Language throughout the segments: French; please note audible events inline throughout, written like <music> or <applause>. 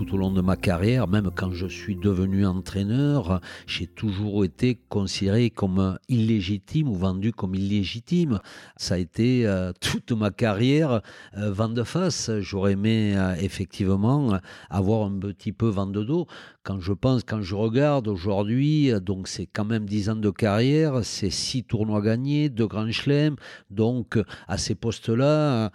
tout au long de ma carrière, même quand je suis devenu entraîneur, j'ai toujours été considéré comme illégitime ou vendu comme illégitime. Ça a été euh, toute ma carrière euh, vent de face. J'aurais aimé euh, effectivement avoir un petit peu vent de dos. Quand je pense, quand je regarde aujourd'hui, donc c'est quand même 10 ans de carrière, c'est 6 tournois gagnés, 2 grands chelems, donc à ces postes-là,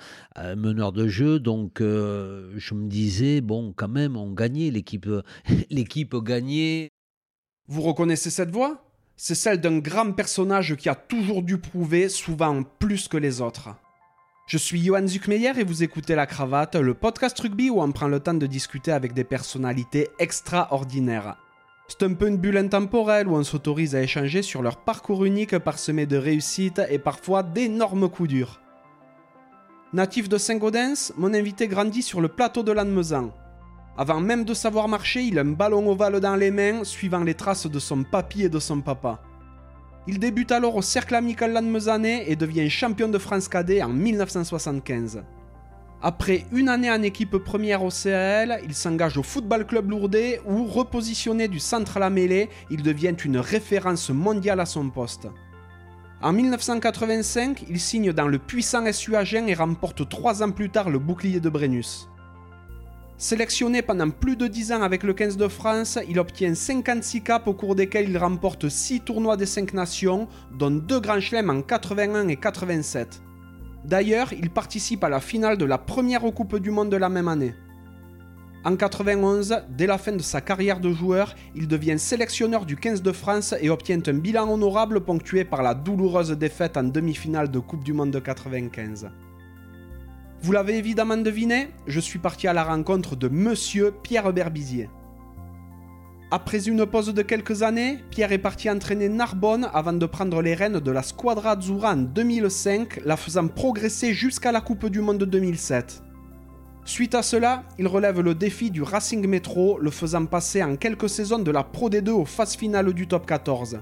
meneur de jeu, donc je me disais, bon, quand même, on gagnait, l'équipe, <laughs> l'équipe gagnait. Vous reconnaissez cette voix? C'est celle d'un grand personnage qui a toujours dû prouver, souvent plus que les autres. Je suis Johan Zuckmeyer et vous écoutez La Cravate, le podcast rugby où on prend le temps de discuter avec des personnalités extraordinaires. C'est un peu une bulle intemporelle où on s'autorise à échanger sur leur parcours unique parsemé de réussites et parfois d'énormes coups durs. Natif de Saint-Gaudens, mon invité grandit sur le plateau de Lannemezan. Avant même de savoir marcher, il a un ballon ovale dans les mains, suivant les traces de son papy et de son papa. Il débute alors au Cercle Amical Lannemezanais et devient champion de France cadet en 1975. Après une année en équipe première au CAL, il s'engage au Football Club Lourdes où, repositionné du centre à la mêlée, il devient une référence mondiale à son poste. En 1985, il signe dans le puissant SU Agen et remporte trois ans plus tard le bouclier de Brennus. Sélectionné pendant plus de 10 ans avec le 15 de France, il obtient 56 caps au cours desquels il remporte 6 tournois des 5 nations, dont 2 grands chelems en 81 et 87. D'ailleurs, il participe à la finale de la première Coupe du Monde de la même année. En 91, dès la fin de sa carrière de joueur, il devient sélectionneur du 15 de France et obtient un bilan honorable ponctué par la douloureuse défaite en demi-finale de Coupe du Monde de 95. Vous l'avez évidemment deviné, je suis parti à la rencontre de Monsieur Pierre Berbizier. Après une pause de quelques années, Pierre est parti entraîner Narbonne avant de prendre les rênes de la Squadra Azzurra en 2005, la faisant progresser jusqu'à la Coupe du Monde 2007. Suite à cela, il relève le défi du Racing Metro, le faisant passer en quelques saisons de la Pro D2 aux phases finales du top 14.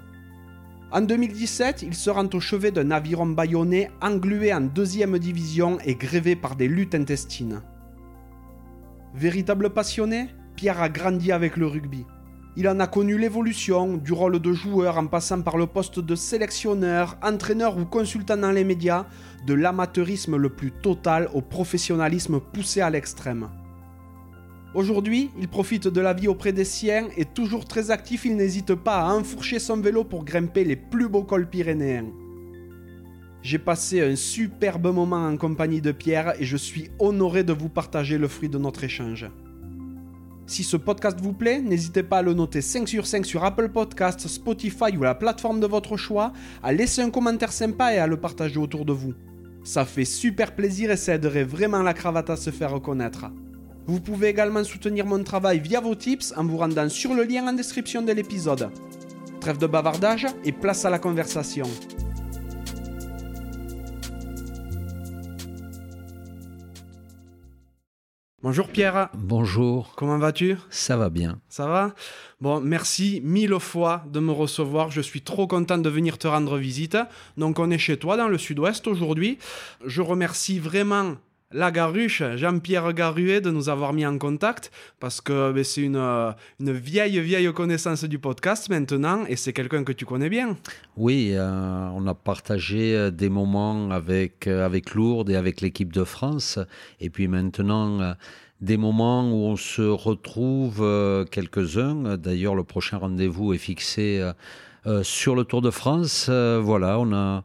En 2017, il se rend au chevet d'un aviron bayonnais englué en deuxième division et grévé par des luttes intestines. Véritable passionné, Pierre a grandi avec le rugby. Il en a connu l'évolution, du rôle de joueur en passant par le poste de sélectionneur, entraîneur ou consultant dans les médias, de l'amateurisme le plus total au professionnalisme poussé à l'extrême. Aujourd'hui, il profite de la vie auprès des siens et toujours très actif, il n'hésite pas à enfourcher son vélo pour grimper les plus beaux cols pyrénéens. J'ai passé un superbe moment en compagnie de Pierre et je suis honoré de vous partager le fruit de notre échange. Si ce podcast vous plaît, n'hésitez pas à le noter 5 sur 5 sur Apple Podcasts, Spotify ou la plateforme de votre choix, à laisser un commentaire sympa et à le partager autour de vous. Ça fait super plaisir et ça aiderait vraiment la cravate à se faire reconnaître. Vous pouvez également soutenir mon travail via vos tips en vous rendant sur le lien en description de l'épisode. Trêve de bavardage et place à la conversation. Bonjour Pierre. Bonjour. Comment vas-tu? Ça va bien. Ça va? Bon, merci mille fois de me recevoir. Je suis trop content de venir te rendre visite. Donc on est chez toi dans le sud-ouest aujourd'hui. Je remercie vraiment la Garuche, Jean-Pierre Garuet, de nous avoir mis en contact parce que ben, c'est une, une, vieille, vieille connaissance du podcast maintenant et c'est quelqu'un que tu connais bien. Oui, euh, on a partagé euh, des moments avec, euh, avec Lourdes et avec l'équipe de France et puis maintenant des moments où on se retrouve quelques-uns. D'ailleurs, le prochain rendez-vous est fixé sur le Tour de France. voilà, on a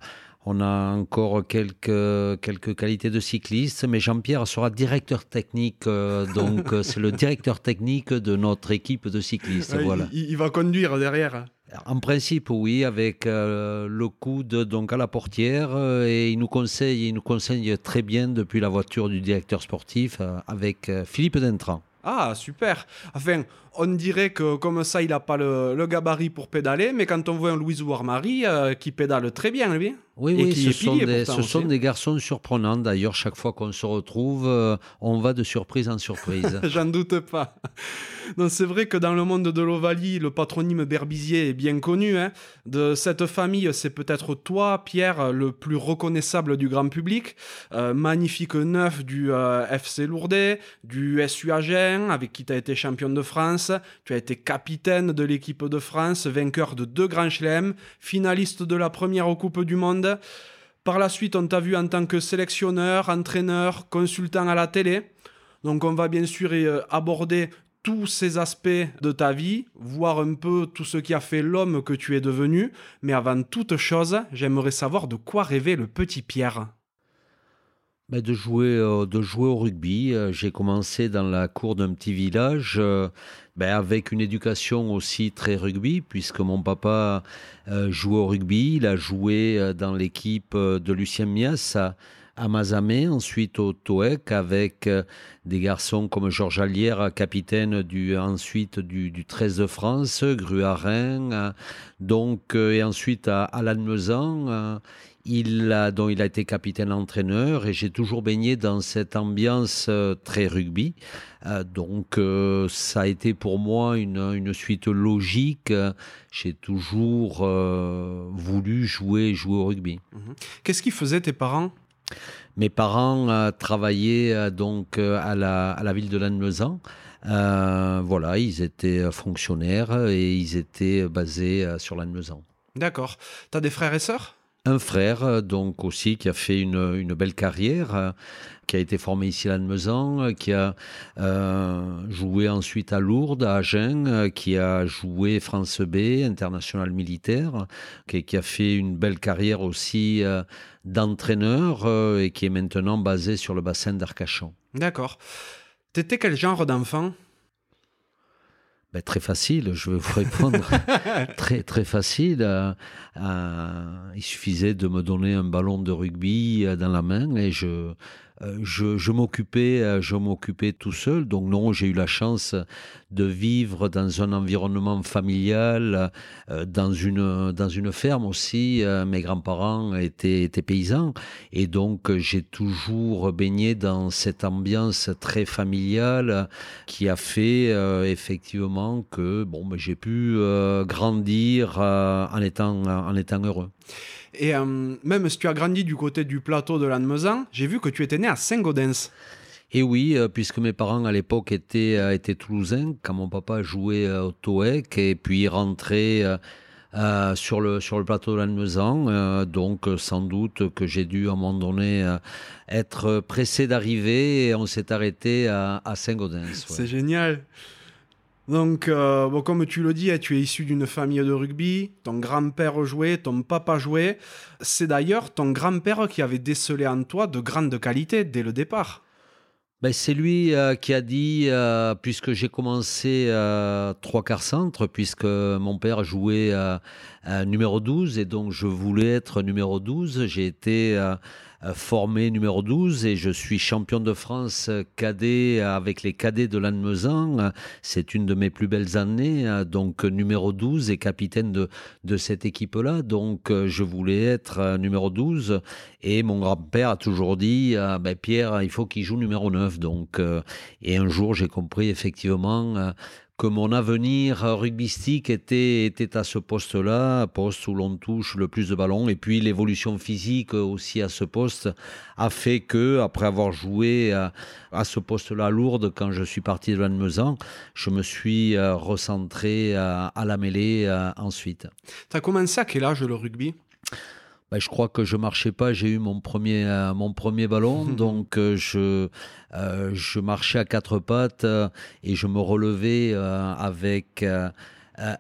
on a encore quelques, quelques qualités de cycliste, mais Jean-Pierre sera directeur technique, euh, donc euh, c'est le directeur technique de notre équipe de cyclistes. voilà. Il, va conduire derrière. En principe, oui, avec euh, le coude donc à la portière, et il nous conseille, il nous conseille très bien depuis la voiture du directeur sportif avec Philippe Dentran. Ah, super. Enfin, on dirait que comme ça, il n'a pas le, gabarit pour pédaler, mais quand on voit un Louis Ouarmarie qui pédale très bien, lui. Oui, oui, ce, sont, des, ce sont des, garçons surprenants. D'ailleurs, chaque fois qu'on se retrouve, euh, on va de surprise en surprise. <laughs> J'en doute pas. c'est vrai que dans le monde de l'Ovalie, le patronyme Berbizier est bien connu. Hein. De cette famille, c'est peut-être toi, Pierre, le plus reconnaissable du grand public. Euh, magnifique neuf du euh, FC Lourdes, du SU Agen, avec qui tu as été champion de France. Tu as été capitaine de l'équipe de France, vainqueur de deux grands chelems, finaliste de la première Coupe du Monde. Par la suite, on t'a vu en tant que sélectionneur, entraîneur, consultant à la télé. Donc on va bien sûr euh, aborder tous ces aspects de ta vie, voir un peu tout ce qui a fait l'homme que tu es devenu. Mais avant toute chose, j'aimerais savoir de quoi rêvait le petit Pierre. Ben, de, jouer, euh, de jouer au rugby. Euh, j'ai commencé dans la cour d'un petit village euh, ben, avec une éducation aussi très rugby, puisque mon papa jouait au rugby. Il a joué dans l'équipe de Lucien Mias à, Mazamé, ensuite au Toec, avec des garçons comme Georges Allière, capitaine du, ensuite du, du 13 de France, Gruarin, donc, et ensuite à, à Lannemezan il a, dont il a été capitaine entraîneur et j'ai toujours baigné dans cette ambiance euh, très rugby. Euh, donc euh, ça a été pour moi une, suite logique. J'ai toujours voulu jouer, jouer au rugby. Mhm. Qu'est-ce qu'ils faisaient tes parents? Mes parents travaillaient donc à la, à la ville de Lannemezan. voilà, ils étaient fonctionnaires et ils étaient basés sur Lannemezan. D'accord. Tu as des frères et sœurs? Un frère, euh, donc aussi, qui a fait une, belle carrière, euh, qui a été formé ici à Lannemezan, euh, qui a joué ensuite à Lourdes, à Agen, qui a joué France B, international militaire, qui, a fait une belle carrière aussi d'entraîneur et qui est maintenant basé sur le bassin d'Arcachon. D'accord. T'étais quel genre d'enfant? Ben, très facile, je vais vous répondre. <laughs> très, très facile. Euh, euh, il suffisait de me donner un ballon de rugby euh, dans la main et je, je, m'occupais, je m'occupais tout seul. Donc non, j'ai eu la chance de vivre dans un environnement familial, euh, dans une dans une ferme aussi. Mes grands-parents étaient, étaient paysans et donc j'ai toujours baigné dans cette ambiance très familiale qui a fait effectivement que bon, ben, j'ai pu grandir en étant en étant heureux. Et euh, même si tu as grandi du côté du plateau de Lannemezan, j'ai vu que tu étais né à Saint-Gaudens. Et oui, euh, puisque mes parents à l'époque étaient, euh, étaient toulousains, quand mon papa jouait au Toec et puis rentrait sur, le, sur le plateau de Lannemezan. donc sans doute que j'ai dû à un moment donné être pressé d'arriver et on s'est arrêté à, Saint-Gaudens. C'est génial. Donc, euh, bon, comme tu le dis, hein, tu es issu d'une famille de rugby, ton grand-père jouait, ton papa jouait. C'est d'ailleurs ton grand-père qui avait décelé en toi de grandes qualités dès le départ. Ben, c'est lui euh, qui a dit, euh, puisque j'ai commencé trois quarts centre, puisque mon père jouait numéro 12, et donc je voulais être numéro 12, j'ai été euh, formé numéro 12 et je suis champion de France cadet avec les cadets de Lannemezan. C'est une de mes plus belles années, donc numéro 12 et capitaine de, de cette équipe-là. Donc je voulais être numéro 12 et mon grand-père a toujours dit ben, Pierre, il faut qu'il joue numéro 9. Donc, euh, et un jour j'ai compris effectivement que mon avenir rugbystique était, était à ce poste-là, poste où l'on touche le plus de ballons. Et puis l'évolution physique aussi à ce poste a fait que, après avoir joué à, ce poste-là à Lourdes, quand je suis parti de Lannemezan, je me suis euh, recentré à, la mêlée euh, ensuite. Tu as commencé à quel âge le rugby? Ben, je crois que je marchais pas. J'ai eu mon premier, euh, mon premier ballon, <laughs> donc euh, je, euh, je marchais à quatre pattes et je me relevais avec.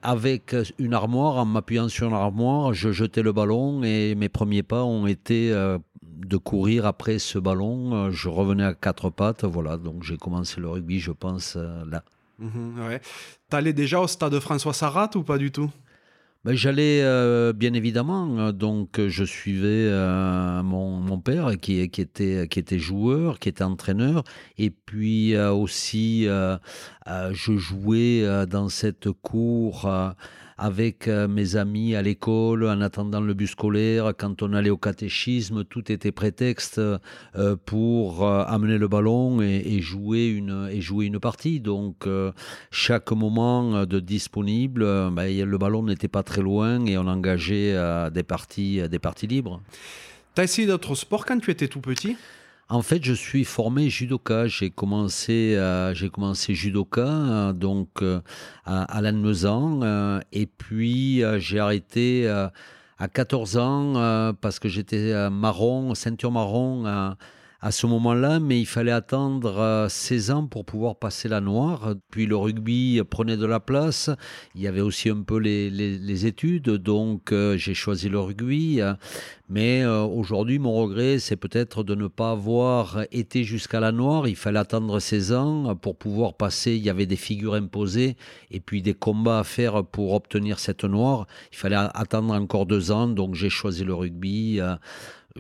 avec une armoire, en m'appuyant sur une armoire, je jetais le ballon et mes premiers pas ont été de courir après ce ballon. Je revenais à quatre pattes, voilà. Donc j'ai commencé le rugby, je pense, là. Mmh, ouais. T'allais déjà au stade François Sarrat ou pas du tout? Ben, J'allais euh, bien évidemment, euh, donc je suivais euh, mon, père qui était joueur, qui était entraîneur, et puis aussi je jouais dans cette cour avec mes amis à l'école, en attendant le bus scolaire, quand on allait au catéchisme, tout était prétexte pour amener le ballon et, jouer une, et jouer une partie. Donc, chaque moment de disponible, ben, le ballon n'était pas très loin et on engageait des, parties, des parties libres. Tu as essayé d'autres sports quand tu étais tout petit? En fait, je suis formé judoka. J'ai commencé, euh, commencé judoka euh, donc euh, à, à et puis j'ai arrêté à 14 ans parce que j'étais marron, ceinture marron à ce moment-là, mais il fallait attendre 16 ans pour pouvoir passer la noire. Puis le rugby prenait de la place. Il y avait aussi un peu les, les, études, donc j'ai choisi le rugby. Mais euh, aujourd'hui, mon regret, c'est peut-être de ne pas avoir été jusqu'à la noire. Il fallait attendre 16 ans pour pouvoir passer. Il y avait des figures imposées et puis des combats à faire pour obtenir cette noire. Il fallait attendre encore deux ans, donc j'ai choisi le rugby.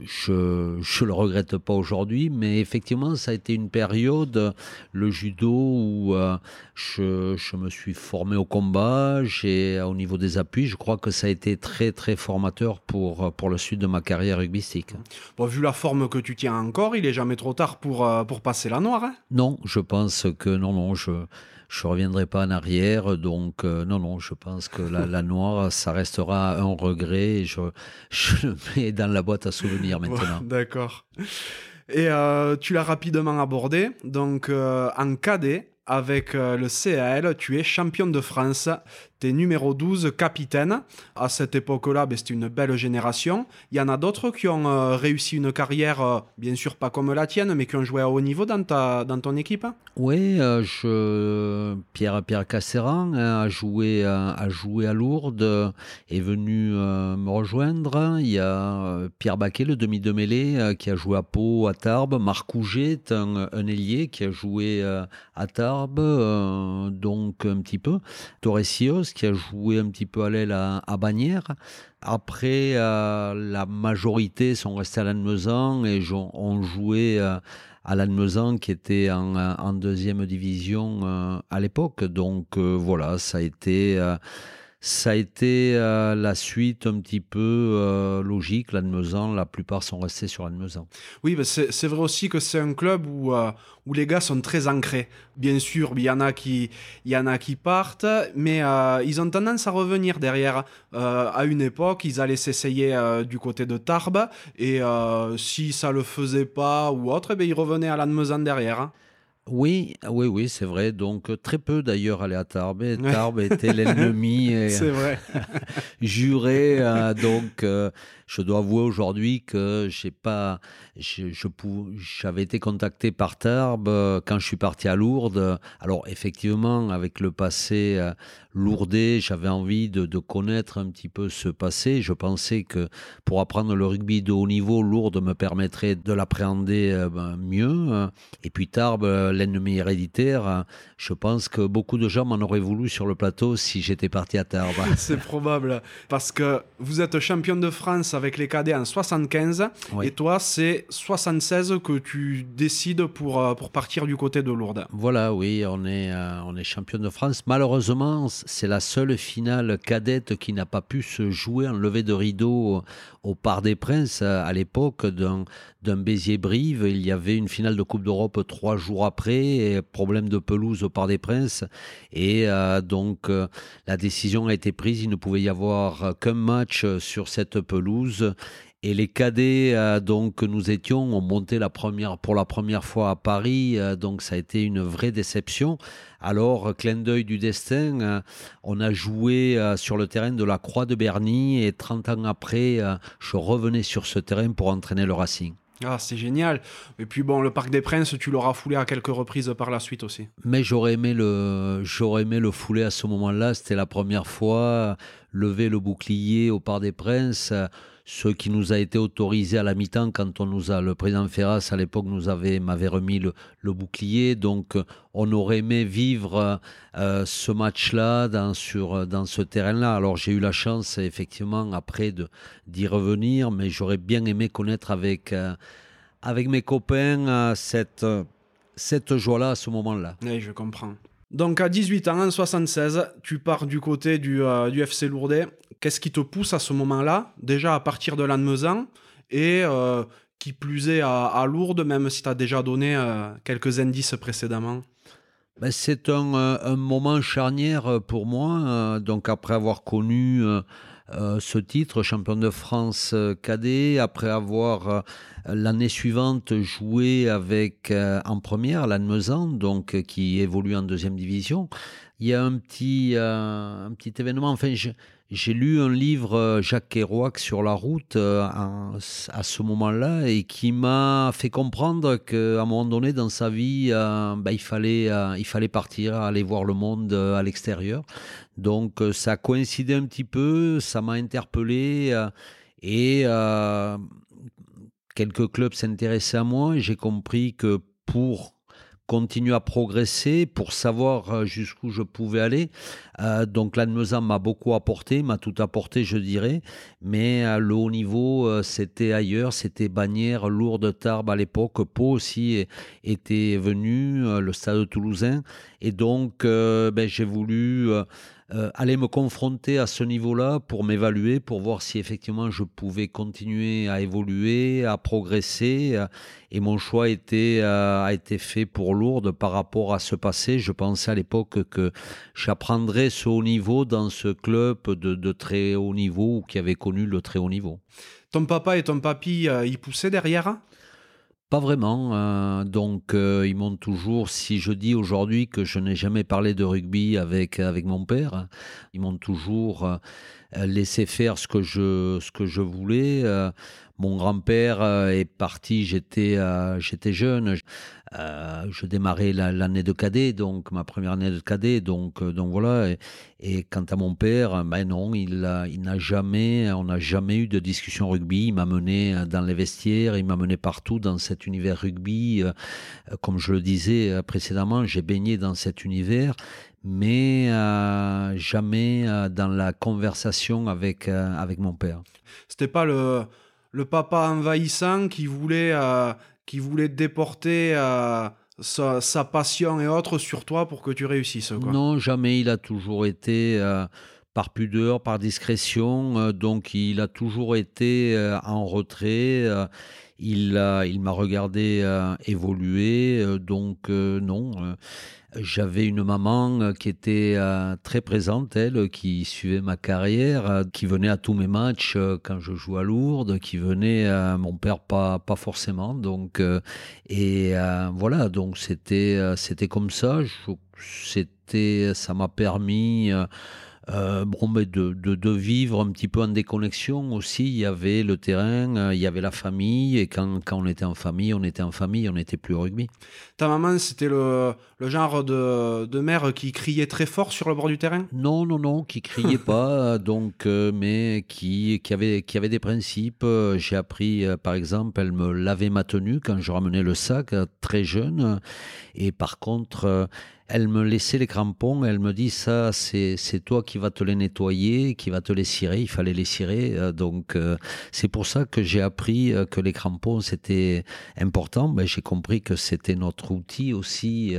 Je ne le regrette pas aujourd'hui, mais effectivement, ça a été une période, le judo, où euh, je, je, me suis formé au combat, j'ai, au niveau des appuis, je crois que ça a été très, très formateur pour, pour le suite de ma carrière rugbystique. Bon, vu la forme que tu tiens encore, il est jamais trop tard pour, euh, pour passer la noire. Hein? Non, je pense que non, non, je je reviendrai pas en arrière. Donc, euh, non, non, je pense que la, la, noire, ça restera un regret. je, je, le mets dans la boîte à souvenirs <laughs> maintenant. D'accord. Et euh, tu l'as rapidement abordé. Donc, euh, en cadet, avec le CAL, tu es champion de France T'es numéro 12 capitaine. À cette époque-là, ben, c'était une belle génération. Il y en a d'autres qui ont euh, réussi une carrière, euh, bien sûr pas comme la tienne, mais qui ont joué à haut niveau dans, ta, dans ton équipe Oui, euh. Pierre, Pierre Casseran hein, a, joué, a joué à Lourdes, est venu me rejoindre. Il y a Pierre Baquet, le demi de mêlée, qui a joué à Pau, à Tarbes. Marc Couget, un, un ailier qui a joué à Tarbes, donc un petit peu. Torresios, qui a joué un petit peu à l'aile à, Bagnères. Après, euh, la majorité sont restés à Lannemezan et ont joué euh, à Lannemezan qui était en, deuxième division euh, à l'époque. Donc voilà, ça a été ça a été euh, la suite un petit peu euh, logique. Lannemezan, la plupart sont restés sur Lannemezan. Oui, c'est vrai aussi que c'est un club où, euh, où les gars sont très ancrés. Bien sûr, il y en a qui, y en a qui partent, mais ils ont tendance à revenir derrière. à une époque, ils allaient s'essayer du côté de Tarbes, et si ça le faisait pas ou autre, eh ils revenaient à Lannemezan derrière. Hein. Oui, oui, oui, c'est vrai. Donc très peu d'ailleurs allaient à Tarbes. Tarbes était l'ennemi <laughs> <laughs> juré. Euh, donc euh, je dois avouer aujourd'hui que j'ai pas, j'avais été contacté par Tarbes euh, quand je suis parti à Lourdes. Alors effectivement, avec le passé euh, lourdé, j'avais envie de, de, connaître un petit peu ce passé. Je pensais que pour apprendre le rugby de haut niveau, Lourdes me permettrait de l'appréhender euh, ben, mieux. Et puis Tarbes, l'ennemi héréditaire, je pense que beaucoup de gens m'en auraient voulu sur le plateau si j'étais parti à Tarbes. <laughs> C'est probable, parce que vous êtes champion de France avec les cadets en 75. Et toi, c'est 76 que tu décides pour, euh, pour partir du côté de Lourdes. Voilà, oui, on est, euh, on est champion de France. Malheureusement, c'est la seule finale cadette qui n'a pas pu se jouer en levée de rideau au Parc des Princes. À l'époque d'un, Béziers-Brive, il y avait une finale de Coupe d'Europe trois jours après, problème de pelouse au Parc des Princes. Et euh, donc, la décision a été prise. Il ne pouvait y avoir qu'un match sur cette pelouse et les cadets euh, donc que nous étions ont monté la première, pour la première fois à Paris, euh, donc ça a été une vraie déception. Alors, clin d'œil du destin, euh, on a joué sur le terrain de la Croix de Berny et 30 ans après, je revenais sur ce terrain pour entraîner le Racing. Ah, c'est génial. Et puis bon, le Parc des Princes, tu l'auras foulé à quelques reprises par la suite aussi. Mais j'aurais aimé le, j'aurais aimé le fouler à ce moment-là. C'était la première fois. Lever le bouclier au Parc des Princes ce qui nous a été autorisé à la mi-temps quand on nous a, le président Ferras à l'époque nous avait, m'avait remis le, bouclier. Donc, on aurait aimé vivre euh, ce match-là dans, dans ce terrain-là. Alors, j'ai eu la chance, effectivement, après d'y revenir, mais j'aurais bien aimé connaître avec, euh, avec mes copains euh, cette, cette joie-là à ce moment-là. Oui, je comprends. Donc à 18 ans, en 76, tu pars du côté du, euh, FC Lourdes. Qu'est-ce qui te pousse à ce moment-là? Déjà à partir de l'Anne-Mezan et euh, qui plus est à, Lourdes, même si tu as déjà donné euh, quelques indices précédemment ben, C'est un, moment charnière pour moi. donc après avoir connu euh, ce titre, champion de France euh, cadet, après avoir euh, l'année suivante joué avec en première Lannemezan, donc qui évolue en deuxième division. Il y a un petit, un petit événement, j'ai lu un livre Jacques Kerouac sur la route à ce moment-là et qui m'a fait comprendre qu'à un moment donné dans sa vie, ben, il, fallait, il fallait partir, aller voir le monde à l'extérieur. Donc euh, ça a coïncidé un petit peu, ça m'a interpellé euh, et euh, quelques clubs s'intéressaient à moi et j'ai compris que pour continuer à progresser, pour savoir euh, jusqu'où je pouvais aller. Euh, donc l'Anne m'a beaucoup apporté, m'a tout apporté, je dirais. Mais euh, le haut niveau, c'était ailleurs, c'était Bagnères, Lourdes, Tarbes à l'époque. Pau aussi était venu, le stade toulousain. Et donc, ben, j'ai voulu euh, aller me confronter à ce niveau-là pour m'évaluer, pour voir si effectivement je pouvais continuer à évoluer, à progresser. Euh, et mon choix était, euh, a été fait pour Lourdes par rapport à ce passé. Je pensais à l'époque que j'apprendrais ce haut niveau dans ce club de, de très haut niveau ou qui avait connu le très haut niveau. Ton papa et ton papy, ils poussaient derrière? Pas vraiment. Hein. donc, euh, ils m'ont toujours, si je dis aujourd'hui que je n'ai jamais parlé de rugby avec, mon père, ils m'ont toujours euh, laissé faire ce que je, ce que je voulais. Euh, mon grand-père est parti, j'étais j'étais jeune. je démarrais l'année de cadet, donc ma première année de cadet, donc voilà. Et, quant à mon père, ben non, il n'a jamais, on n'a jamais eu de discussion rugby. Il m'a mené dans les vestiaires, il m'a mené partout dans cet univers rugby. Comme je le disais précédemment, j'ai baigné dans cet univers mais jamais dans la conversation avec, avec mon père. C'était pas le, le papa envahissant qui voulait, euh, qui voulait déporter euh, sa, passion et autres sur toi pour que tu réussisses. Non, jamais. Il a toujours été euh, par pudeur, par discrétion. donc, il a toujours été en retrait. Il il m'a regardé évoluer. donc, non j'avais une maman euh, qui était euh, très présente, elle, qui suivait ma carrière, euh, qui venait à tous mes matchs quand je jouais à Lourdes, qui venait, mon père pas, pas forcément. Donc, et voilà, donc c'était, c'était comme ça. C'était, ça m'a permis euh, bon, mais de, de, vivre un petit peu en déconnexion aussi. Il y avait le terrain, euh, il y avait la famille, et quand, quand on était en famille, on était en famille, on n'était plus au rugby. Ta maman, c'était le, le genre de, de, mère qui criait très fort sur le bord du terrain? Non, non, non, qui criait <laughs> pas, donc, euh, mais qui, qui, avait, qui avait des principes. J'ai appris, par exemple, elle me lavait ma tenue quand je ramenais le sac, très jeune, et par contre, elle me laissait les crampons, elle me dit ça, c'est toi qui vas te les nettoyer, qui va te les cirer, il fallait les cirer. Euh, donc euh, c'est pour ça que j'ai appris euh, que les crampons c'était important. Ben, j'ai compris que c'était notre outil aussi,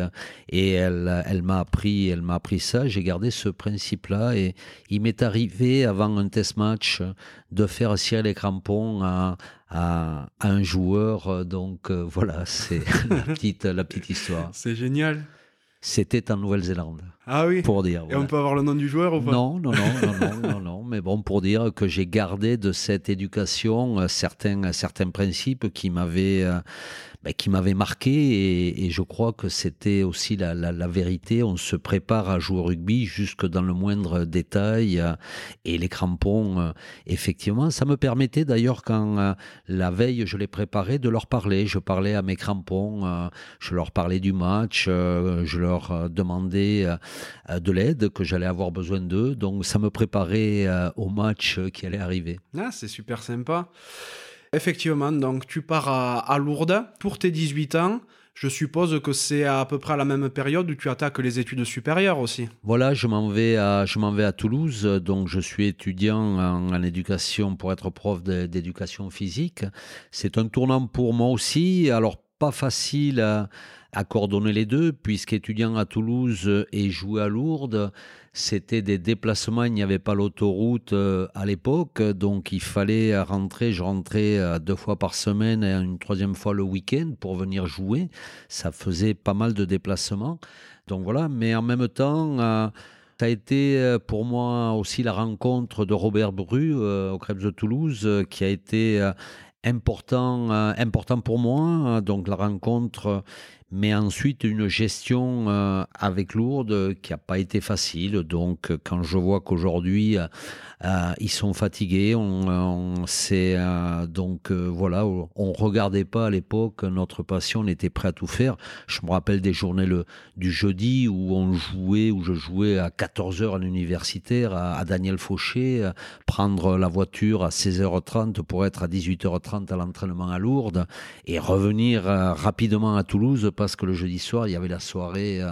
et elle, elle m'a appris, elle m'a appris ça. J'ai gardé ce principe-là, et il m'est arrivé avant un test match de faire cirer les crampons à, à, un joueur. Donc voilà, c'est <laughs> la petite, la petite histoire. C'est génial. C'était en Nouvelle-Zélande. Ah oui Pour dire. Et on peut avoir le nom du joueur ou pas? Non, non, non, non, non, non, Mais bon, pour dire que j'ai gardé de cette éducation euh, certains, certains principes qui m'avaient ben, qui m'avait marqué et, je crois que c'était aussi la, la, vérité. On se prépare à jouer au rugby jusque dans le moindre détail euh, et les crampons, euh, effectivement, ça me permettait d'ailleurs quand euh, la veille je les préparais de leur parler. Je parlais à mes crampons, je leur parlais du match, je leur demandais de l'aide que j'allais avoir besoin d'eux. Donc ça me préparait au match qui allait arriver. Ah, c'est super sympa. Effectivement, donc tu pars à, Lourdes pour tes 18 ans. Je suppose que c'est à peu près à la même période où tu attaques les études supérieures aussi. Voilà, je m'en vais à, Toulouse, donc je suis étudiant en, éducation pour être prof d'éducation physique. C'est un tournant pour moi aussi. Alors pas facile à coordonner les deux, puisqu'étudiant à Toulouse et jouer à Lourdes, c'était des déplacements, il n'y avait pas l'autoroute euh, à l'époque, donc il fallait rentrer, je rentrais euh, deux fois par semaine et une troisième fois le week-end pour venir jouer. Ça faisait pas mal de déplacements. Donc voilà, mais en même temps, euh, ça a été pour moi aussi la rencontre de Robert Bru au Crêpes de Toulouse, qui a été important, important pour moi. Donc la rencontre mais ensuite une gestion euh, avec Lourdes qui n'a pas été facile. Donc quand je vois qu'aujourd'hui euh, euh, ils sont fatigués, on, on c'est donc voilà, on regardait pas à l'époque notre passion, on était prêt à tout faire. Je me rappelle des journées du jeudi où on jouait, où je jouais à 14h à l'universitaire à, Daniel Fauché, prendre la voiture à 16h30 pour être à 18h30 à l'entraînement à Lourdes et revenir rapidement à Toulouse parce que le jeudi soir, il y avait la soirée, euh,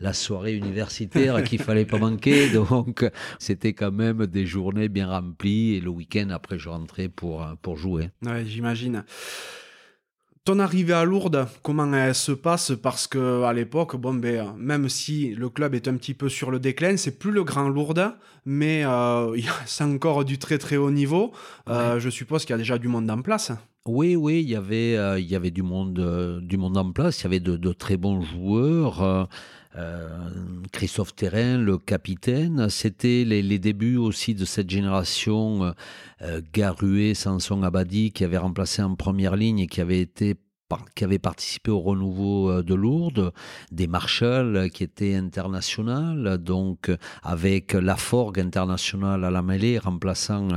la soirée universitaire qu'il fallait pas manquer. <laughs> Donc, c'était quand même des journées bien remplies. Et le week-end, après, je rentrais pour, euh, pour jouer. Ouais, j'imagine. Ton arrivée à Lourdes, comment elle se passe? Parce que à l'époque, bon, ben, même si le club est un petit peu sur le déclin, c'est plus le grand Lourdes, mais euh, <laughs> c'est encore du très très haut niveau. je suppose qu'il y a déjà du monde en place. Oui, oui, il y avait, euh, il y avait du monde, euh, du monde en place. Il y avait de, très bons joueurs. Euh, Christophe Terrain, le capitaine. C'était les, débuts aussi de cette génération. Garué, Sanson Abadi, qui avait remplacé en première ligne et qui avait été qui avait participé au renouveau euh, de Lourdes, des Marshall euh, qui étaient internationales, donc euh, avec la Forgue internationale à la mêlée, remplaçant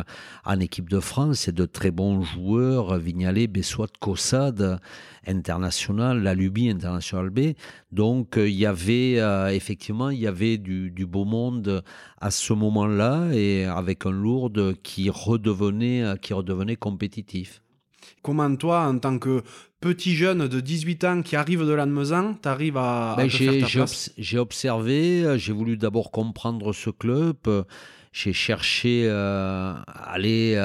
en équipe de France et de très bons joueurs, Vignalet, Bessoit, Cossade, international, la Lubie international B. Donc il y avait effectivement il y avait du, du, beau monde à ce moment-là et avec un Lourdes qui redevenait qui redevenait compétitif. Comment toi, en tant que petit jeune de 18 ans qui arrive de l'Annemezan, tu arrives à, ben, J'ai observé, euh, j'ai voulu d'abord comprendre ce club, euh, j'ai cherché euh, à aller...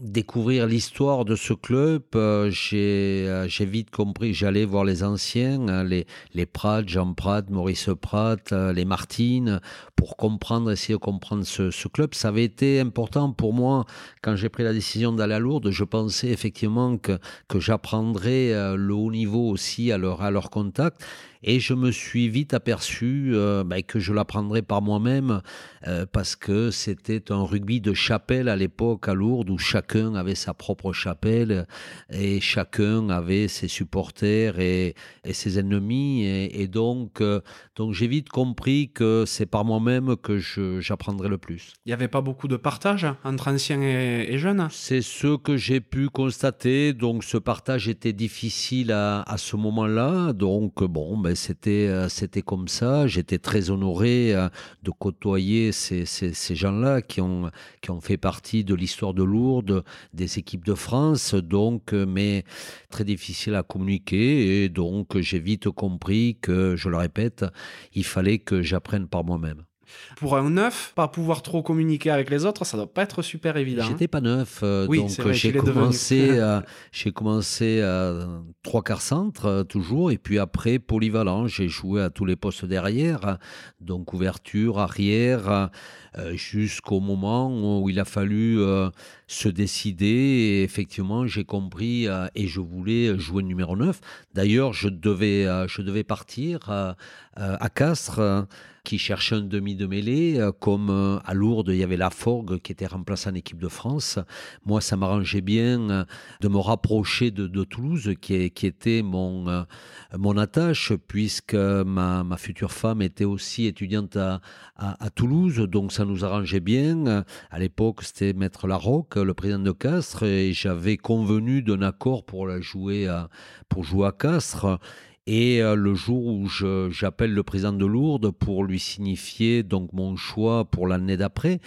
Découvrir l'histoire de ce club, euh, euh, j'ai vite compris, j'allais voir les anciens, hein, les, les Jean Prat, Maurice Prat, euh, les Martines, pour comprendre, essayer de comprendre ce, club. Ça avait été important pour moi quand j'ai pris la décision d'aller à Lourdes. Je pensais effectivement que, que j'apprendrais le haut niveau aussi à leur contact. Et je me suis vite aperçu euh, bah, que je l'apprendrais par moi-même euh, parce que c'était un rugby de chapelle à l'époque à Lourdes où chacun avait sa propre chapelle et chacun avait ses supporters et, et ses ennemis. Et, donc, euh, donc j'ai vite compris que c'est par moi-même que j'apprendrais le plus. Il n'y avait pas beaucoup de partage entre anciens et, et jeunes? C'est ce que j'ai pu constater. Donc ce partage était difficile à, à ce moment-là. Donc bon, ben, c'était euh, c'était comme ça. J'étais très honoré euh, de côtoyer ces, ces, gens-là qui ont qui ont fait partie de l'histoire de Lourdes, des équipes de France. Donc, euh, mais très difficile à communiquer et donc j'ai vite compris que, je le répète, il fallait que j'apprenne par moi-même. Pour un neuf, pas pouvoir trop communiquer avec les autres, ça doit pas être super évident. J'étais hein. pas neuf, euh, donc <laughs> j'ai commencé, j'ai commencé à trois quarts centre euh, toujours, et puis après polyvalent, j'ai joué à tous les postes derrière, donc ouverture, arrière, euh, jusqu'au moment où il a fallu se décider. Et effectivement, j'ai compris et je voulais jouer numéro 9. D'ailleurs, je devais, je devais partir à Castres qui cherchait un demi de mêlée, euh, comme euh, à Lourdes, il y avait la Forgue qui était remplaçant en équipe de France. Moi, ça m'arrangeait bien euh, de me rapprocher de, Toulouse, qui, était mon, attache, puisque ma, future femme était aussi étudiante à, Toulouse, donc ça nous arrangeait bien. À l'époque, c'était Maître Larocque, le président de Castres, et j'avais convenu d'un accord pour la jouer pour jouer à Castres. Et euh, le jour où j'appelle le président de Lourdes pour lui signifier donc mon choix pour l'année d'après,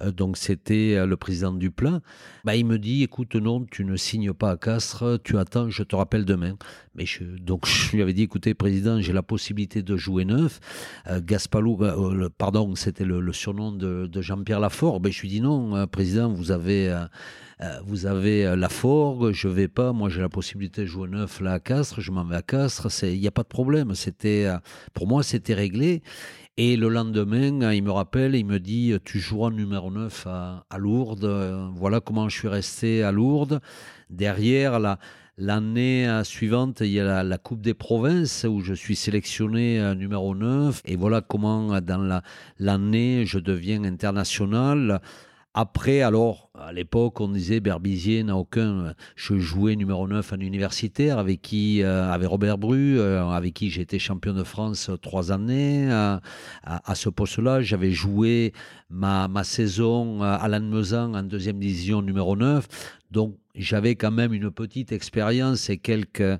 euh, donc c'était euh, le président du plein, bah, il me dit écoute non, tu ne signes pas à Castres, tu attends, je te rappelle demain. Mais donc je lui avais dit écoutez président, j'ai la possibilité de jouer neuf. Gaspalou, pardon, c'était le, surnom de, Jean-Pierre Lafort. Ben, je lui dis non président, vous avez vous avez la Forgue, je vais pas, moi j'ai la possibilité de jouer neuf à Castres, je m'en vais à Castres, il n'y a pas de problème. C'était, pour moi, c'était réglé. Et le lendemain, il me rappelle, il me dit Tu joueras numéro 9 à, Lourdes. Voilà comment je suis resté à Lourdes. Derrière, la, L'année euh, suivante, il y a la, Coupe des provinces où je suis sélectionné euh, numéro 9. Et voilà comment, euh, dans l'année, je deviens international. Après, alors, à l'époque, on disait Berbizier n'a aucun. Je jouais numéro 9 en universitaire avec qui, avec Robert Bru, avec qui été champion de France trois années. à, ce poste-là, j'avais joué ma, saison à Lannemezan en deuxième division numéro 9. Donc, j'avais quand même une petite expérience et quelques,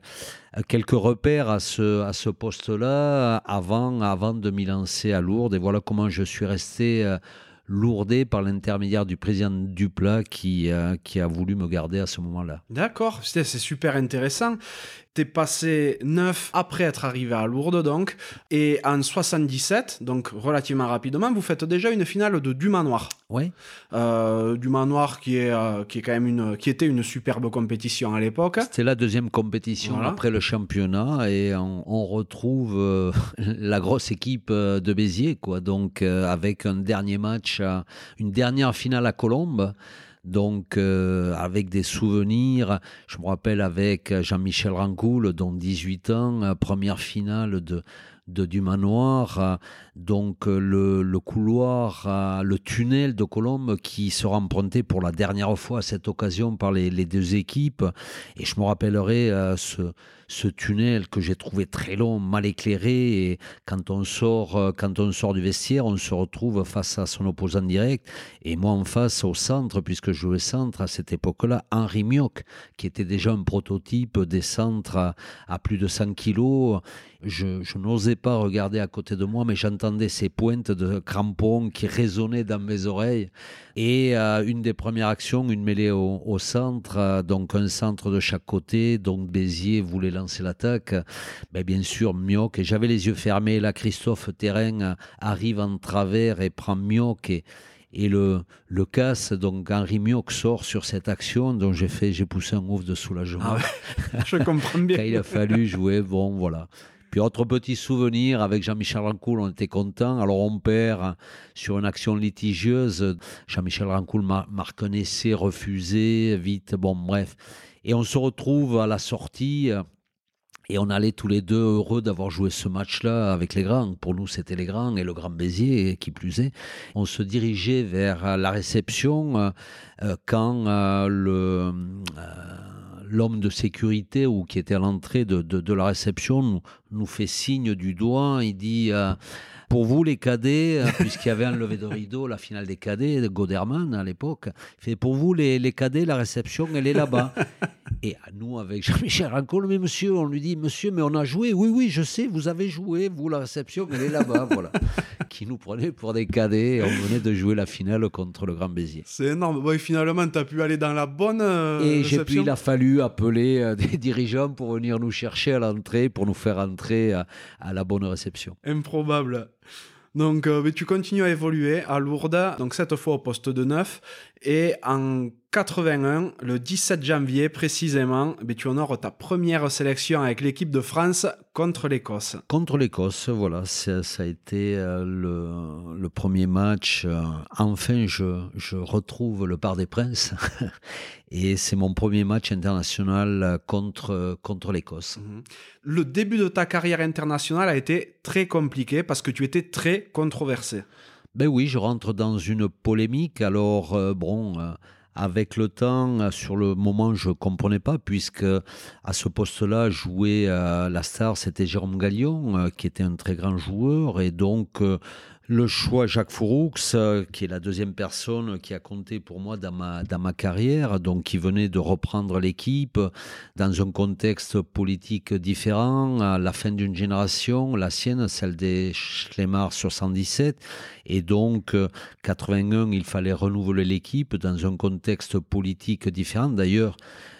quelques repères à ce, à ce poste-là avant, avant de m'y lancer à Lourdes. Et voilà comment je suis resté euh, lourdé par l'intermédiaire du président Duplat qui, euh, qui a voulu me garder à ce moment-là. D'accord, c'est super intéressant. T'es passé neuf après être arrivé à Lourdes, donc. Et en 77, donc relativement rapidement, vous faites déjà une finale de Dumanoir. Oui. Euh, Dumanoir qui est, euh, qui est quand même une, qui était une superbe compétition à l'époque. C'était la deuxième compétition après le championnat et on, retrouve euh, <laughs> la grosse équipe de Béziers, quoi. Donc, avec un dernier match, une dernière finale à Colombes. Donc, euh, avec des souvenirs, je me rappelle avec Jean-Michel Rancoul, dont 18 ans, euh, première finale de, du manoir, euh, donc le, couloir, le tunnel de Colombe qui sera emprunté pour la dernière fois à cette occasion par les deux équipes. Et je me rappellerai ce ce tunnel que j'ai trouvé très long, mal éclairé. Et quand on sort, euh, quand on sort du vestiaire, on se retrouve face à son opposant direct. Et moi en face, au centre, puisque je jouais centre à cette époque-là, Henri Mioc, qui était déjà un prototype des centres à, plus de 100 kilos. Je, n'osais pas regarder à côté de moi, mais j'entendais ces pointes de crampons qui résonnaient dans mes oreilles. Et euh, une des premières actions, une mêlée au, centre, euh, donc un centre de chaque côté. Donc Béziers voulait lancer l'attaque. Ben, bien sûr, Mioc, et j'avais les yeux fermés. Là, Christophe Terrain arrive en travers et prend Mioc et, et le, le casse. Donc Henri Mioc sort sur cette action dont j'ai fait, j'ai poussé un ouf de soulagement. Ah je comprends bien. <laughs> Quand il a fallu jouer, bon, voilà. Puis autre petit souvenir, avec Jean-Michel Rancoul, on était content. Alors on perd sur une action litigieuse. Jean-Michel Rancoul m'a reconnaissé, refusé, vite, bon bref. Et on se retrouve à la sortie. Et on allait tous les deux heureux d'avoir joué ce match-là avec les grands. Pour nous, c'était les grands et le Grand Béziers, qui plus est. On se dirigeait vers la réception euh, euh, quand euh, l'homme de sécurité ou qui était à l'entrée de, la réception nous, fait signe du doigt. Il dit euh, Pour vous, les cadets, euh, puisqu'il y avait un lever de rideau, la finale des cadets, de Goderman à l'époque, Pour vous, les, les cadets, la réception, elle est là-bas. Et à nous, avec Jean-Michel Rancol, mais monsieur, on lui dit Monsieur, mais on a joué. Oui, oui, je sais, vous avez joué, vous, la réception, elle est là-bas. voilà. <laughs> Qui nous prenait pour des cadets. on venait de jouer la finale contre le Grand Béziers. C'est énorme. Bon, finalement, tu as pu aller dans la bonne. Euh, et j'ai pu, il a fallu appeler euh, des <laughs> dirigeants pour venir nous chercher à l'entrée, pour nous faire entrer à, à la bonne réception. Improbable. Donc, euh, tu continues à évoluer à Lourdes, donc cette fois au poste de 9. Et en 81, le 17 janvier précisément, ben, tu honores ta première sélection avec l'équipe de France contre l'Écosse. Contre l'Écosse, voilà, ça, a été euh, le, premier match. Euh, enfin, je, je retrouve le Parc des Princes. <laughs> Et c'est mon premier match international contre, contre l'Écosse. Mhm. Le début de ta carrière internationale a été très compliqué parce que tu étais très controversé. Ben oui, je rentre dans une polémique. Alors, euh, bon, euh, avec le temps, euh, sur le moment, je ne comprenais pas, puisque à ce poste-là, jouer la star, c'était Jérôme Gallion, qui était un très grand joueur. Et donc, le choix Jacques Fouroux, euh, qui est la deuxième personne qui a compté pour moi dans ma, carrière, donc qui venait de reprendre l'équipe dans un contexte politique différent, à la fin d'une génération, la sienne, celle des Schlemar 77, et donc 81, il fallait renouveler l'équipe dans un contexte politique différent. D'ailleurs,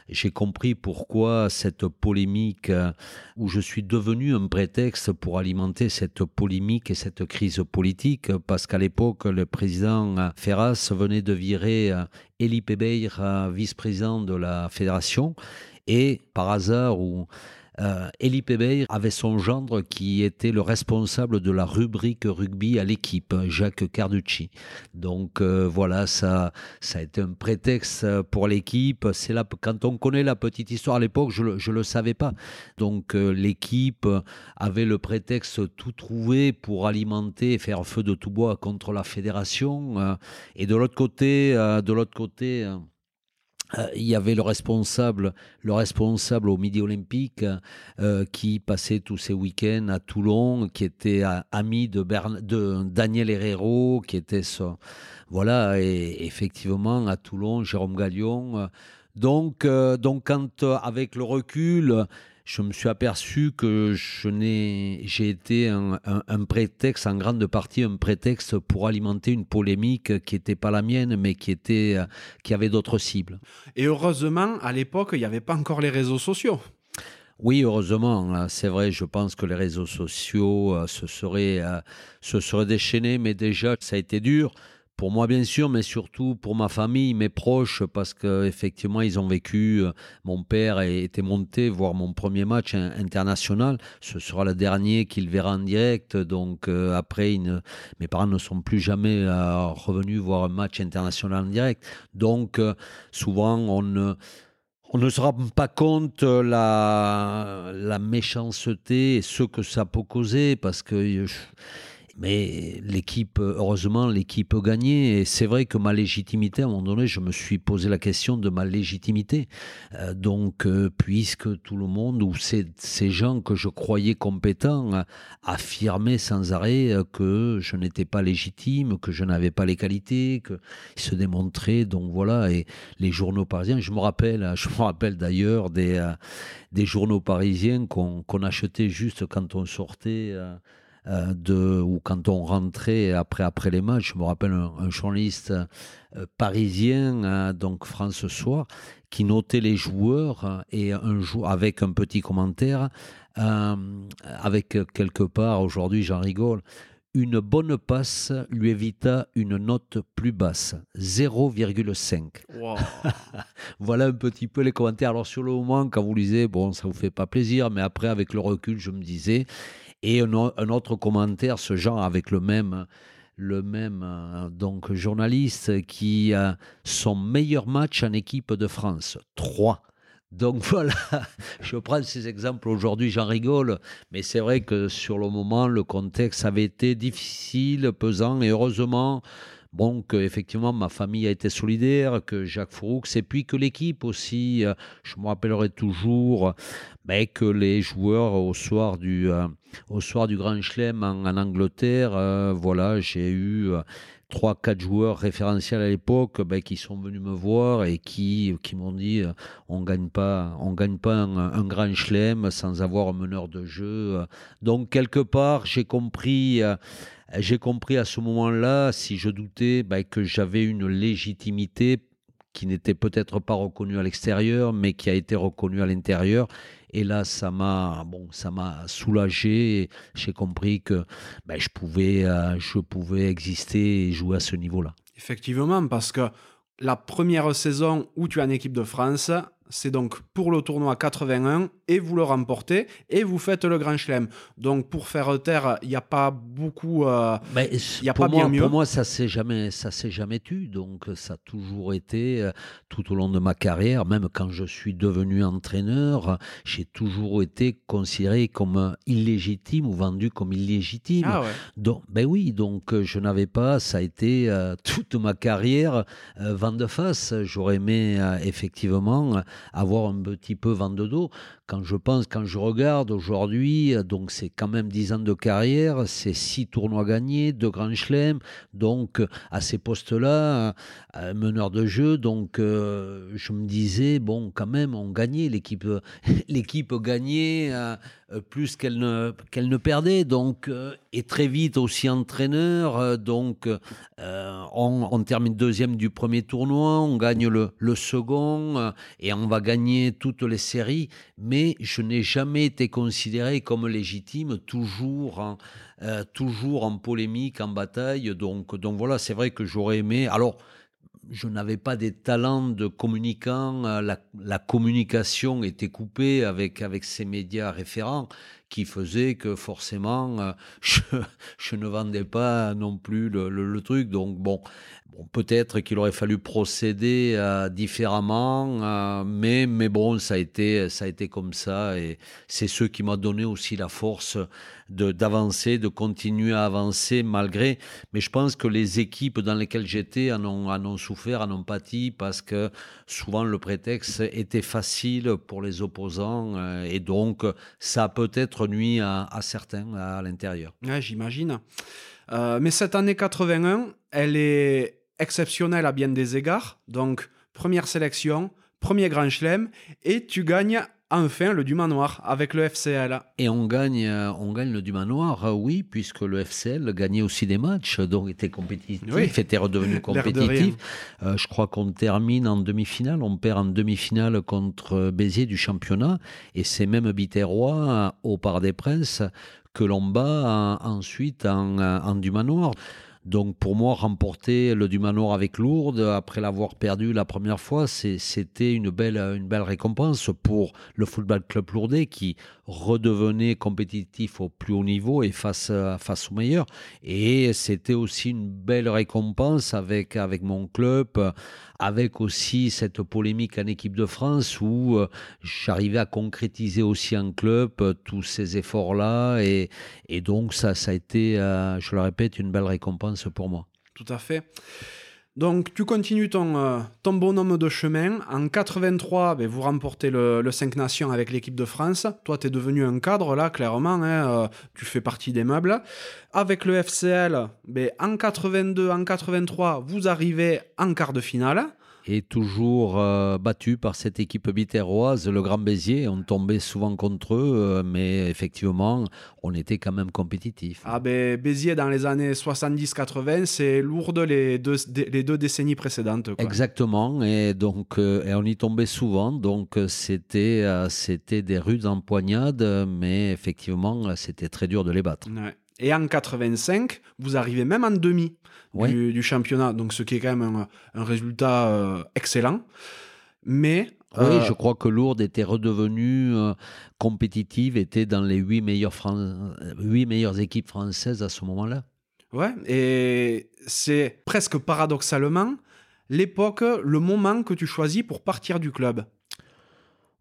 j'ai compris pourquoi cette polémique, euh, où je suis devenu un prétexte pour alimenter cette polémique et cette crise politique, parce qu'à l'époque, le président euh, Ferras venait de virer Elie Pebeir, vice-président de la fédération, et par hasard, ou euh, Elie avait son gendre qui était le responsable de la rubrique rugby à l'équipe, Jacques Carducci. Donc euh, voilà, ça, ça a été un prétexte pour l'équipe. C'est là, quand on connaît la petite histoire à l'époque, je ne le savais pas. Donc euh, l'équipe avait le prétexte tout trouvé pour alimenter et faire feu de tout bois contre la fédération. Euh, et de l'autre côté, de l'autre côté, il y avait le responsable, le responsable au Midi Olympique euh, qui passait tous ses week-ends à Toulon, qui était ami de, Daniel Herrero, qui était ça. Voilà, et effectivement à Toulon, Jérôme Gallion. Euh, donc, donc quand avec le recul, je me suis aperçu que je n'ai, j'ai été un, prétexte, en grande partie un prétexte pour alimenter une polémique qui n'était pas la mienne, mais qui, était, qui avait d'autres cibles. Et heureusement, à l'époque, il n'y avait pas encore les réseaux sociaux. Oui, heureusement, hein, c'est vrai, je pense que les réseaux sociaux euh, se, seraient, euh, se seraient déchaînés, mais déjà, ça a été dur pour moi bien sûr, mais surtout pour ma famille, mes proches, parce qu'effectivement ils ont vécu. Euh, mon père était monté voir mon premier match international. Ce sera le dernier qu'il verra en direct. Donc euh, après, mes parents ne sont plus jamais euh, revenus voir un match international en direct. Donc souvent on on ne se rend pas compte la, la méchanceté et ce que ça peut causer parce que mais l'équipe, heureusement, l'équipe a gagné. Et c'est vrai que ma légitimité, à un moment donné, je me suis posé la question de ma légitimité. Euh, donc, euh, puisque tout le monde, ou ces, gens que je croyais compétents, euh, affirmaient sans arrêt que je n'étais pas légitime, que je n'avais pas les qualités, qu'ils se démontraient. Donc voilà, et les journaux parisiens, je me rappelle, <laughs> je me rappelle d'ailleurs des, des journaux parisiens qu'on achetait juste quand on sortait. Euh, de, ou quand on rentrait après, après les matchs, je me rappelle un, journaliste euh, parisien, hein, donc France Soir, qui notait les joueurs hein, et un jour avec un petit commentaire, euh, avec quelque part, aujourd'hui j'en rigole, une bonne passe lui évita une note plus basse, 0,5. <laughs> voilà un petit peu les commentaires. Alors sur le moment, quand vous lisez, bon, ça vous fait pas plaisir, mais après, avec le recul, je me disais, et un, autre commentaire, ce genre, avec le même, le même euh, donc, journaliste qui a son meilleur match en équipe de France, 3. Donc <laughs> voilà, je prends ces exemples aujourd'hui, j'en rigole, mais c'est vrai que sur le moment, le contexte avait été difficile, pesant, et heureusement, Bon, que effectivement ma famille a été solidaire, que Jacques Froux, et puis que l'équipe aussi, euh, je me rappellerai toujours, ben, que les joueurs au soir du, euh, au soir du Grand Chelem en, Angleterre, euh, voilà, j'ai eu trois, quatre joueurs référentiels à l'époque ben, qui sont venus me voir et qui, qui m'ont dit on gagne pas, on gagne pas un, grand chelem sans avoir un meneur de jeu. Donc quelque part, j'ai compris j'ai compris à ce moment-là, si je doutais, bah, que j'avais une légitimité qui n'était peut-être pas reconnue à l'extérieur, mais qui a été reconnue à l'intérieur. Et là, ça m'a bon, ça m'a soulagé. J'ai compris que bah, je pouvais, euh, je pouvais exister et jouer à ce niveau-là. Effectivement, parce que la première saison où tu es en équipe de France, c'est donc pour le tournoi 81 et vous le remportez et vous faites le Grand Chelem. Donc pour faire taire, il n'y a pas beaucoup, euh, il n'y a pas bien mieux. Pour moi, ça s'est jamais, ça s'est jamais tu. Donc ça a toujours été euh, tout au long de ma carrière, même quand je suis devenu entraîneur, j'ai toujours été considéré comme illégitime ou vendu comme illégitime. Ah Donc ben oui, donc euh, je n'avais pas, ça a été <laughs> toute ma carrière vent de face. J'aurais aimé effectivement avoir un petit peu vent de dos. Quand je pense, quand je regarde aujourd'hui, donc c'est quand même 10 ans de carrière, c'est 6 tournois gagnés, 2 grands chelems, donc à ces postes-là, meneur de jeu, donc je me disais, bon, quand même, on gagnait, l'équipe, <laughs> l'équipe gagnait plus qu'elle ne, qu'elle ne perdait, donc, et très vite aussi entraîneur, donc on, on, termine deuxième du premier tournoi, on gagne le, le second, et on va gagner toutes les séries, mais je n'ai jamais été considéré comme légitime, toujours en, euh, toujours en polémique, en bataille. Donc, donc voilà, c'est vrai que j'aurais aimé. Alors, je n'avais pas des talents de communicant, euh, la, la, communication était coupée avec, avec ces médias référents qui faisaient que forcément euh, <laughs> je, ne vendais pas non plus le, truc. Donc bon, peut-être qu'il aurait fallu procéder euh, différemment, euh, mais, mais bon, ça a, été, ça a été comme ça. Et c'est ce qui m'a donné aussi la force d'avancer, de, continuer à avancer malgré. Mais je pense que les équipes dans lesquelles j'étais en ont, en ont souffert, en ont pâti, parce que souvent le prétexte était facile pour les opposants. Et donc, ça a peut-être nuit à, certains à, l'intérieur. J'imagine. mais cette année 81, elle est exceptionnel à bien des égards. Donc, première sélection, premier Grand Chelem, et tu gagnes enfin le Dumas Noir avec le FCL. Et on gagne, euh, on gagne le Dumas Noir, euh, oui, puisque le FCL gagnait aussi des matchs, donc était compétitif, était redevenu <laughs> compétitif. Euh, je crois qu'on termine en demi-finale, on perd en demi-finale contre Béziers du championnat, et c'est même Biterrois au Parc des Princes que l'on bat ensuite en, en Dumas Noir. Donc pour moi, remporter le Dumanoir avec Lourdes, après l'avoir perdu la première fois, c'était une belle, une belle récompense pour le Football Club Lourdais qui redevenait compétitif au plus haut niveau et face, face aux meilleurs. Et c'était aussi une belle récompense avec, avec mon club, avec aussi cette polémique en équipe de France où euh, j'arrivais à concrétiser aussi en club euh, tous ces efforts-là. Et, et, donc, ça, ça a été, euh, je le répète, une belle récompense pour moi. Tout à fait. Donc tu continues ton, ton bonhomme de chemin. En 83, ben, vous remportez le, le 5 Nations avec l'équipe de France. Toi, tu es devenu un cadre, là, clairement. Hein, tu fais partie des meubles. Avec le FCL, ben, en 82, en 83, vous arrivez en quart de finale et toujours euh, battu par cette équipe biterroise, le Grand Béziers. On tombait souvent contre eux, euh, mais effectivement, on était quand même compétitif. Ah ben, Béziers, dans les années 70-80, c'est lourde les deux, les deux décennies précédentes. Exactement, et donc euh, et on y tombait souvent, donc c'était c'était des rudes empoignades, mais effectivement, c'était très dur de les battre. Et en 85, vous arrivez même en demi du, championnat, donc ce qui est quand même un, résultat euh, excellent. Mais oui, euh, je crois que Lourdes était redevenue euh, compétitive, était dans les huit meilleures, meilleures équipes françaises à ce moment-là. Ouais, et c'est presque paradoxalement l'époque, le moment que tu choisis pour partir du club.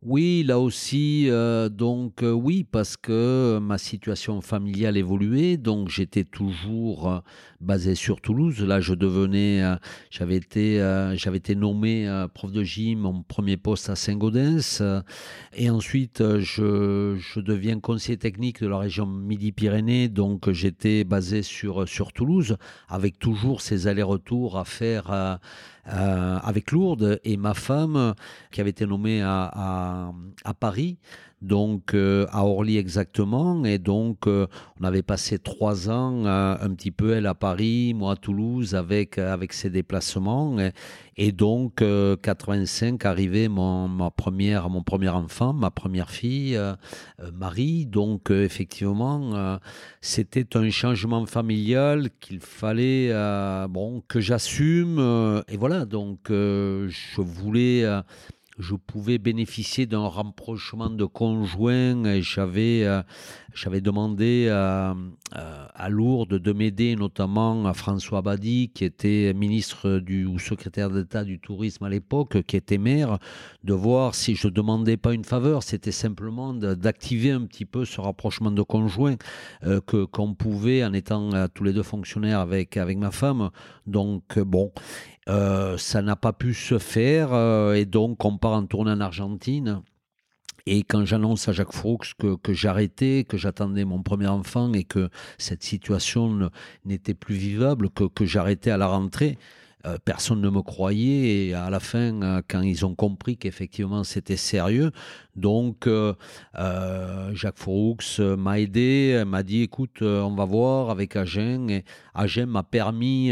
Oui, là aussi, euh, donc euh, oui, parce que ma situation familiale évoluait, donc j'étais toujours euh, basé sur Toulouse. Là, je devenais, j'avais été, nommé prof de gym, mon premier poste à Saint-Gaudens, et ensuite je, deviens conseiller technique de la région Midi-Pyrénées, donc j'étais basé sur sur Toulouse, avec toujours ces allers-retours à faire avec Lourdes et ma femme qui avait été nommée à, à, Paris, donc euh, à Orly exactement. Et donc euh, on avait passé trois ans un petit peu elle à Paris, moi à Toulouse avec avec ses déplacements. Et, donc 85 arrivait mon ma première mon premier enfant, ma première fille, Marie. Donc effectivement c'était un changement familial qu'il fallait bon que j'assume et voilà donc euh, je voulais, euh, je pouvais bénéficier d'un rapprochement de conjoints j'avais, euh, j'avais demandé à, à Lourdes de m'aider, notamment à François Badi, qui était ministre du, ou secrétaire d'État du tourisme à l'époque, qui était maire, de voir si je demandais pas une faveur, c'était simplement d'activer un petit peu ce rapprochement de conjoints que qu'on pouvait en étant tous les deux fonctionnaires avec avec ma femme. Donc bon, euh, ça n'a pas pu se faire euh, et donc on part en tournée en Argentine. Et quand j'annonce à Jacques Froux que, j'arrêtais, que j'attendais mon premier enfant et que cette situation n'était plus vivable, que j'arrêtais à la rentrée, euh, personne ne me croyait et à la fin, euh, quand ils ont compris qu'effectivement c'était sérieux, donc euh, Jacques Froux m'a aidé, m'a dit écoute, on va voir avec Agen et Agen m'a permis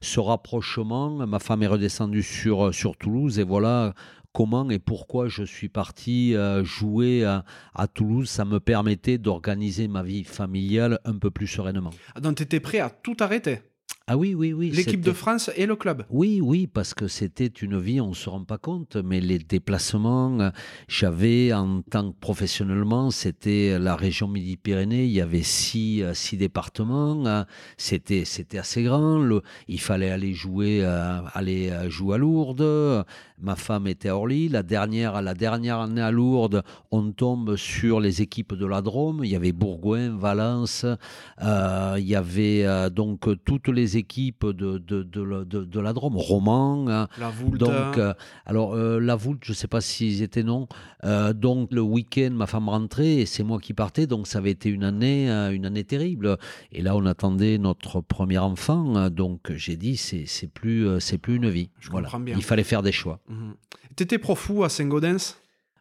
ce rapprochement. Ma femme est redescendue sur, sur Toulouse et voilà comment et pourquoi je suis parti jouer à, à, Toulouse. Ça me permettait d'organiser ma vie familiale un peu plus sereinement. Donc tu étais prêt à tout arrêter? Ah oui, oui, oui. L'équipe de France et le club. Oui, oui, parce que c'était une vie, on ne se rend pas compte, mais les déplacements, euh, j'avais en tant que professionnellement, c'était la région Midi-Pyrénées, il y avait six, euh, six départements, euh, c'était, c'était assez grand, il fallait aller jouer, aller jouer à Lourdes, ma femme était à Orly, la dernière, la dernière année à Lourdes, on tombe sur les équipes de la Drôme, il y avait Bourgoin, Valence, il y avait donc toutes les équipes de, de, de, de, la Drôme, Roman. Hein. La Voulte. Donc, euh, alors, euh, la Voulte, je ne sais pas s'ils étaient non. Euh, donc, le week-end, ma femme rentrait et c'est moi qui partais. Donc, ça avait été une année, une année terrible. Et là, on attendait notre premier enfant. Donc, j'ai dit, c'est plus, c'est plus une vie. Je voilà. bien. Il fallait faire des choix. Mhm. Tu étais profou à Saint-Gaudens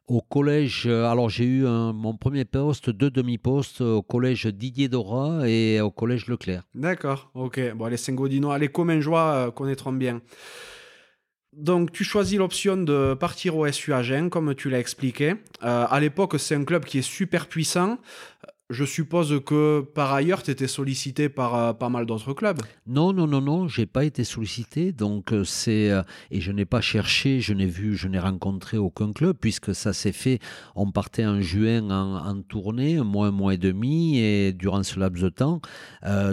au collège, euh, alors j'ai eu mon premier poste, deux demi-postes au collège Didier Dora et au collège Leclerc. D'accord, ok. Bon, les Saint-Gaudinois, les joie euh, connaîtront bien. Donc, tu choisis l'option de partir au SU Agen, comme tu l'as expliqué. Euh, à l'époque, c'est un club qui est super puissant. Je suppose que par ailleurs, tu étais sollicité par euh, pas mal d'autres clubs. Non, non, non, non, j'ai pas été sollicité. Donc euh, c'est euh, et je n'ai pas cherché, je n'ai vu, je n'ai rencontré aucun club puisque ça s'est fait. On partait en juin en, tournée, un mois, un mois et demi, et durant ce laps de temps,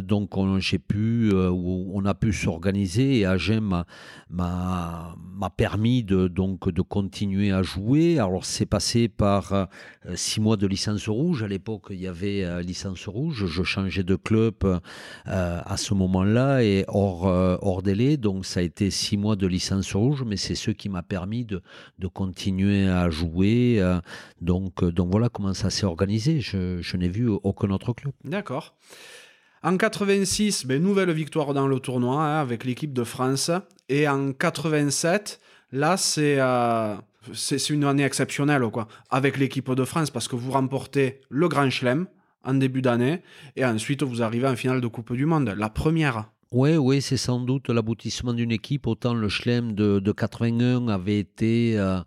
donc j'ai pu, on a pu s'organiser et Agen m'a permis de donc de continuer à jouer. Alors c'est passé par six mois de licence rouge. À l'époque, il y avait euh, licence rouge. Je changeais de club euh, à ce moment-là et hors, euh, hors délai. Donc ça a été six mois de licence rouge, mais c'est ce qui m'a permis de, continuer à jouer. donc, donc voilà comment ça s'est organisé. Je, je n'ai vu aucun autre club. D'accord. En 86, ben, nouvelle victoire dans le tournoi hein, avec l'équipe de France. Et en 87, là, c'est c'est une année exceptionnelle quoi, avec l'équipe de France parce que vous remportez le Grand Chelem en début d'année et ensuite vous arrivez en finale de Coupe du Monde, la première. Oui, oui, c'est sans doute l'aboutissement d'une équipe. Autant le Chelem de, de 81 avait été euh,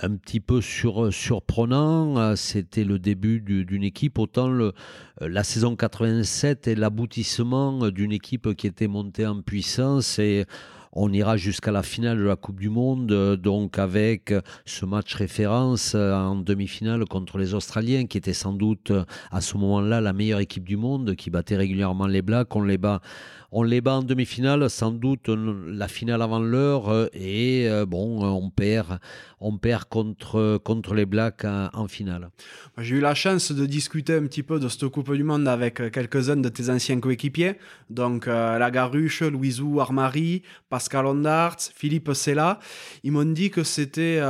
un petit peu sur, surprenant. Euh, c'était le début d'une équipe. Autant le, la saison 87 est l'aboutissement d'une équipe qui était montée en puissance et on ira jusqu'à la finale de la Coupe du Monde, euh, donc avec ce match référence euh, en demi-finale contre les Australiens, qui était sans doute euh, à ce moment-là la meilleure équipe du monde, qui battait régulièrement les Blacks. On les bat on les bat en demi-finale, sans doute la finale avant l'heure, euh, et euh, bon, euh, on perd, on perd contre, contre les Blacks en, finale. J'ai eu la chance de discuter un petit peu de cette Coupe du Monde avec quelques-uns de tes anciens coéquipiers, donc la Garuche, Louisou Armari, Pascal Ondarts, Philippe Sella. Ils m'ont dit que c'était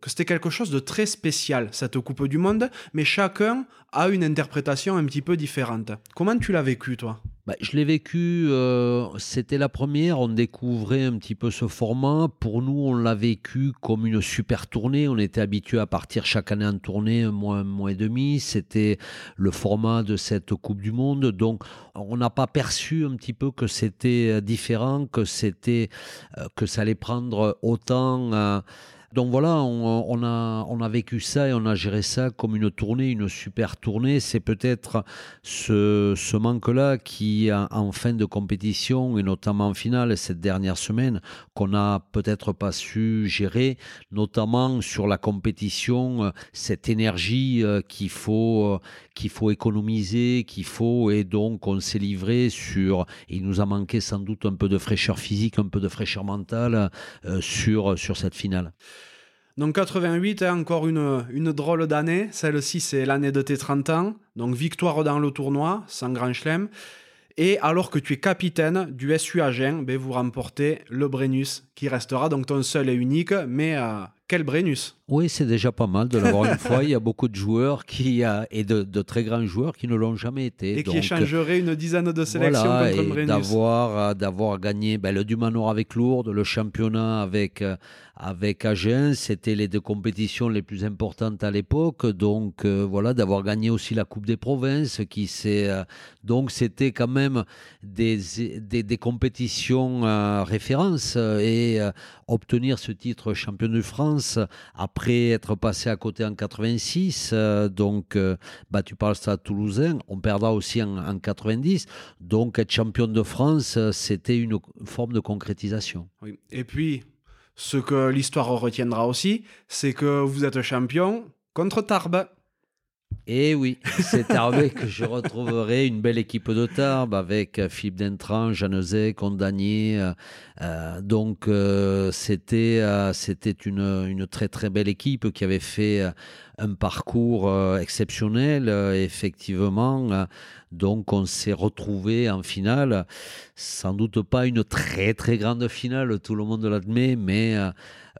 que c'était quelque chose de très spécial, cette Coupe du Monde, mais chacun a une interprétation un petit peu différente. Comment tu l'as vécu, toi? Bah, je l'ai vécu, euh, c'était la première, on découvrait un petit peu ce format. Pour nous, on l'a vécu comme une super tournée. On était habitué à partir chaque année en tournée, un mois, un mois et demi. C'était le format de cette Coupe du Monde. Donc, on n'a pas perçu un petit peu que c'était différent, que c'était, euh, que ça allait prendre autant. Euh, donc voilà, on, a, vécu ça et on a géré ça comme une tournée, une super tournée. C'est peut-être ce, ce manque-là qui, en fin de compétition et notamment en finale cette dernière semaine, qu'on n'a peut-être pas su gérer, notamment sur la compétition, cette énergie euh, qu'il faut, euh, qu'il faut économiser, qu'il faut, et donc on s'est livré sur, il nous a manqué sans doute un peu de fraîcheur physique, un peu de fraîcheur mentale euh, sur, sur cette finale. Donc 88, hein, encore une, une drôle d'année. Celle-ci, c'est l'année de tes 30 ans. Donc victoire dans le tournoi, sans grand chelem. Et alors que tu es capitaine du SU Agen, vous remportez le Brennus, qui restera donc ton seul et unique, mais euh, quel Brennus Oui, c'est déjà pas mal de l'avoir une fois. Il y a beaucoup de joueurs qui, et de, très grands joueurs qui ne l'ont jamais été. Et qui échangeraient une dizaine de sélections contre Brennus. D'avoir, d'avoir gagné ben, le Dumanoir avec Lourdes, le championnat avec, avec Agen, c'était les deux compétitions les plus importantes à l'époque. Donc euh, voilà, d'avoir gagné aussi la Coupe des Provinces, qui euh, donc c'était quand même des, des, des compétitions euh, références et obtenir ce titre champion de France après être passé à côté en 86. donc bah tu parles ça toulousain, on perdra aussi en, en 90. Donc être champion de France, c'était une forme de concrétisation. Et puis ce que l'histoire retiendra aussi, c'est que vous êtes champion contre Tarbes. Et eh oui, c'est Tarbes que je retrouverai une belle équipe de Tarbes avec Philippe Dentran, Jeannezet, Condagné. Euh, euh, donc euh, c'était une, très très belle équipe qui avait fait un parcours exceptionnel, effectivement. Donc on s'est retrouvé en finale, sans doute pas une très très grande finale, tout le monde l'admet, mais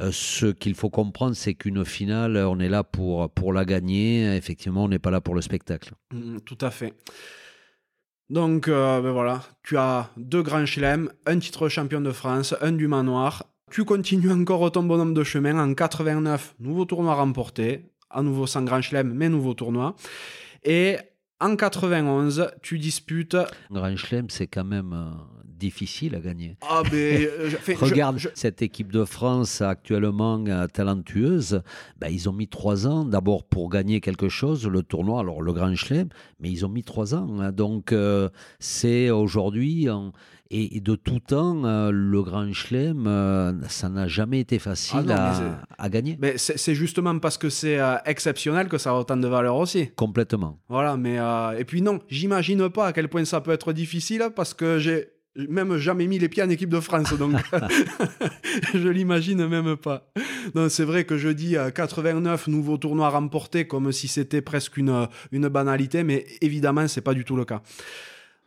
euh, ce qu'il faut comprendre, c'est qu'une finale, on est là pour, la gagner. Effectivement, on n'est pas là pour le spectacle. Mm, tout à fait. Donc, euh, ben voilà, tu as deux grands chelems, un titre champion de France, un du manoir. Tu continues encore ton bonhomme de chemin en 89, nouveau tournoi remporté, à nouveau sans grand chelem, mais nouveau tournoi. Et en 91, tu disputes. Grand chelem, c'est quand même euh, difficile à gagner. Ah, ben, Regarde, cette équipe de France actuellement euh, talentueuse, ben, ils ont mis trois ans d'abord pour gagner quelque chose, le tournoi, alors le Grand Chelem, mais ils ont mis trois ans. Hein. donc euh, c'est aujourd'hui, et, de tout temps, euh, le Grand Chelem, ça n'a jamais été facile ah à, gagner. Mais c'est justement parce que c'est exceptionnel que ça a autant de valeur aussi. Complètement. Voilà, mais et puis non, j'imagine pas à quel point ça peut être difficile parce que j'ai même jamais mis les pieds en équipe de France, donc <laughs> <laughs> je l'imagine même pas. Non, c'est vrai que je dis 89 nouveaux tournois remportés comme si c'était presque une, une banalité, mais évidemment, c'est pas du tout le cas.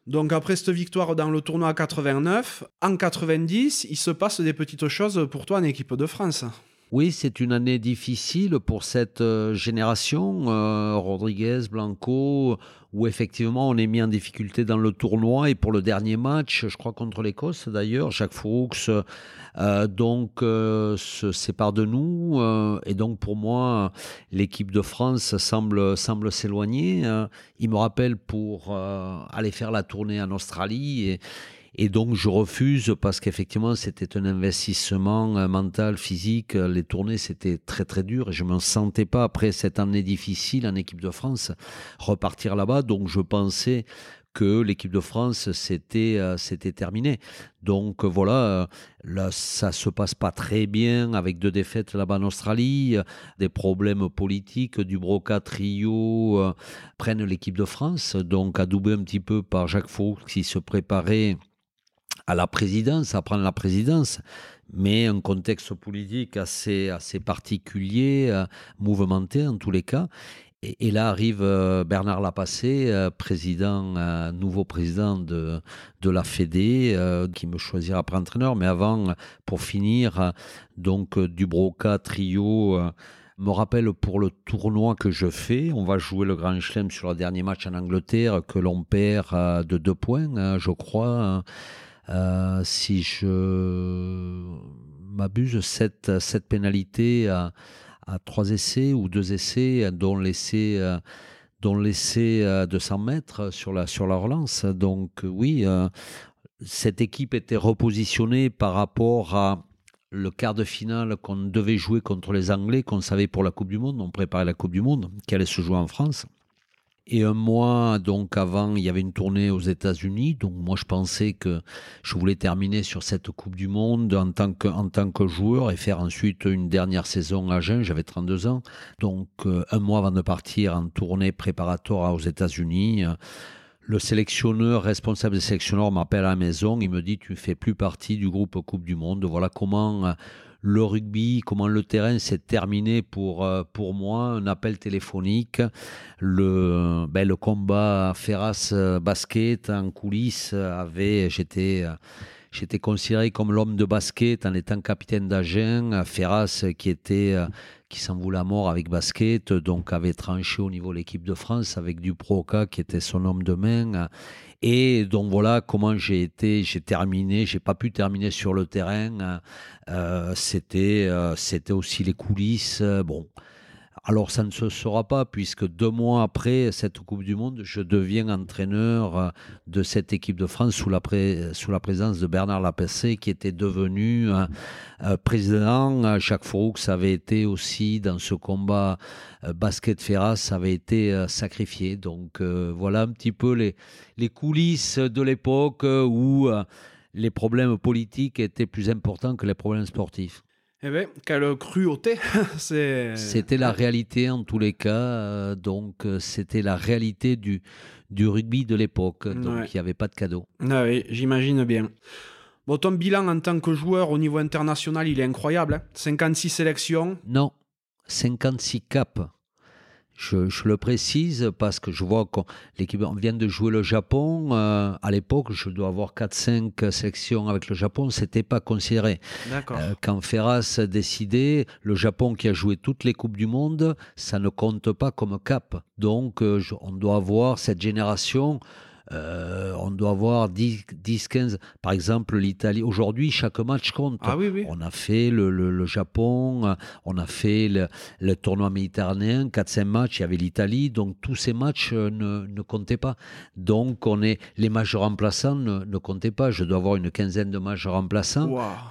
Donc après cette victoire dans le tournoi 89, en 90, il se passe des petites choses pour toi en équipe de France. Oui, c'est une année difficile pour cette euh, génération, euh, Rodriguez, Blanco, où effectivement on est mis en difficulté dans le tournoi et pour le dernier match, je crois contre l'Écosse d'ailleurs, Jacques Fuchs euh, donc se sépare de nous et donc pour moi l'équipe de France semble semble s'éloigner. il me rappelle pour aller faire la tournée en Australie et et donc, je refuse parce qu'effectivement, c'était un investissement euh, mental, physique. Les tournées, c'était très, très dur et je ne me sentais pas, après cette année difficile en équipe de France, repartir là-bas. Donc, je pensais que l'équipe de France c'était euh, c'était terminé. Donc voilà, euh, là ça se passe pas très bien avec deux défaites là-bas en Australie, des problèmes politiques, du Broca trio prennent l'équipe de France, donc adoubé un petit peu par Jacques Faux qui se préparait à la présidence, à prendre la présidence, mais un contexte politique assez, assez particulier, euh, mouvementé en tous les cas. Et, là arrive euh, Bernard Lapassé, euh, président, nouveau président de, de la Fédé, qui me choisira après entraîneur. Mais avant, pour finir, donc Dubroca, trio me rappelle pour le tournoi que je fais. On va jouer le Grand Chelem sur le dernier match en Angleterre que l'on perd de deux points, je crois. Euh, si je m'abuse, cette, cette pénalité à, trois essais ou deux essais, dont l'essai euh, dont l'essai euh, de 100 mètres sur la, sur la relance. Donc oui, cette équipe était repositionnée par rapport à le quart de finale qu'on devait jouer contre les Anglais, qu'on savait pour la Coupe du Monde, on préparait la Coupe du Monde, qui allait se jouer en France. Et un mois donc avant, il y avait une tournée aux États-Unis. Donc moi, je pensais que je voulais terminer sur cette Coupe du Monde en tant que, en tant que joueur et faire ensuite une dernière saison à Jeun. J'avais 32 ans. Donc euh, un mois avant de partir en tournée préparatoire aux États-Unis. Le sélectionneur, responsable des sélectionneurs, m'appelle à la maison. Il me dit Tu ne fais plus partie du groupe Coupe du Monde. Voilà comment le rugby, comment le terrain s'est terminé pour, euh, moi, un appel téléphonique, le, ben, combat Ferras euh, basket en coulisses avait, j'étais, j'étais considéré comme l'homme de basket en étant capitaine d'Agen. Ferras, qui était qui s'en voulait à mort avec basket, donc avait tranché au niveau de l'équipe de France avec Duproca qui était son homme de main. Et donc voilà comment j'ai été, j'ai terminé, j'ai pas pu terminer sur le terrain. Euh, c'était, euh, c'était aussi les coulisses. Bon, alors ça ne se sera pas puisque deux mois après cette Coupe du Monde, je deviens entraîneur euh, de cette équipe de France sous la, sous la présence de Bernard Lapessé qui était devenu euh, euh, président. Jacques Fouroux avait été aussi dans ce combat basket Ferras avait été sacrifié. Donc voilà un petit peu les, les coulisses de l'époque où les problèmes politiques étaient plus importants que les problèmes sportifs. Eh bien, quelle cruauté <laughs> C'était la réalité en tous les cas. Euh, donc, euh, c'était la réalité du, du rugby de l'époque. Donc, il n'y avait pas de cadeau. Ah oui, j'imagine bien. Bon, ton bilan en tant que joueur au niveau international, il est incroyable. 56 hein. sélections? Non, 56 caps. Je, le précise parce que je vois que l'équipe vient de jouer le Japon. Euh, à l'époque, je dois avoir 4-5 sections avec le Japon. C'était pas considéré. Euh, quand Ferras décidé, le Japon qui a joué toutes les Coupes du Monde, ça ne compte pas comme cap. Donc, euh, on doit avoir cette génération euh, on doit avoir 10, 10 15. Par exemple, l'Italie. Aujourd'hui, chaque match compte. Ah on a fait le, Japon, on a fait le, tournoi méditerranéen, 4-5 matchs. Il y avait l'Italie. Donc, tous ces matchs euh, ne, comptaient pas. Donc, on est, les matchs remplaçants ne, comptaient pas. Je dois avoir une quinzaine de matchs remplaçants.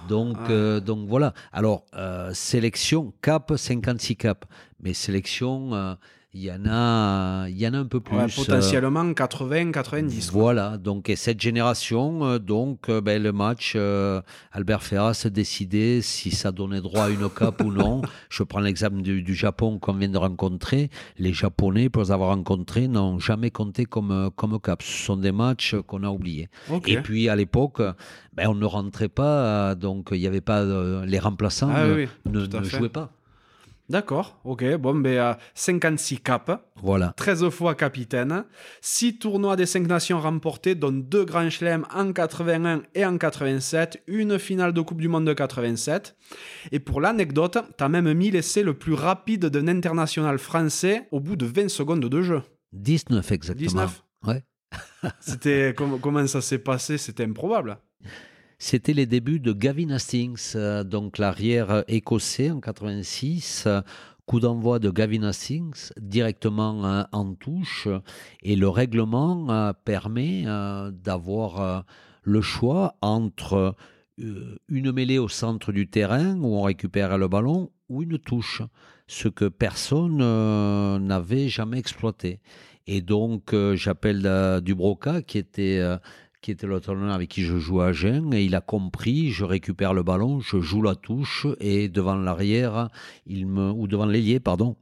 Donc, ah. euh, donc, voilà. Alors, sélection, cap, 56 cap. Mais sélection il y en a, il y en a un peu plus. potentiellement 80, 90. Voilà, donc et cette génération, euh, donc euh, ben, le match, euh, Albert Ferras décidait si ça donnait droit à une cape ou non. <laughs> Je prends l'exemple du, Japon qu'on vient de rencontrer. Les Japonais, pour les avoir rencontrés, n'ont jamais compté comme, comme cap. Ce sont des matchs qu'on a oubliés. Et puis à l'époque, ben, on ne rentrait pas, donc il n'y avait pas les remplaçants ah ne, ne jouaient pas. D'accord, ok. Bon, ben, 56 caps. Voilà. 13 fois capitaine. 6 tournois des 5 nations remportés, dont 2 grands chelems en 81 et en 87, une finale de Coupe du Monde de 87. Et pour l'anecdote, t'as même mis l'essai le plus rapide d'un international français au bout de 20 secondes de jeu. 19 exactement. 19 Ouais. C'était, comment ça s'est passé? C'était improbable. C'était les débuts de Gavin Hastings, euh, donc l'arrière écossais en 86. Coup d'envoi de Gavin Hastings directement euh, en touche. Et le règlement euh, permet d'avoir le choix entre une mêlée au centre du terrain où on récupère le ballon ou une touche, ce que personne n'avait jamais exploité. Et donc j'appelle Dubroca qui était qui était l'autre avec qui je joue à Agen, et il a compris, je récupère le ballon, je joue la touche, et devant l'arrière, il me, ou devant l'ailier, pardon,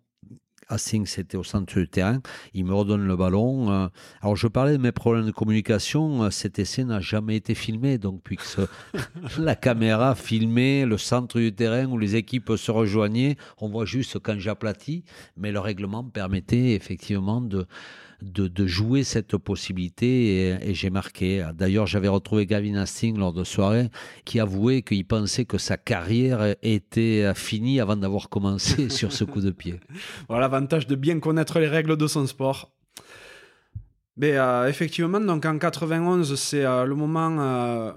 Hastings c'était au centre du terrain, il me redonne le ballon. Euh. Alors je parlais de mes problèmes de communication, cet essai n'a jamais été filmé, donc puisque <laughs> la caméra filmait le centre du terrain où les équipes se rejoignaient, on voit juste quand j'aplatis, mais le règlement permettait effectivement de de, jouer cette possibilité et, j'ai marqué. D'ailleurs, j'avais retrouvé Gavin Hastings lors de soirée qui avouait qu'il pensait que sa carrière était finie avant d'avoir commencé <laughs> sur ce coup de pied. Voilà l'avantage de bien connaître les règles de son sport. Mais euh, effectivement, donc en 91, c'est euh, le moment euh,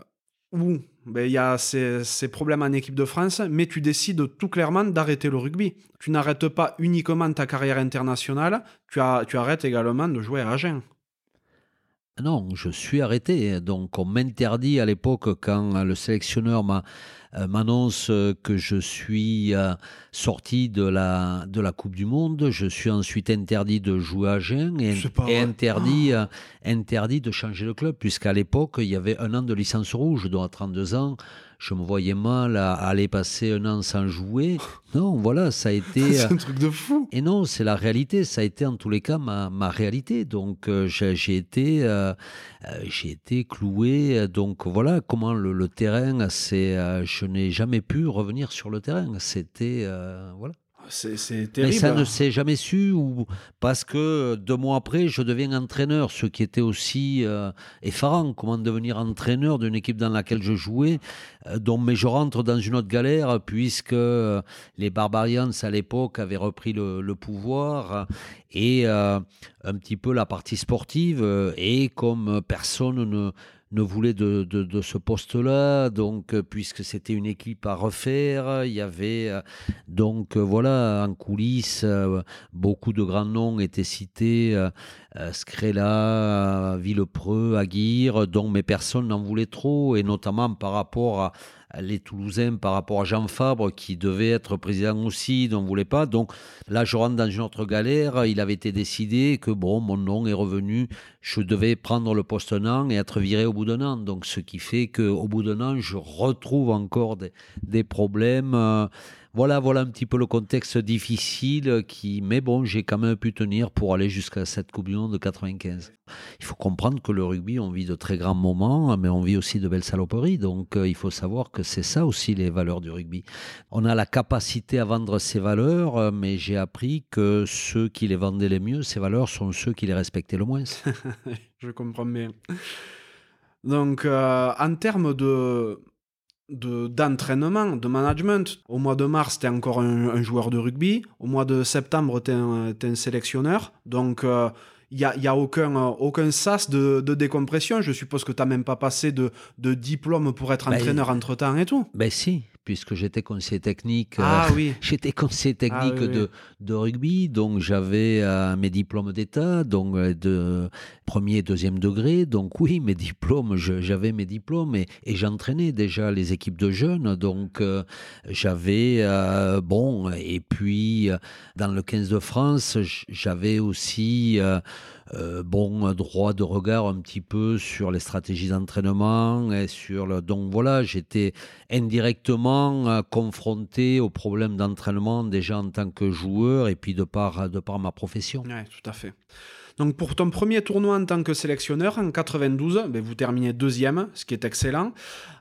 où ben, il y a ces, problèmes en équipe de France, mais tu décides tout clairement d'arrêter le rugby. Tu n'arrêtes pas uniquement ta carrière internationale, tu, tu arrêtes également de jouer à Agen. Non, je suis arrêté. Donc on m'interdit à l'époque quand le sélectionneur m'a m'annonce que je suis euh, sorti de la, de la Coupe du Monde. Je suis ensuite interdit de jouer à Gênes et, interdit, ah. euh, interdit de changer de club, puisqu'à l'époque, il y avait un an de licence rouge. Donc à 32 ans, je me voyais mal à aller passer un an sans jouer. Non, voilà, ça a été. <laughs> c'est un truc de fou. Et non, c'est la réalité. Ça a été en tous les cas ma, ma réalité. Donc j'ai été, j'ai été cloué. Donc voilà comment le, le terrain, c'est je n'ai jamais pu revenir sur le terrain. C'était. Euh, voilà. C'est terrible. Mais ça ne s'est jamais su, ou parce que deux mois après, je deviens entraîneur, ce qui était aussi euh, effarant. Comment devenir entraîneur d'une équipe dans laquelle je jouais euh, donc, Mais je rentre dans une autre galère, puisque euh, les Barbarians, à l'époque, avaient repris le, le pouvoir, et un petit peu la partie sportive, et comme personne ne ne voulait de, ce poste-là. Donc, euh, puisque c'était une équipe à refaire, il y avait euh, donc euh, voilà en coulisses beaucoup de grands noms étaient cités. Scrella, Villepreux, Aguirre, dont mes personnes n'en voulaient trop, et notamment par rapport à, les Toulousains par rapport à Jean Fabre, qui devait être président aussi, dont voulait pas. Donc là, je rentre dans une autre galère. Il avait été décidé que, bon, mon nom est revenu. Je devais prendre le poste an et être viré au bout d'un an. Donc, ce qui fait qu'au bout d'un an, je retrouve encore des, des problèmes. Euh, voilà, voilà un petit peu le contexte difficile qui, mais bon, j'ai quand même pu tenir pour aller jusqu'à cette Coupe du Monde de 95. Il faut comprendre que le rugby, on vit de très grands moments, mais on vit aussi de belles saloperies. Donc, euh, il faut savoir que c'est ça aussi les valeurs du rugby. On a la capacité à vendre ces valeurs, euh, mais j'ai appris que ceux qui les vendaient les mieux, ces valeurs, sont ceux qui les respectaient le moins. <laughs> Je comprends bien. Donc, euh, en termes de, d'entraînement, de, management. Au mois de mars, tu es encore un, joueur de rugby. Au mois de septembre, tu es, un sélectionneur. Donc, il euh, n'y a, y a aucun, aucun sas de, décompression. Je suppose que tu n'as même pas passé de, diplôme pour être ben, entraîneur entre-temps et tout. Ben si, puisque j'étais conseiller technique. Ah euh, oui. <laughs> J'étais conseiller technique ah de, de rugby, donc j'avais euh, mes diplômes d'État, donc euh, de premier et deuxième degré. Donc oui, mes diplômes, j'avais mes diplômes et, et j'entraînais déjà les équipes de jeunes. Donc j'avais, bon, et puis dans le 15 de France, j'avais aussi euh, bon droit de regard un petit peu sur les stratégies d'entraînement et sur le donc voilà j'étais indirectement euh, confronté aux problèmes d'entraînement déjà en tant que joueur et puis de par de par ma profession. Oui, tout à fait. Donc pour ton premier tournoi en tant que sélectionneur, en 92, ben vous terminez deuxième, ce qui est excellent.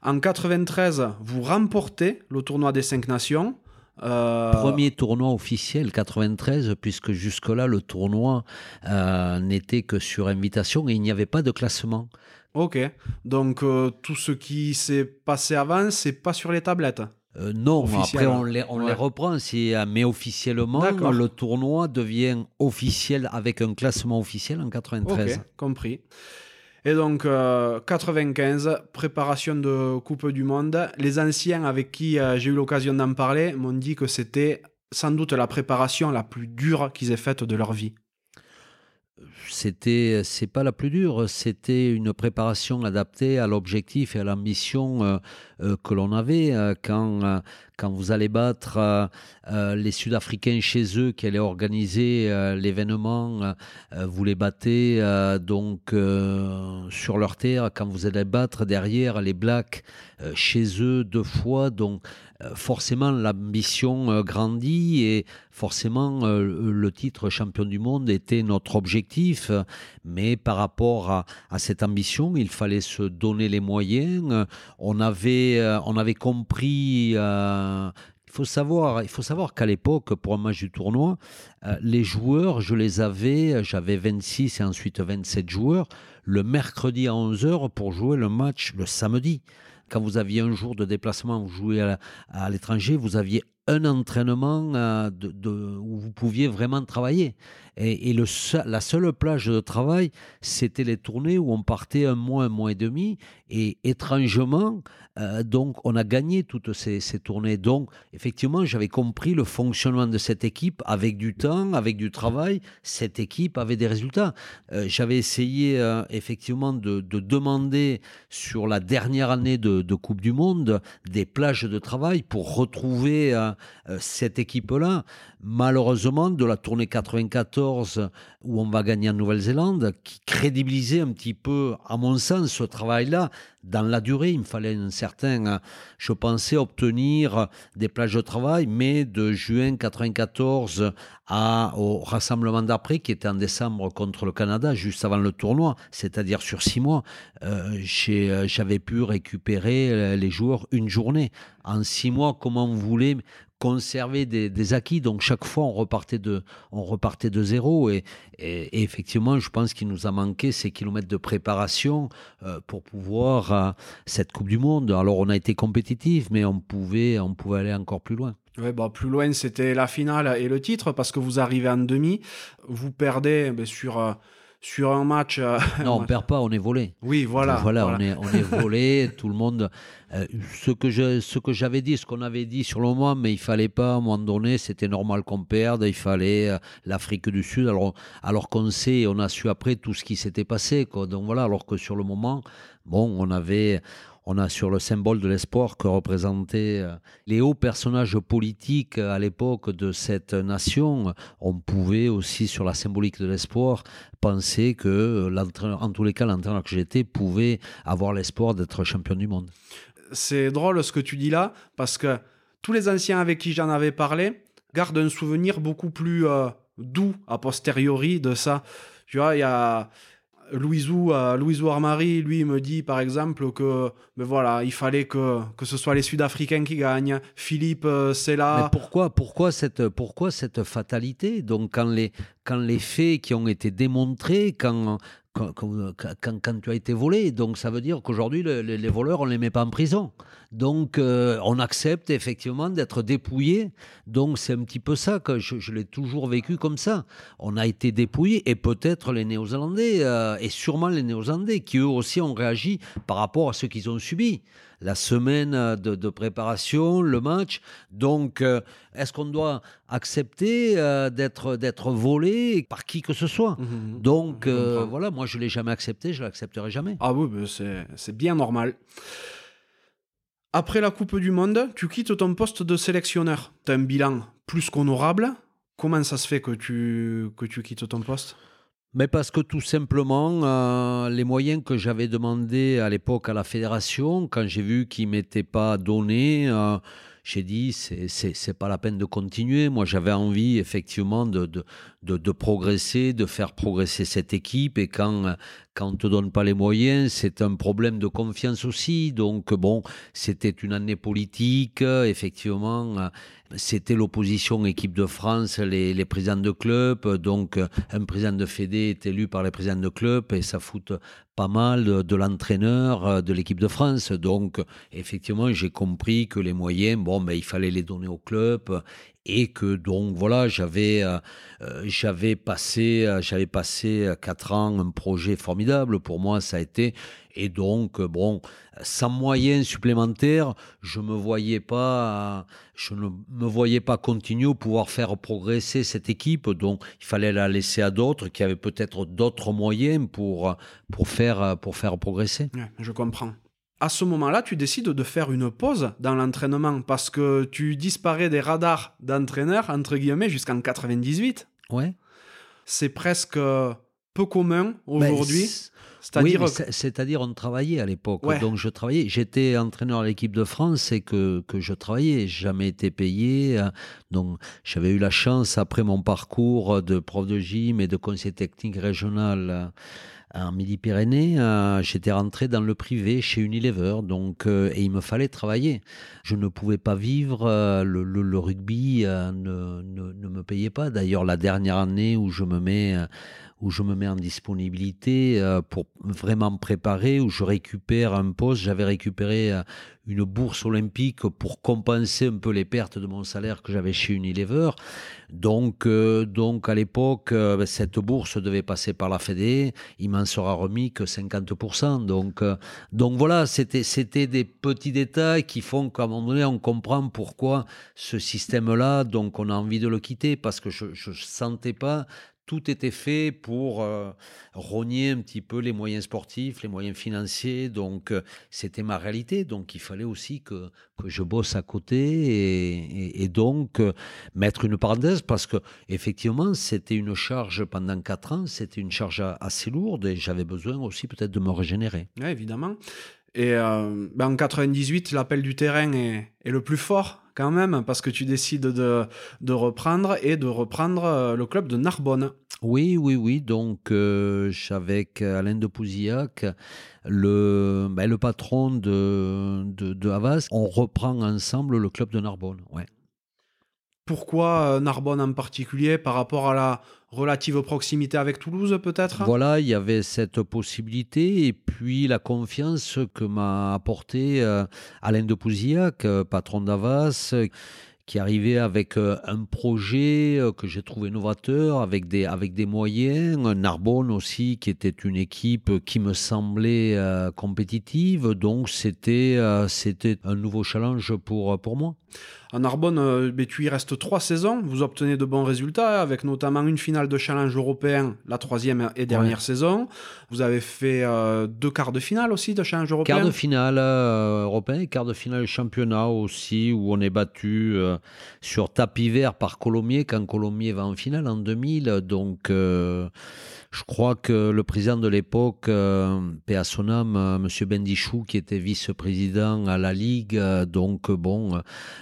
En 93, vous remportez le tournoi des cinq nations. Euh, Premier tournoi officiel 93, puisque jusque-là, le tournoi euh, n'était que sur invitation et il n'y avait pas de classement. Ok, donc euh, tout ce qui s'est passé avant, c'est pas sur les tablettes non, après on les, on les reprend, mais officiellement, le tournoi devient officiel avec un classement officiel en 93. Ok, compris. Et donc, 95, euh, préparation de Coupe du Monde. Les anciens avec qui euh, j'ai eu l'occasion d'en parler m'ont dit que c'était sans doute la préparation la plus dure qu'ils aient faite de leur vie c'était c'est pas la plus dure, c'était une préparation adaptée à l'objectif et à l'ambition euh, euh, que l'on avait euh, quand quand vous allez battre les Sud-Africains chez eux qui allaient organiser l'événement, vous les battez donc sur leur terre. Quand vous allez battre derrière les Blacks chez eux deux fois donc forcément l'ambition euh, grandit et forcément euh, le titre champion du monde était notre objectif. Mais par rapport à, cette ambition, il fallait se donner les moyens. On avait, on avait compris. il faut savoir, il faut savoir qu'à l'époque, pour un match du tournoi, les joueurs, je les avais, j'avais 26 et ensuite 27 joueurs, le mercredi à 11h pour jouer le match le samedi quand vous aviez un jour de déplacement, vous jouez à l'étranger, vous aviez un entraînement euh, où vous pouviez vraiment travailler. Et, la seule plage de travail, c'était les tournées où on partait un mois, un mois et demi. Et étrangement, euh, donc, on a gagné toutes ces, tournées. Donc, effectivement, j'avais compris le fonctionnement de cette équipe avec du temps, avec du travail. Cette équipe avait des résultats. Euh, j'avais essayé, effectivement, de, de, demander sur la dernière année de, Coupe du Monde des plages de travail pour retrouver euh, cette équipe-là, malheureusement, de la tournée 94 où on va gagner en Nouvelle-Zélande, qui crédibilisait un petit peu, à mon sens, ce travail-là, dans la durée. Il me fallait un certain, je pensais obtenir des plages de travail, mais de juin 94 à, au rassemblement d'après, qui était en décembre contre le Canada, juste avant le tournoi, c'est-à-dire sur six mois, euh, euh, j'avais pu récupérer les joueurs une journée. En six mois, comment vous voulez conserver des, acquis. Donc chaque fois, on repartait de, on repartait de zéro. Et, effectivement, je pense qu'il nous a manqué ces kilomètres de préparation euh, pour pouvoir euh, cette Coupe du Monde. Alors on a été compétitif, mais on pouvait, on pouvait aller encore plus loin. Ouais, bah, plus loin, c'était la finale et le titre, parce que vous arrivez en demi, vous perdez ben, sur, euh, sur un match. Euh, <laughs> non, on ne perd pas, on est volé. Oui, voilà. Voilà, On, est, on est <laughs> volé, tout le monde. Euh, ce que je, ce que j'avais dit, ce qu'on avait dit sur le moment, mais il fallait pas, à un moment donné, c'était normal qu'on perde, il fallait l'Afrique du Sud, alors, alors qu'on sait, on a su après tout ce qui s'était passé. Quoi. Donc voilà, alors que sur le moment, bon, on avait on a sur le symbole de l'espoir que représentaient euh, les hauts personnages politiques à l'époque de cette nation. On pouvait aussi, sur la symbolique de l'espoir, penser que, en tous les cas, l'entraîneur que j'étais pouvait avoir l'espoir d'être champion du monde. C'est drôle ce que tu dis là, parce que tous les anciens avec qui j'en avais parlé gardent un souvenir beaucoup plus euh, doux a posteriori de ça. Tu vois, il y a Louisou, euh, Armari, lui, me dit par exemple que mais voilà, il fallait que, que ce soit les Sud-Africains qui gagnent. Philippe, euh, c'est là. Pourquoi, pourquoi, cette, pourquoi cette fatalité? Donc, quand les, quand les faits qui ont été démontrés, quand, quand, quand, tu as été volé. Donc ça veut dire qu'aujourd'hui, les voleurs, on ne les met pas en prison. Donc euh, on accepte effectivement d'être dépouillé. Donc c'est un petit peu ça que je, l'ai toujours vécu comme ça. On a été dépouillé et peut-être les Néo-Zélandais, euh, et sûrement les Néo-Zélandais, qui eux aussi ont réagi par rapport à ce qu'ils ont subi la semaine de, préparation, le match. Donc, euh, est-ce qu'on doit accepter euh, d'être d'être volé par qui que ce soit? Mmh, mmh. Donc, euh, voilà, moi, je l'ai jamais accepté, je l'accepterai jamais. Ah oui, c'est bien normal. Après la Coupe du Monde, tu quittes ton poste de sélectionneur. Tu as un bilan plus qu'honorable. Comment ça se fait que tu, que tu quittes ton poste? Mais parce que tout simplement, euh, les moyens que j'avais demandés à l'époque à la fédération, quand j'ai vu qu'ils ne m'étaient pas donnés, euh, j'ai dit, c'est pas la peine de continuer. Moi, j'avais envie, effectivement, de, de, de, progresser, de faire progresser cette équipe. Et quand, quand on ne te donne pas les moyens, c'est un problème de confiance aussi. Donc, bon, c'était une année politique, effectivement. C'était l'opposition équipe de France, les, présidents de club. Donc, un président de Fédé est élu par les présidents de club et ça fout pas mal de, l'entraîneur de l'équipe de France. Donc, effectivement, j'ai compris que les moyens, bon, ben, il fallait les donner au club et que donc voilà j'avais euh, euh, j'avais passé euh, j'avais passé quatre ans un projet formidable. Pour moi ça a été et donc bon sans moyens supplémentaires je me voyais pas je ne me voyais pas continuer pouvoir faire progresser cette équipe. Donc il fallait la laisser à d'autres qui avaient peut-être d'autres moyens pour pour faire pour faire progresser. Je comprends à ce moment-là, tu décides de faire une pause dans l'entraînement parce que tu disparais des radars d'entraîneur, entre guillemets, jusqu'en 98. Ouais. C'est presque peu commun aujourd'hui. c'est-à-dire, oui, c'est-à-dire on travaillait à l'époque. Donc je travaillais. J'étais entraîneur à l'équipe de France et que, que je travaillais. Jamais été payé. Donc j'avais eu la chance après mon parcours de prof de gym et de conseiller technique régional en Midi-Pyrénées, euh, j'étais rentré dans le privé chez Unilever, donc euh, et il me fallait travailler. Je ne pouvais pas vivre, euh, le, rugby ne, ne, me payait pas. D'ailleurs, la dernière année où je me mets où je me mets en disponibilité pour vraiment me préparer, où je récupère un poste. J'avais récupéré une bourse olympique pour compenser un peu les pertes de mon salaire que j'avais chez Unilever. Donc, euh, donc à l'époque, euh, cette bourse devait passer par la Fédé. Il m'en sera remis que 50%. Donc, euh, donc voilà, c'était, c'était des petits détails qui font qu'à un moment donné, on comprend pourquoi ce système-là, donc on a envie de le quitter parce que je ne sentais pas tout était fait pour euh, rogner un petit peu les moyens sportifs, les moyens financiers. Donc, euh, c'était ma réalité. Donc, il fallait aussi que, que je bosse à côté et, donc euh, mettre une parenthèse parce que, effectivement, c'était une charge pendant quatre ans. C'était une charge assez lourde et j'avais besoin aussi peut-être de me régénérer. Évidemment. Et ben en 98, l'appel du terrain est le plus fort quand même, parce que tu décides de, reprendre et de reprendre euh, le club de Narbonne. Oui, oui, oui. Donc, euh, avec Alain de Pouzillac, le, ben, patron de, Havas, on reprend ensemble le club de Narbonne. Ouais. Pourquoi Narbonne en particulier par rapport à la relative proximité avec Toulouse peut-être? Voilà, il y avait cette possibilité et puis la confiance que m'a apporté Alain de Pouzillac, patron d'Avas qui arrivait avec euh, un projet euh, que j'ai trouvé novateur, avec des, moyens. Narbonne aussi, qui était une équipe qui me semblait euh, compétitive. Donc c'était un nouveau challenge pour moi. En Narbonne, euh, tu y restes trois saisons, vous obtenez de bons résultats, avec notamment une finale de challenge européen, la troisième et dernière saison. Vous avez fait euh, deux quarts de finale aussi de challenge européen? Quart de finale euh, européen et quart de finale championnat aussi, où on est battu sur tapis vert par Colomiers, quand Colomiers va en finale en 2000. Donc je crois que le président de l'époque, euh, P.A. Sonam, euh, M. Bendichou, qui était vice-président à la Ligue, euh, donc bon,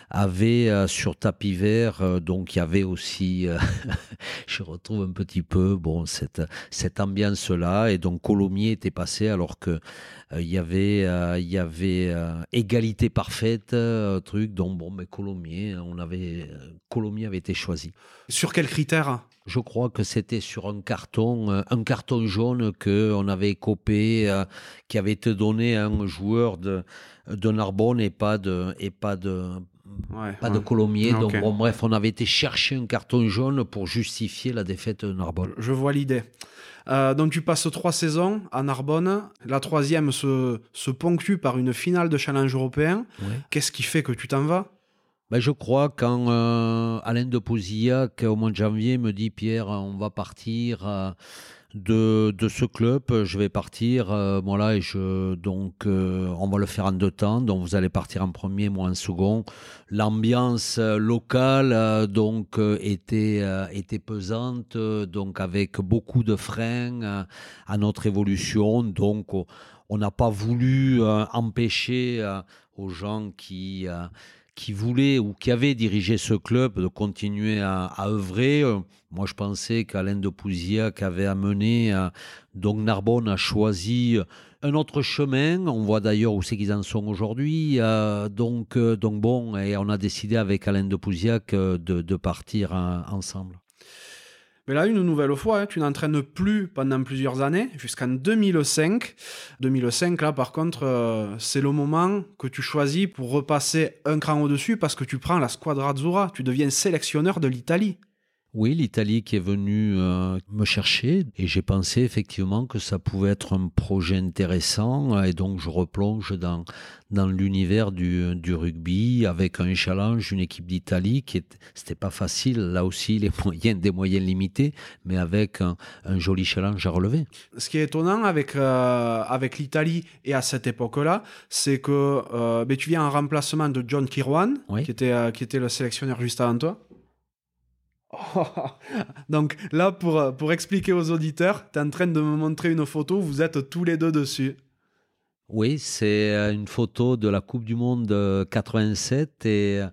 avait sur tapis vert, donc il y avait aussi, <laughs> je retrouve un petit peu, bon, cette, ambiance-là, et donc Colomiers était passé alors que il y avait, égalité parfaite, truc, donc bon, mais Colomiers, on avait, Colomiers avait été choisi. Sur quels critères? Je crois que c'était sur un carton, euh, un carton jaune que on avait copé, euh, qui avait été donné à un joueur de, de Narbonne et pas de, et pas de, pas de Colomiers. Donc bon, bref, on avait été chercher un carton jaune pour justifier la défaite de Narbonne. Je vois l'idée. Euh, donc tu passes trois saisons à Narbonne. La troisième se, se ponctue par une finale de challenge européen. Qu'est-ce qui fait que tu t'en vas? Ben, je crois quand euh, Alain de Pouzillac, au mois de janvier, me dit Pierre, on va partir euh, de, de, ce club, je vais partir, euh, et je, donc on va le faire en deux temps. Donc vous allez partir en premier, moi en second. L'ambiance locale donc était était pesante, donc avec beaucoup de freins à notre évolution. Donc on n'a pas voulu empêcher aux gens qui qui voulait ou qui avait dirigé ce club de continuer à, œuvrer. Euh, moi, je pensais qu'Alain de Pouzillac avait amené, euh, donc Narbonne a choisi un autre chemin. On voit d'ailleurs où c'est qu'ils en sont aujourd'hui. Euh, donc, donc bon, et on a décidé avec Alain de Pouzillac de, de partir ensemble. Mais là, une nouvelle fois, hein, tu n'entraînes plus pendant plusieurs années, jusqu'en 2005. 2005, là, par contre, euh, c'est le moment que tu choisis pour repasser un cran au-dessus parce que tu prends la Squadra Azzurra. Tu deviens sélectionneur de l'Italie. Oui, l'Italie qui est venue euh, me chercher et j'ai pensé effectivement que ça pouvait être un projet intéressant et donc je replonge dans, dans l'univers du, du, rugby avec un challenge, une équipe d'Italie qui c'était pas facile, là aussi les <laughs> moyens, des moyens limités, mais avec un, joli challenge à relever. Ce qui est étonnant avec, euh, avec l'Italie et à cette époque-là, c'est que euh, ben, tu viens en remplacement de John Kirwan, qui, était, qui était le sélectionneur juste avant toi. <laughs> Donc là, pour, pour expliquer aux auditeurs, tu es en train de me montrer une photo, vous êtes tous les deux dessus. Oui, c'est euh, une photo de la Coupe du Monde 87 et euh,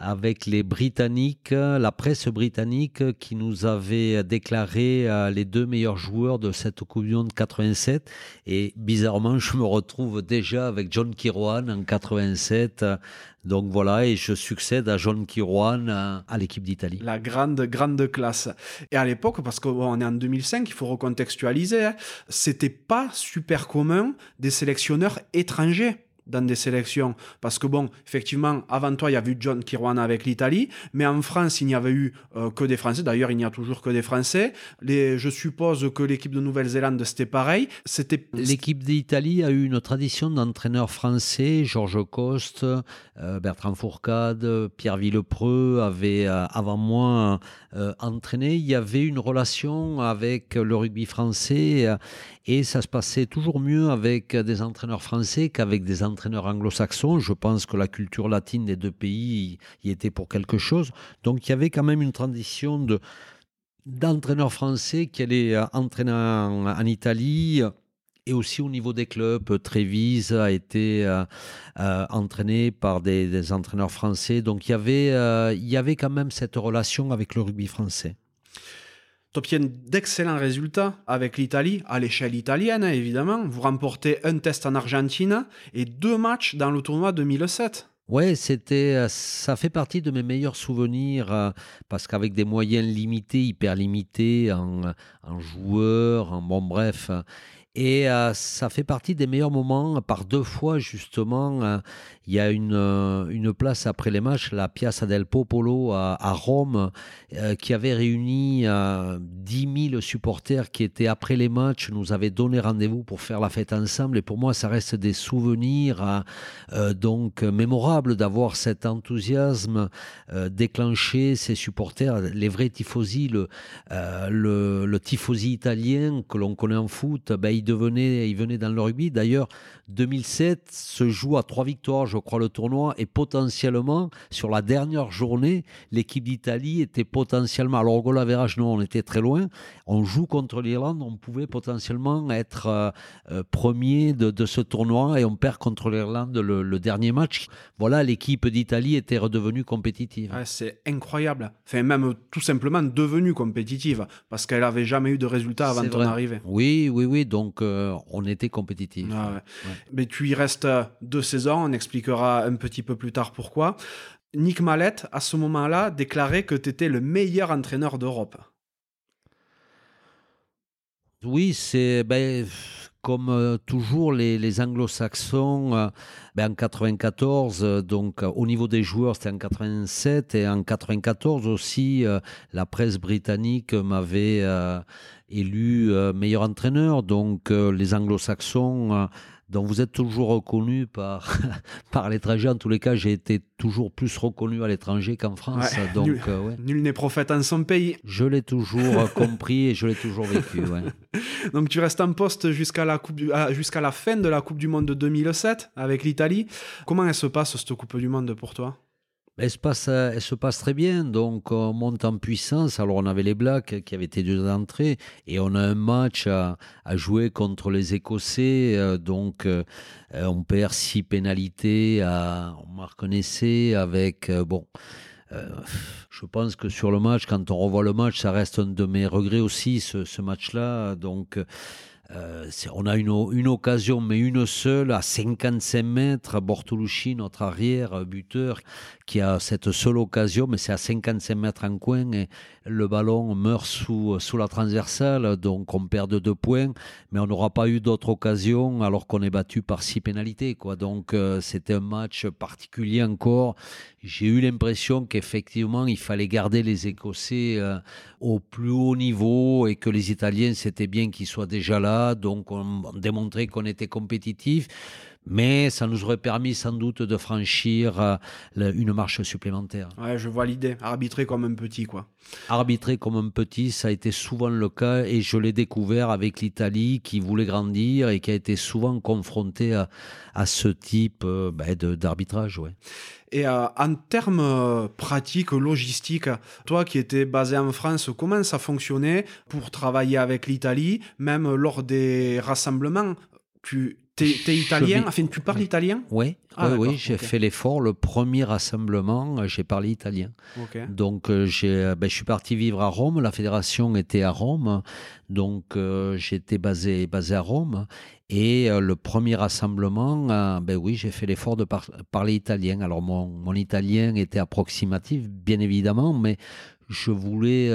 avec les Britanniques, la presse britannique qui nous avait déclaré euh, les deux meilleurs joueurs de cette Coupe du Monde 87. Et bizarrement, je me retrouve déjà avec John Kirwan en 87. Donc voilà, et je succède à John Kirwan euh, à, l'équipe d'Italie. La grande, grande classe. Et à l'époque, parce qu'on est en 2005, il faut recontextualiser, hein, c'était pas super commun des sélectionneurs étrangers dans des sélections. Parce que bon, effectivement, avant toi, il y a eu John Kirwan avec l'Italie, mais en France, il n'y avait eu euh, que des Français. D'ailleurs, il n'y a toujours que des Français. Je suppose que l'équipe de Nouvelle-Zélande, c'était pareil. C'était... L'équipe d'Italie a eu une tradition d'entraîneurs français. Georges Coste, euh, Bertrand Fourcade, Pierre Villepreux avaient, euh, avant moi, entraîné. Il y avait une relation avec le rugby français et ça se passait toujours mieux avec des entraîneurs français qu'avec des entraîneurs anglo-saxons. Je pense que la culture latine des deux pays y était pour quelque chose. Donc il y avait quand même une transition de d'entraîneurs français qui allaient entraîner en, Italie et aussi au niveau des clubs. Trévise a été euh, euh, entraîné par des, entraîneurs français. Donc il y, avait, euh, il y avait quand même cette relation avec le rugby français obtiens d'excellents résultats avec l'Italie, à l'échelle italienne évidemment. Vous remportez un test en Argentine et deux matchs dans le tournoi 2007. Ouais, c'était, euh, ça fait partie de mes meilleurs souvenirs euh, parce qu'avec des moyens limités, hyper limités en, en joueurs, en bon bref, et euh, ça fait partie des meilleurs moments. Par deux fois, justement, euh, il y a une, euh, une place après les matchs, la Piazza del Popolo à, Rome, qui avait réuni 10 000 supporters qui étaient après les matchs, nous avaient donné rendez-vous pour faire la fête ensemble. Et pour moi, ça reste des souvenirs donc mémorables d'avoir cet enthousiasme déclenché, ces supporters, les vrais tifosi, le, le, le tifosi italien que l'on connaît en foot, ben, il, devenait, il venait dans le rugby. D'ailleurs, 2007 se joue à trois victoires, je crois, le tournoi. Et potentiellement, sur la dernière journée, l'équipe d'Italie était potentiellement. Alors, au goal non, on était très loin. On joue contre l'Irlande, on pouvait potentiellement être euh, euh, premier de, ce tournoi et on perd contre l'Irlande le, dernier match. Voilà, l'équipe d'Italie était redevenue compétitive. c'est incroyable. Enfin, même tout simplement devenue compétitive parce qu'elle n'avait jamais eu de résultat avant ton arrivée. Oui, oui, oui. Donc, euh, on était compétitif. Ah Mais tu y restes deux saisons. On expliquera un petit peu plus tard pourquoi. Nick Mallette, à ce moment-là, déclarait que tu étais le meilleur entraîneur d'Europe. Oui, c'est ben, comme euh, toujours les, anglo-saxons euh, ben, en 94 euh, donc au niveau des joueurs c'était en 87 et en 94 aussi la presse britannique m'avait élu meilleur entraîneur donc les anglo-saxons donc vous êtes toujours reconnu par, <laughs> par l'étranger. En tous les cas, j'ai été toujours plus reconnu à l'étranger qu'en France. donc, nul, euh, nul n'est prophète en son pays. Je l'ai toujours <laughs> compris et je l'ai toujours vécu. <laughs> donc tu restes en poste jusqu'à la, coupe ah, jusqu'à la fin de la Coupe du Monde de 2007 avec l'Italie. Comment elle se passe cette Coupe du Monde pour toi? Elle se, passe, elle se passe très bien, donc on monte en puissance. Alors on avait les Blacks qui avaient été deux d'entrée et on a un match à, jouer contre les Écossais. Euh, donc euh, on perd six pénalités, à, on marque un avec... Euh, bon, je pense que sur le match, quand on revoit le match, ça reste un de mes regrets aussi, ce, ce match-là. Donc euh, on a une, une, occasion, mais une seule, à 55 mètres. Bortolucci, notre arrière euh, buteur, qui a cette seule occasion, mais c'est à 55 mètres en coin. Et le ballon meurt sous, sous la transversale, donc on perd de deux points, mais on n'aura pas eu d'autre occasion alors qu'on est battu par six pénalités. Quoi. Donc euh, c'était un match particulier encore. J'ai eu l'impression qu'effectivement il fallait garder les Écossais au plus haut niveau et que les Italiens, c'était bien qu'ils soient déjà là donc on démontrait qu'on était compétitif mais ça nous aurait permis sans doute de franchir euh, une marche supplémentaire. Ouais, je vois l'idée. Arbitrer comme un petit, quoi. Arbitrer comme un petit, ça a été souvent le cas et je l'ai découvert avec l'Italie qui voulait grandir et qui a été souvent confrontée à, ce type euh, ben, d'arbitrage. Ouais. Et euh, en termes pratiques, logistiques, toi qui étais basé en France, comment ça fonctionnait pour travailler avec l'Italie, même lors des rassemblements? Tu es, italien? Enfin, tu parles italien Oui, ah, oui, j'ai fait l'effort. Le premier rassemblement, euh, j'ai parlé italien. Donc, euh, j'ai, euh, ben, je suis parti vivre à Rome. La fédération était à Rome. Donc, j'étais basé, basé à Rome. Et le premier rassemblement, ben oui, j'ai fait l'effort de parler italien. Alors, mon, mon italien était approximatif, bien évidemment, mais je voulais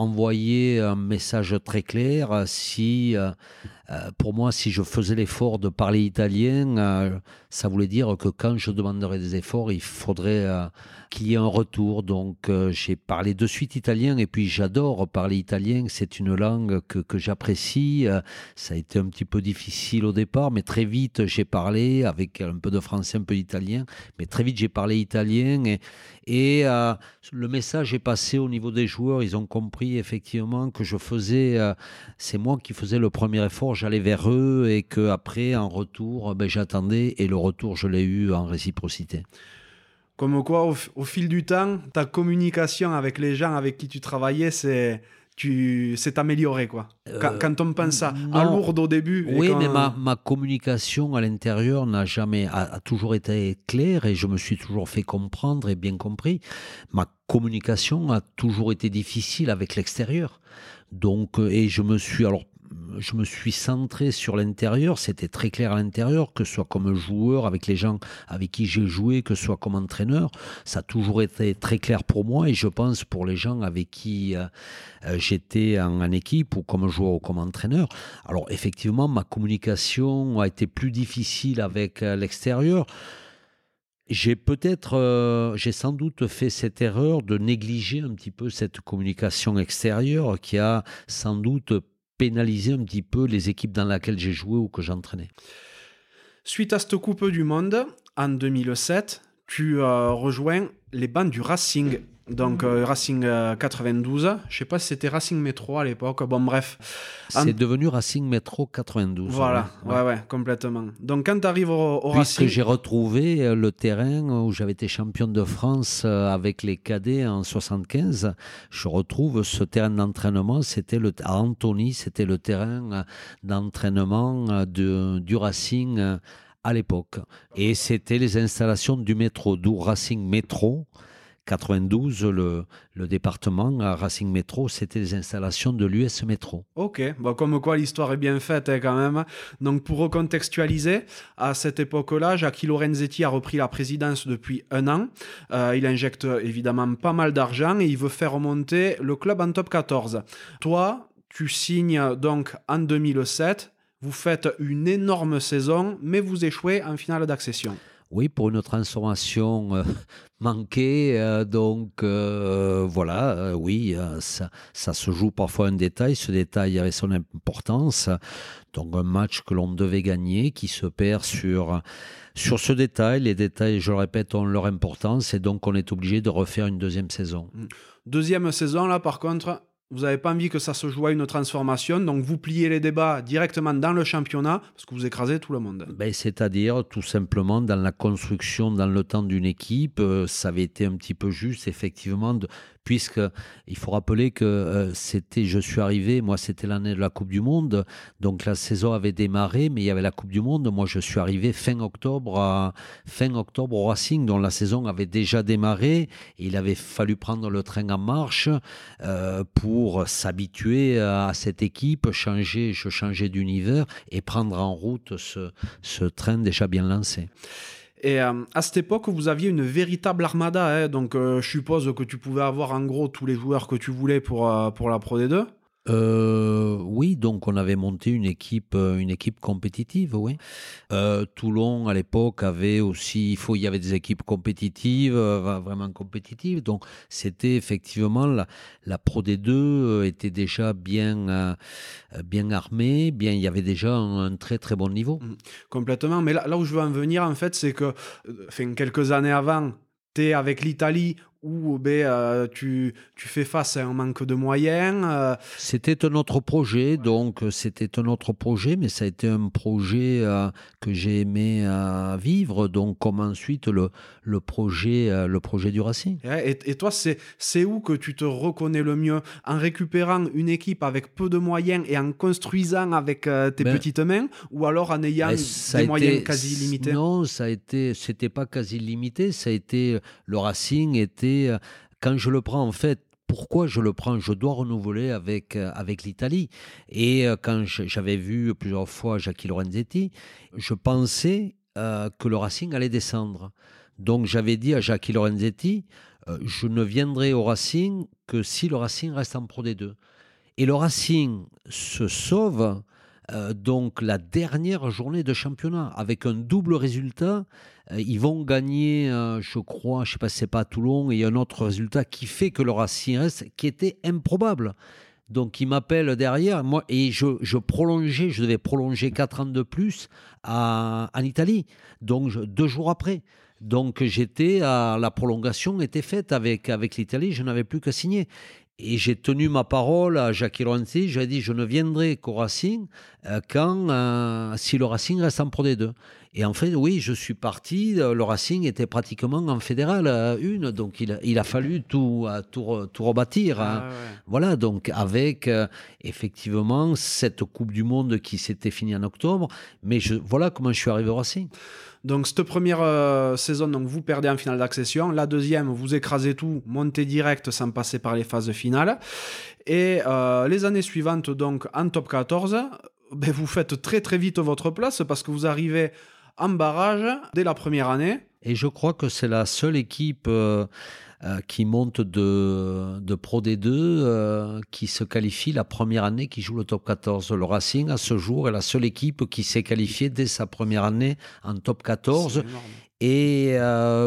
envoyer un message très clair. Si, pour moi, si je faisais l'effort de parler italien, ça voulait dire que quand je demanderai des efforts, il faudrait euh, qu'il y ait un retour. Donc euh, j'ai parlé de suite italien et puis j'adore parler italien. C'est une langue que, que j'apprécie. Euh, ça a été un petit peu difficile au départ, mais très vite j'ai parlé avec un peu de français, un peu d'italien. Mais très vite j'ai parlé italien et, et le message est passé au niveau des joueurs. Ils ont compris effectivement que je faisais, c'est moi qui faisais le premier effort. J'allais vers eux et que après en retour, ben, j'attendais et le retour, je l'ai eu en réciprocité. Comme quoi, au, fil du temps, ta communication avec les gens avec qui tu travaillais, c'est tu s'est amélioré quoi. Euh, quand, on pense à, à au début. Oui, mais ma, ma, communication à l'intérieur n'a jamais a, toujours été claire et je me suis toujours fait comprendre et bien compris. Ma communication a toujours été difficile avec l'extérieur. Donc euh, et je me suis alors je me suis centré sur l'intérieur. C'était très clair à l'intérieur, que ce soit comme joueur, avec les gens avec qui j'ai joué, que ce soit comme entraîneur. Ça a toujours été très clair pour moi et je pense pour les gens avec qui euh, euh, j'étais en, équipe ou comme joueur ou comme entraîneur. Alors effectivement, ma communication a été plus difficile avec l'extérieur j'ai peut-être, euh, j'ai sans doute fait cette erreur de négliger un petit peu cette communication extérieure qui a sans doute pénalisé un petit peu les équipes dans lesquelles j'ai joué ou que j'entraînais. Suite à cette Coupe du Monde, en 2007, tu euh, rejoins les bandes du Racing donc euh, Racing 92, euh, je sais pas si c'était Racing Métro à l'époque. Bon bref. C'est devenu Racing Métro 92. Voilà, ouais, ouais, complètement. Donc quand tu arrives au, au Puisque j'ai retrouvé euh, le terrain où j'avais été champion de France avec les cadets en 75, je retrouve ce terrain d'entraînement, c'était le à Antony, c'était le terrain d'entraînement du Racing à l'époque. Et c'était les installations du métro, d'où Racing Métro. 92, le, département à Racing Métro, c'était les installations de l'US Métro. Ok, bon, comme quoi l'histoire est bien faite hein, quand même. Donc pour recontextualiser, à cette époque-là, Jacques Lorenzetti a repris la présidence depuis un an. Euh, il injecte évidemment pas mal d'argent et il veut faire remonter le club en top 14. Toi, tu signes donc en 2007. Vous faites une énorme saison, mais vous échouez en finale d'accession. Oui, pour une transformation euh, <laughs> manquée. Euh, donc euh, voilà, oui, ça, ça, se joue parfois un détail. Ce détail avait son importance. Donc un match que l'on devait gagner qui se perd sur, sur ce détail. Les détails, je le répète, ont leur importance et donc on est obligé de refaire une deuxième saison. Deuxième saison, là par contre, vous n'avez pas envie que ça se joue à une transformation, donc vous pliez les débats directement dans le championnat parce que vous écrasez tout le monde. Ben, C'est-à-dire tout simplement dans la construction, dans le temps d'une équipe, euh, ça avait été un petit peu juste effectivement de puisque il faut rappeler que euh, c'était, je suis arrivé, moi c'était l'année de la Coupe du Monde, donc la saison avait démarré, mais il y avait la Coupe du Monde. Moi je suis arrivé fin octobre, à, fin octobre au Racing, dont la saison avait déjà démarré. Il avait fallu prendre le train en marche euh, pour s'habituer à cette équipe, changer, je changeais d'univers et prendre en route ce train déjà bien lancé. Et euh, à cette époque, vous aviez une véritable armada. Hein, donc, euh, je suppose que tu pouvais avoir en gros tous les joueurs que tu voulais pour, euh, pour la Pro D2. Euh, oui, donc on avait monté une équipe, euh, une équipe compétitive, oui. Euh, Toulon à l'époque avait aussi, il faut, il y avait des équipes compétitives, vraiment compétitives. Donc c'était effectivement la, la Pro D2 était déjà bien, bien armée, bien, il y avait déjà un, très très bon niveau. Mmh. complètement. Mais là, où je veux en venir en fait, c'est que, quelques années avant, tu avec l'Italie où ben, euh, tu, tu, fais face à un manque de moyens. Euh. C'était un autre projet, donc c'était un autre projet, mais ça a été un projet euh, que j'ai aimé vivre, donc comme ensuite le, le, projet, le projet du Racing. Et, et toi, c'est où que tu te reconnais le mieux? En récupérant une équipe avec peu de moyens et en construisant avec tes ben, petites mains, ou alors en ayant ben, des moyens quasi limités Non, ça a été, c'était pas quasi limité, ça a été, le Racing était euh, quand je le prends en fait pourquoi je le prends? Je dois renouveler avec, euh, avec l'Italie. Et euh, quand j'avais vu plusieurs fois Jackie Lorenzetti, je pensais que le Racing allait descendre. Donc j'avais dit à Jackie Lorenzetti, je ne viendrai au Racing que si le Racing reste en Pro D2. Et le Racing se sauve euh, donc la dernière journée de championnat avec un double résultat. Euh, ils vont gagner, euh, je crois, je ne sais pas si c'est pas à Toulon, et un autre résultat qui fait que le Racing reste, qui était improbable. Donc il m'appelle derrière, moi, et je, prolongeais, je devais prolonger quatre ans de plus en Italie, donc deux jours après. Donc j'étais à la prolongation était faite avec avec l'Italie, je n'avais plus qu'à signer. Et j'ai tenu ma parole à Jacques Lorenzi. J'ai dit je ne viendrai qu'au Racing euh, quand, euh, si le Racing reste en Pro D2. Et en fait, oui, je suis parti. Le Racing était pratiquement en fédéral une, donc il a, il a fallu tout, tout, tout rebâtir. Hein. Ah, voilà, donc avec effectivement cette Coupe du Monde qui s'était finie en octobre. Mais je, voilà comment je suis arrivé au Racing. Donc cette première euh, saison, donc vous perdez en finale d'accession. La deuxième, vous écrasez tout, montez direct sans passer par les phases finales. Et euh, les années suivantes, donc en top 14, ben, vous faites très très vite votre place parce que vous arrivez en barrage dès la première année. Et je crois que c'est la seule équipe euh, euh, qui monte de, de Pro D2 euh, qui se qualifie la première année qui joue le top 14. Le Racing, à ce jour, est la seule équipe qui s'est qualifiée dès sa première année en top 14. Et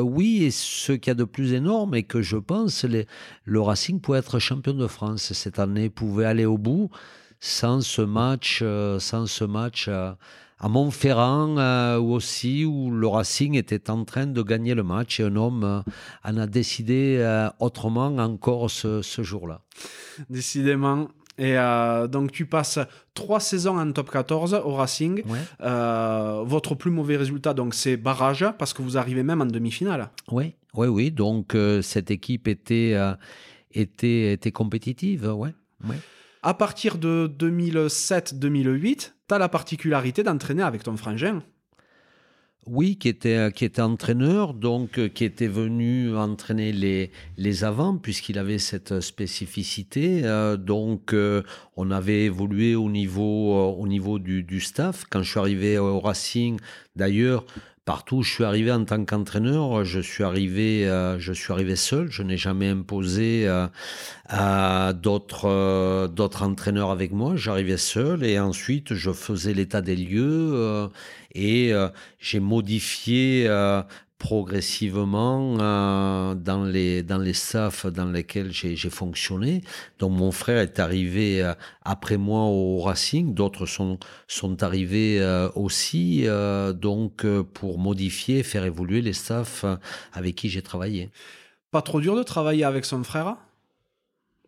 oui, et ce qu'il y a de plus énorme et que je pense, les, le Racing pouvait être champion de France cette année, pouvait aller au bout sans ce match, sans ce match à Montferrand euh, aussi, où le Racing était en train de gagner le match et un homme euh, en a décidé euh, autrement encore ce, jour-là. Décidément. Et donc tu passes trois saisons en top 14 au Racing. votre plus mauvais résultat, donc c'est barrage, parce que vous arrivez même en demi-finale. Oui, oui, oui. Donc cette équipe était, était, était compétitive, ouais. ouais. À partir de 2007-2008, tu as la particularité d'entraîner avec ton frangin. Oui, qui était, était entraîneur, donc euh, qui était venu entraîner les, les avants, puisqu'il avait cette spécificité. Euh, donc, euh, on avait évolué au niveau, au niveau du, du staff. Quand je suis arrivé au Racing, d'ailleurs, Partout où je suis arrivé en tant qu'entraîneur, je suis arrivé, euh, je seul. Je n'ai jamais imposé euh, à d'autres euh, d'autres entraîneurs avec moi. J'arrivais seul et ensuite je faisais l'état des lieux et j'ai modifié progressivement euh, dans, les, dans les staffs dans lesquels j'ai fonctionné. Donc mon frère est arrivé euh, après moi au Racing, d'autres sont, sont arrivés euh, aussi, donc pour modifier, faire évoluer les staffs avec qui j'ai travaillé. Pas trop dur de travailler avec son frère?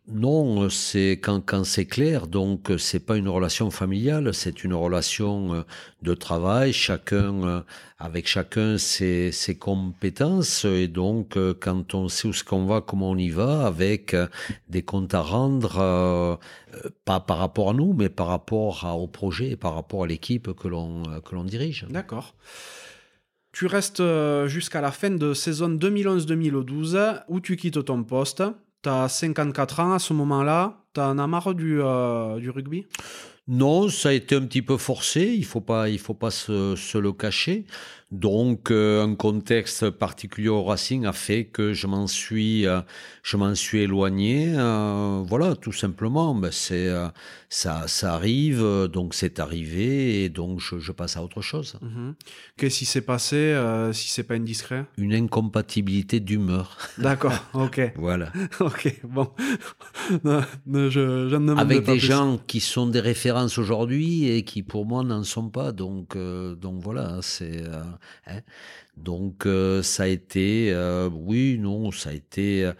Non, c'est quand, c'est clair, donc c'est pas une relation familiale, c'est une relation euh, de travail, chacun euh, avec chacun ses, ses compétences et donc euh, quand on sait où ce qu'on va, comment on y va, avec des comptes à rendre, pas par rapport à nous, mais par rapport au projet et par rapport à l'équipe que l'on que l'on dirige. D'accord. Tu restes jusqu'à la fin de saison 2011-2012 où tu quittes ton poste? Tu as 54 ans à ce moment-là. Tu en as marre du, euh, rugby? Non, ça a été un petit peu forcé, il faut pas, il faut pas se le cacher. Donc, euh, un contexte particulier au Racing a fait que je m'en suis, euh, je m'en suis éloigné. Euh, voilà, tout simplement. Ben, c'est, ça, ça arrive, donc c'est arrivé, et donc je, je passe à autre chose. Mhm. Qu'est-ce qui s'est passé, si c'est pas indiscret? Une incompatibilité d'humeur. <laughs> D'accord, ok. voilà. <laughs> ok, bon. <laughs> je, je Avec des gens qui sont des références aujourd'hui et qui pour moi n'en sont pas. Donc, euh, donc voilà, c'est. Euh, hein. Donc euh, ça a été, oui, non, ça a été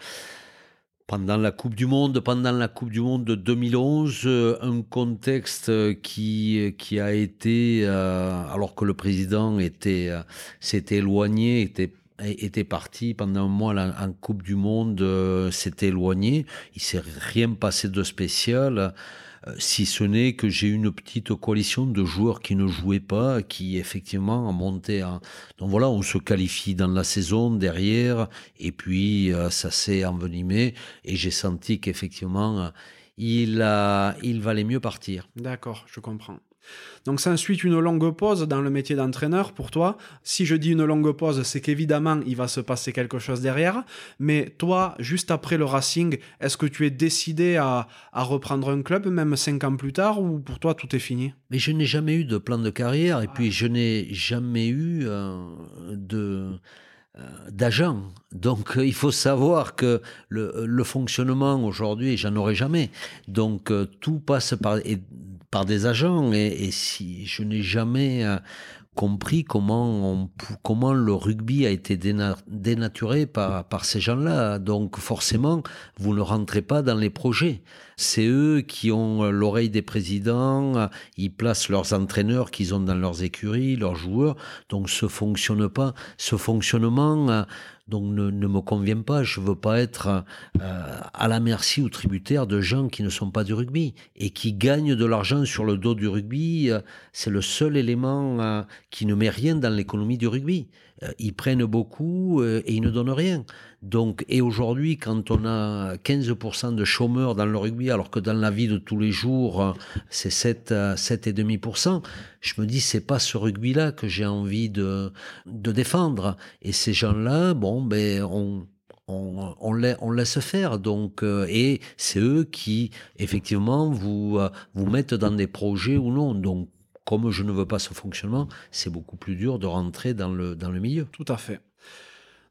pendant la Coupe du Monde, pendant la Coupe du Monde de 2011, un contexte qui, qui a été, alors que le président était, s'était éloigné, était était parti pendant un mois en Coupe du Monde, s'était éloigné. Il s'est rien passé de spécial. Euh, si ce n'est que j'ai une petite coalition de joueurs qui ne jouaient pas, qui effectivement ont monté. Donc voilà, on se qualifie dans la saison derrière, et puis euh, ça s'est envenimé, et j'ai senti qu'effectivement, il, il valait mieux partir. D'accord, je comprends. Donc s'ensuit une longue pause dans le métier d'entraîneur pour toi. Si je dis une longue pause, c'est qu'évidemment, il va se passer quelque chose derrière. Mais toi, juste après le Racing, est-ce que tu es décidé à, reprendre un club, même cinq ans plus tard, ou pour toi, tout est fini? Mais je n'ai jamais eu de plan de carrière, et puis je n'ai jamais eu euh, de euh, d'agent. Donc il faut savoir que le, fonctionnement aujourd'hui, j'en aurai jamais. Donc euh, tout passe par, par des agents. Et, si je n'ai jamais euh, compris comment, comment le rugby a été dénaturé par, par ces gens-là. Donc forcément, vous ne rentrez pas dans les projets. C'est eux qui ont l'oreille des présidents, ils placent leurs entraîneurs qu'ils ont dans leurs écuries, leurs joueurs. Donc ce fonctionne pas. Ce fonctionnement donc ne, me convient pas. Je veux pas être euh, à la merci ou tributaire de gens qui ne sont pas du rugby et qui gagnent de l'argent sur le dos du rugby. Euh, c'est le seul élément euh, qui ne met rien dans l'économie du rugby. Ils prennent beaucoup et ils ne donnent rien. Donc, et aujourd'hui, quand on a 15% de chômeurs dans le rugby, alors que dans la vie de tous les jours, c'est 7, 7,5%, je me dis, c'est pas ce rugby-là que j'ai envie de, de défendre. Et ces gens-là, bon, ben, on, on, on, laisse faire. Donc, euh, et c'est eux qui, effectivement, vous, euh, vous mettent dans des projets ou non. Donc, comme je ne veux pas ce fonctionnement, c'est beaucoup plus dur de rentrer dans le, dans le milieu. Tout à fait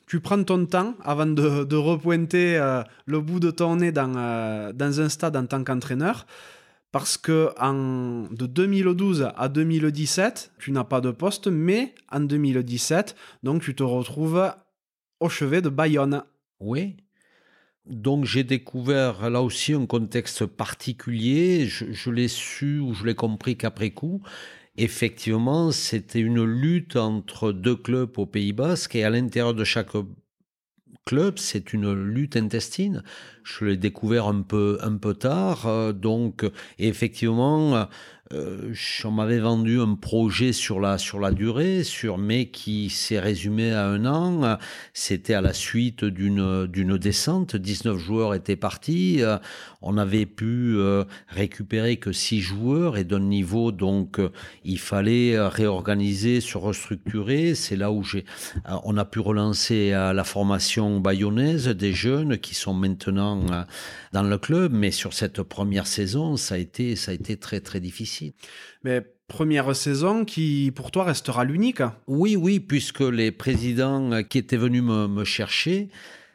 tu prends ton temps avant de, repointer euh, le bout de ton nez dans, euh, dans un stade en tant qu'entraîneur. Parce que en, de 2012 à 2017, tu n'as pas de poste, mais en 2017, donc tu te retrouves au chevet de Bayonne. Oui. Donc j'ai découvert là aussi un contexte particulier. Je, l'ai su ou je l'ai compris qu'après coup effectivement, c'était une lutte entre deux clubs au Pays Basque et à l'intérieur de chaque club, c'est une lutte intestine. Je l'ai découvert un peu, un peu tard, euh, donc effectivement, euh, on m'avait vendu un projet sur la, sur la durée, sur, mais qui s'est résumé à un an. C'était à la suite d'une, descente. 19 joueurs étaient partis. On n'avait pu euh, récupérer que 6 joueurs et d'un niveau, donc, euh, il fallait réorganiser, se restructurer. C'est là où j'ai, on a pu relancer la formation bayonnaise des jeunes qui sont maintenant dans le club. Mais sur cette première saison, ça a été, ça a été très, très difficile. Mais première saison qui, pour toi, restera l'unique. Oui, oui, puisque les présidents qui étaient venus me, chercher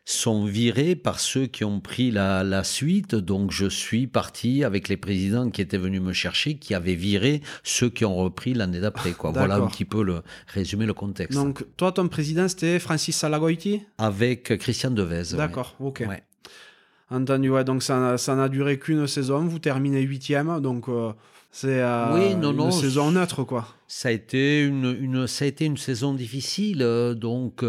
sont virés par ceux qui ont pris la, suite. Donc je suis parti avec les présidents qui étaient venus me chercher, qui avaient viré ceux qui ont repris l'année d'après. Quoi. Voilà un petit peu le résumé le contexte. Donc toi, ton président, c'était Francis Salagoiti? Avec Christian Devez. D'accord, ok. Entendu, ouais, donc ça, ça n'a duré qu'une saison, vous terminez huitième, donc euh, c'est euh, oui, non, une saison neutre, quoi. Ça a été une, ça a été une saison difficile. Euh, donc,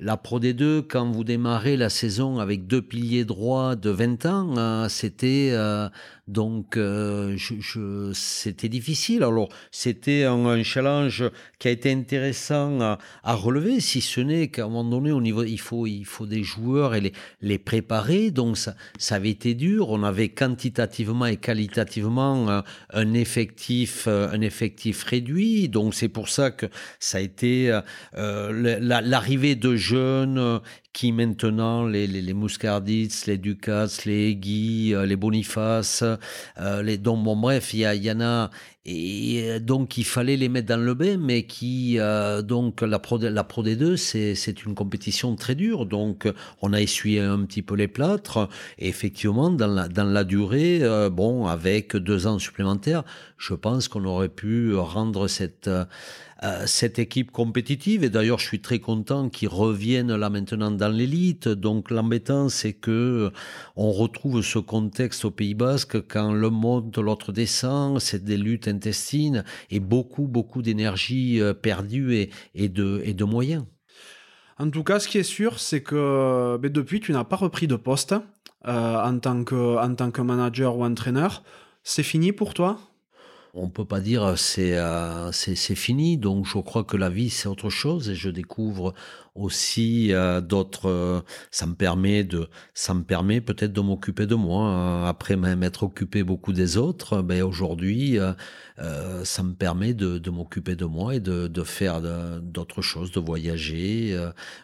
la Pro D2, quand vous démarrez la saison avec deux piliers droits de 20 ans, euh, c'était donc c'était difficile. Alors, c'était un, challenge qui a été intéressant à, relever, si ce n'est qu'à un moment donné, au niveau, il faut, il faut des joueurs et les, les préparer. Donc, ça, ça avait été dur. On avait quantitativement et qualitativement un effectif, euh, un effectif réduit. Donc c'est pour ça que ça a été euh, euh, l'arrivée de jeunes qui maintenant, les, les, les les Ducas, les Guy, les Boniface, les, donc bon bref, il y, y, en a, et donc il fallait les mettre dans le bain, mais qui, donc la Pro, la Pro D2, c'est une compétition très dure, donc on a essuyé un petit peu les plâtres, et effectivement, dans la, dans la durée, bon, avec deux ans supplémentaires, je pense qu'on aurait pu rendre cette, euh, cette équipe compétitive. Et d'ailleurs, je suis très content qu'ils reviennent là maintenant dans l'élite. Donc, l'embêtant, c'est que euh, on retrouve ce contexte au Pays Basque quand le monte, l'autre descend. C'est des luttes intestines et beaucoup, beaucoup d'énergie euh, perdue et, de, moyens. En tout cas, ce qui est sûr, c'est que ben, depuis, tu n'as pas repris de poste en tant que manager ou entraîneur. C'est fini pour toi? On peut pas dire c'est euh, c'est fini. Donc je crois que la vie c'est autre chose et je découvre aussi euh, d'autres. Euh, ça me permet de ça me permet peut-être de m'occuper de moi après même être occupé beaucoup des autres. Ben aujourd'hui ça me permet de, de m'occuper de moi et de, de faire d'autres choses, de voyager,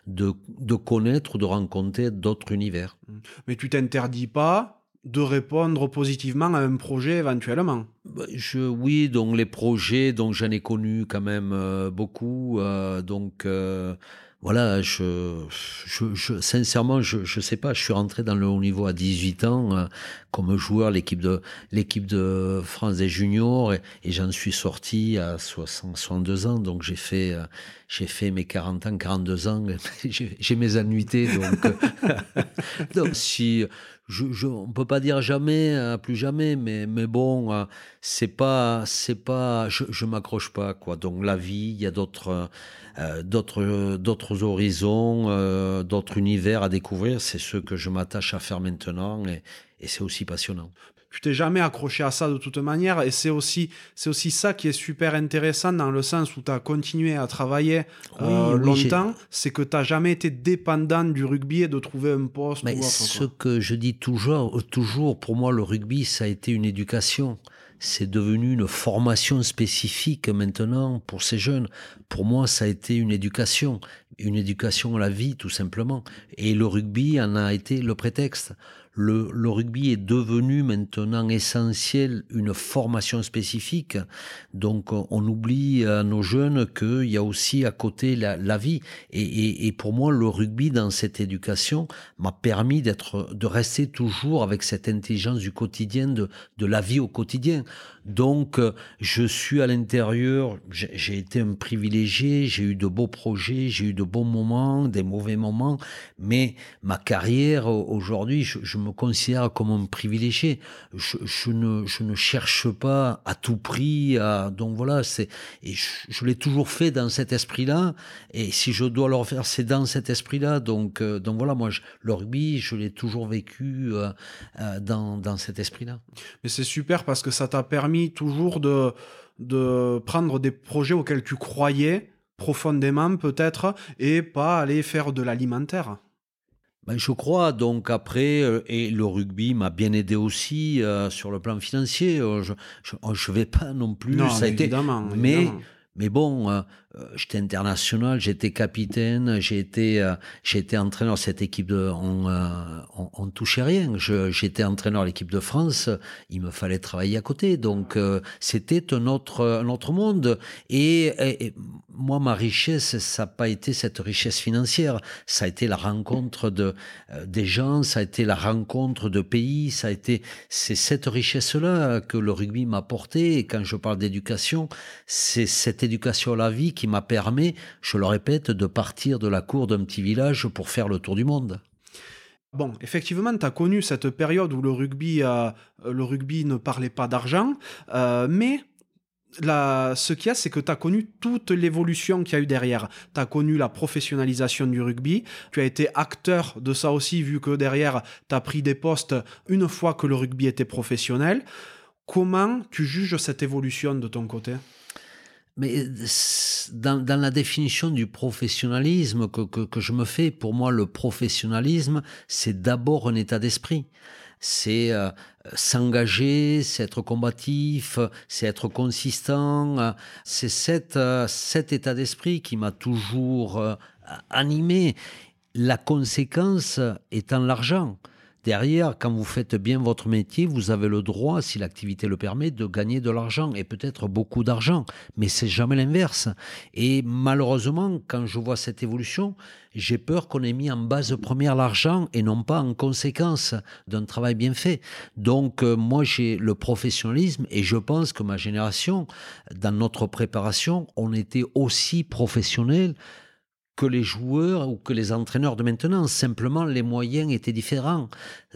de de connaître ou de rencontrer d'autres univers. Mais tu t'interdis pas de répondre positivement à un projet éventuellement. Bah, je, oui, donc les projets, donc j'en ai connu quand même euh, beaucoup. Euh, donc euh, voilà, je, je, sincèrement, je ne sais pas. Je suis rentré dans le haut niveau à 18 ans comme joueur, l'équipe de l'équipe de France des juniors, et, j'en suis sorti à 60, 62 ans. Donc j'ai fait fait mes 40 ans, 42 ans. <laughs> j'ai mes annuités, donc <laughs> donc si je, je, on peut pas dire jamais, plus jamais, mais mais bon, c'est pas c'est pas, je, je m'accroche pas quoi. Donc la vie, il y a d'autres euh, d'autres d'autres horizons, euh, d'autres univers à découvrir. C'est ce que je m'attache à faire maintenant et c'est aussi passionnant. Tu t'es jamais accroché à ça de toute manière. Et c'est aussi c'est aussi ça qui est super intéressant dans le sens où tu as continué à travailler euh, longtemps, c'est que tu n'as jamais été dépendant du rugby et de trouver un poste Mais Ce que je dis toujours toujours pour moi le rugby ça a été une éducation. C'est devenu une formation spécifique maintenant pour ces jeunes. Pour moi, ça a été une éducation, une éducation à la vie tout simplement. Et le rugby en a été le prétexte le, le, rugby est devenu maintenant essentiel, une formation spécifique. Donc on oublie à nos jeunes qu'il y a aussi à côté la, vie. Et, et, et, pour moi, le rugby dans cette éducation m'a permis d'être, de rester toujours avec cette intelligence du quotidien, de, de la vie au quotidien. Donc, je suis à l'intérieur, j'ai été un privilégié, j'ai eu de beaux projets, j'ai eu de bons moments, des mauvais moments, mais ma carrière aujourd'hui, je, me considère comme un privilégié. Je, ne, je ne cherche pas à tout prix, à, donc voilà, c'est, et je, l'ai toujours fait dans cet esprit-là, et si je dois le refaire, c'est dans cet esprit-là. Donc, euh, donc voilà, moi, le rugby, je l'ai toujours vécu euh, euh, dans, dans cet esprit-là. Mais c'est super parce que ça t'a permis toujours de, de prendre des projets auxquels tu croyais profondément peut-être et pas aller faire de l'alimentaire. Ben, je crois donc après euh, et le rugby m'a bien aidé aussi euh, sur le plan financier. Euh, je je, vais pas non plus. Non, ça a été, mais mais bon, j'étais international, j'étais capitaine, été, euh, été entraîneur. Cette équipe de, on, euh, on, touchait rien. J'étais entraîneur l'équipe de France. Il me fallait travailler à côté, donc c'était un autre, un autre monde. Et, moi, ma richesse, ça n'a pas été cette richesse financière. Ça a été la rencontre de des gens, ça a été la rencontre de pays, ça a été, c'est cette richesse-là que le rugby m'a apporté. Et quand je parle d'éducation, c'est cette éducation à la vie qui m'a permis, je le répète, de partir de la cour d'un petit village pour faire le tour du monde. Bon, effectivement, tu as connu cette période où le rugby, le rugby ne parlait pas d'argent, euh, mais la, ce qu'il y a, c'est que tu as connu toute l'évolution qu'il y a eu derrière. Tu as connu la professionnalisation du rugby, tu as été acteur de ça aussi, vu que derrière, tu as pris des postes une fois que le rugby était professionnel. Comment tu juges cette évolution de ton côté? Mais dans, dans, la définition du professionnalisme que, que, je me fais, pour moi, le professionnalisme, c'est d'abord un état d'esprit. C'est euh, s'engager, c'est être combatif, c'est être consistant. c'est cet, euh, cet état d'esprit qui m'a toujours euh, animé. La conséquence étant l'argent. Derrière, quand vous faites bien votre métier, vous avez le droit, si l'activité le permet, de gagner de l'argent et peut-être beaucoup d'argent. Mais c'est jamais l'inverse. Et malheureusement, quand je vois cette évolution, j'ai peur qu'on ait mis en base première l'argent et non pas en conséquence d'un travail bien fait. Donc, euh, moi, j'ai le professionnalisme et je pense que ma génération, dans notre préparation, on était aussi professionnels que les joueurs ou que les entraîneurs de maintenant. Simplement, les moyens étaient différents.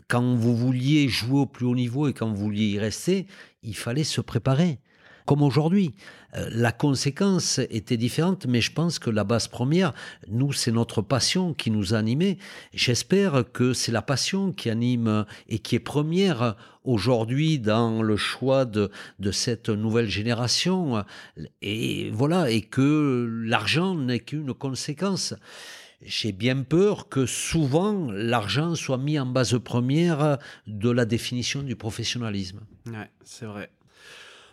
Quand vous vouliez jouer au plus haut niveau et quand vous vouliez y rester, il fallait se préparer comme aujourd'hui. Euh, la conséquence était différente, mais je pense que la base première, nous, c'est notre passion qui nous a animés. J'espère que c'est la passion qui anime et qui est première aujourd'hui dans le choix de, de cette nouvelle génération. Et voilà, et que l'argent n'est qu'une conséquence j'ai bien peur que souvent l'argent soit mis en base première de la définition du professionnalisme. Ouais, c'est vrai.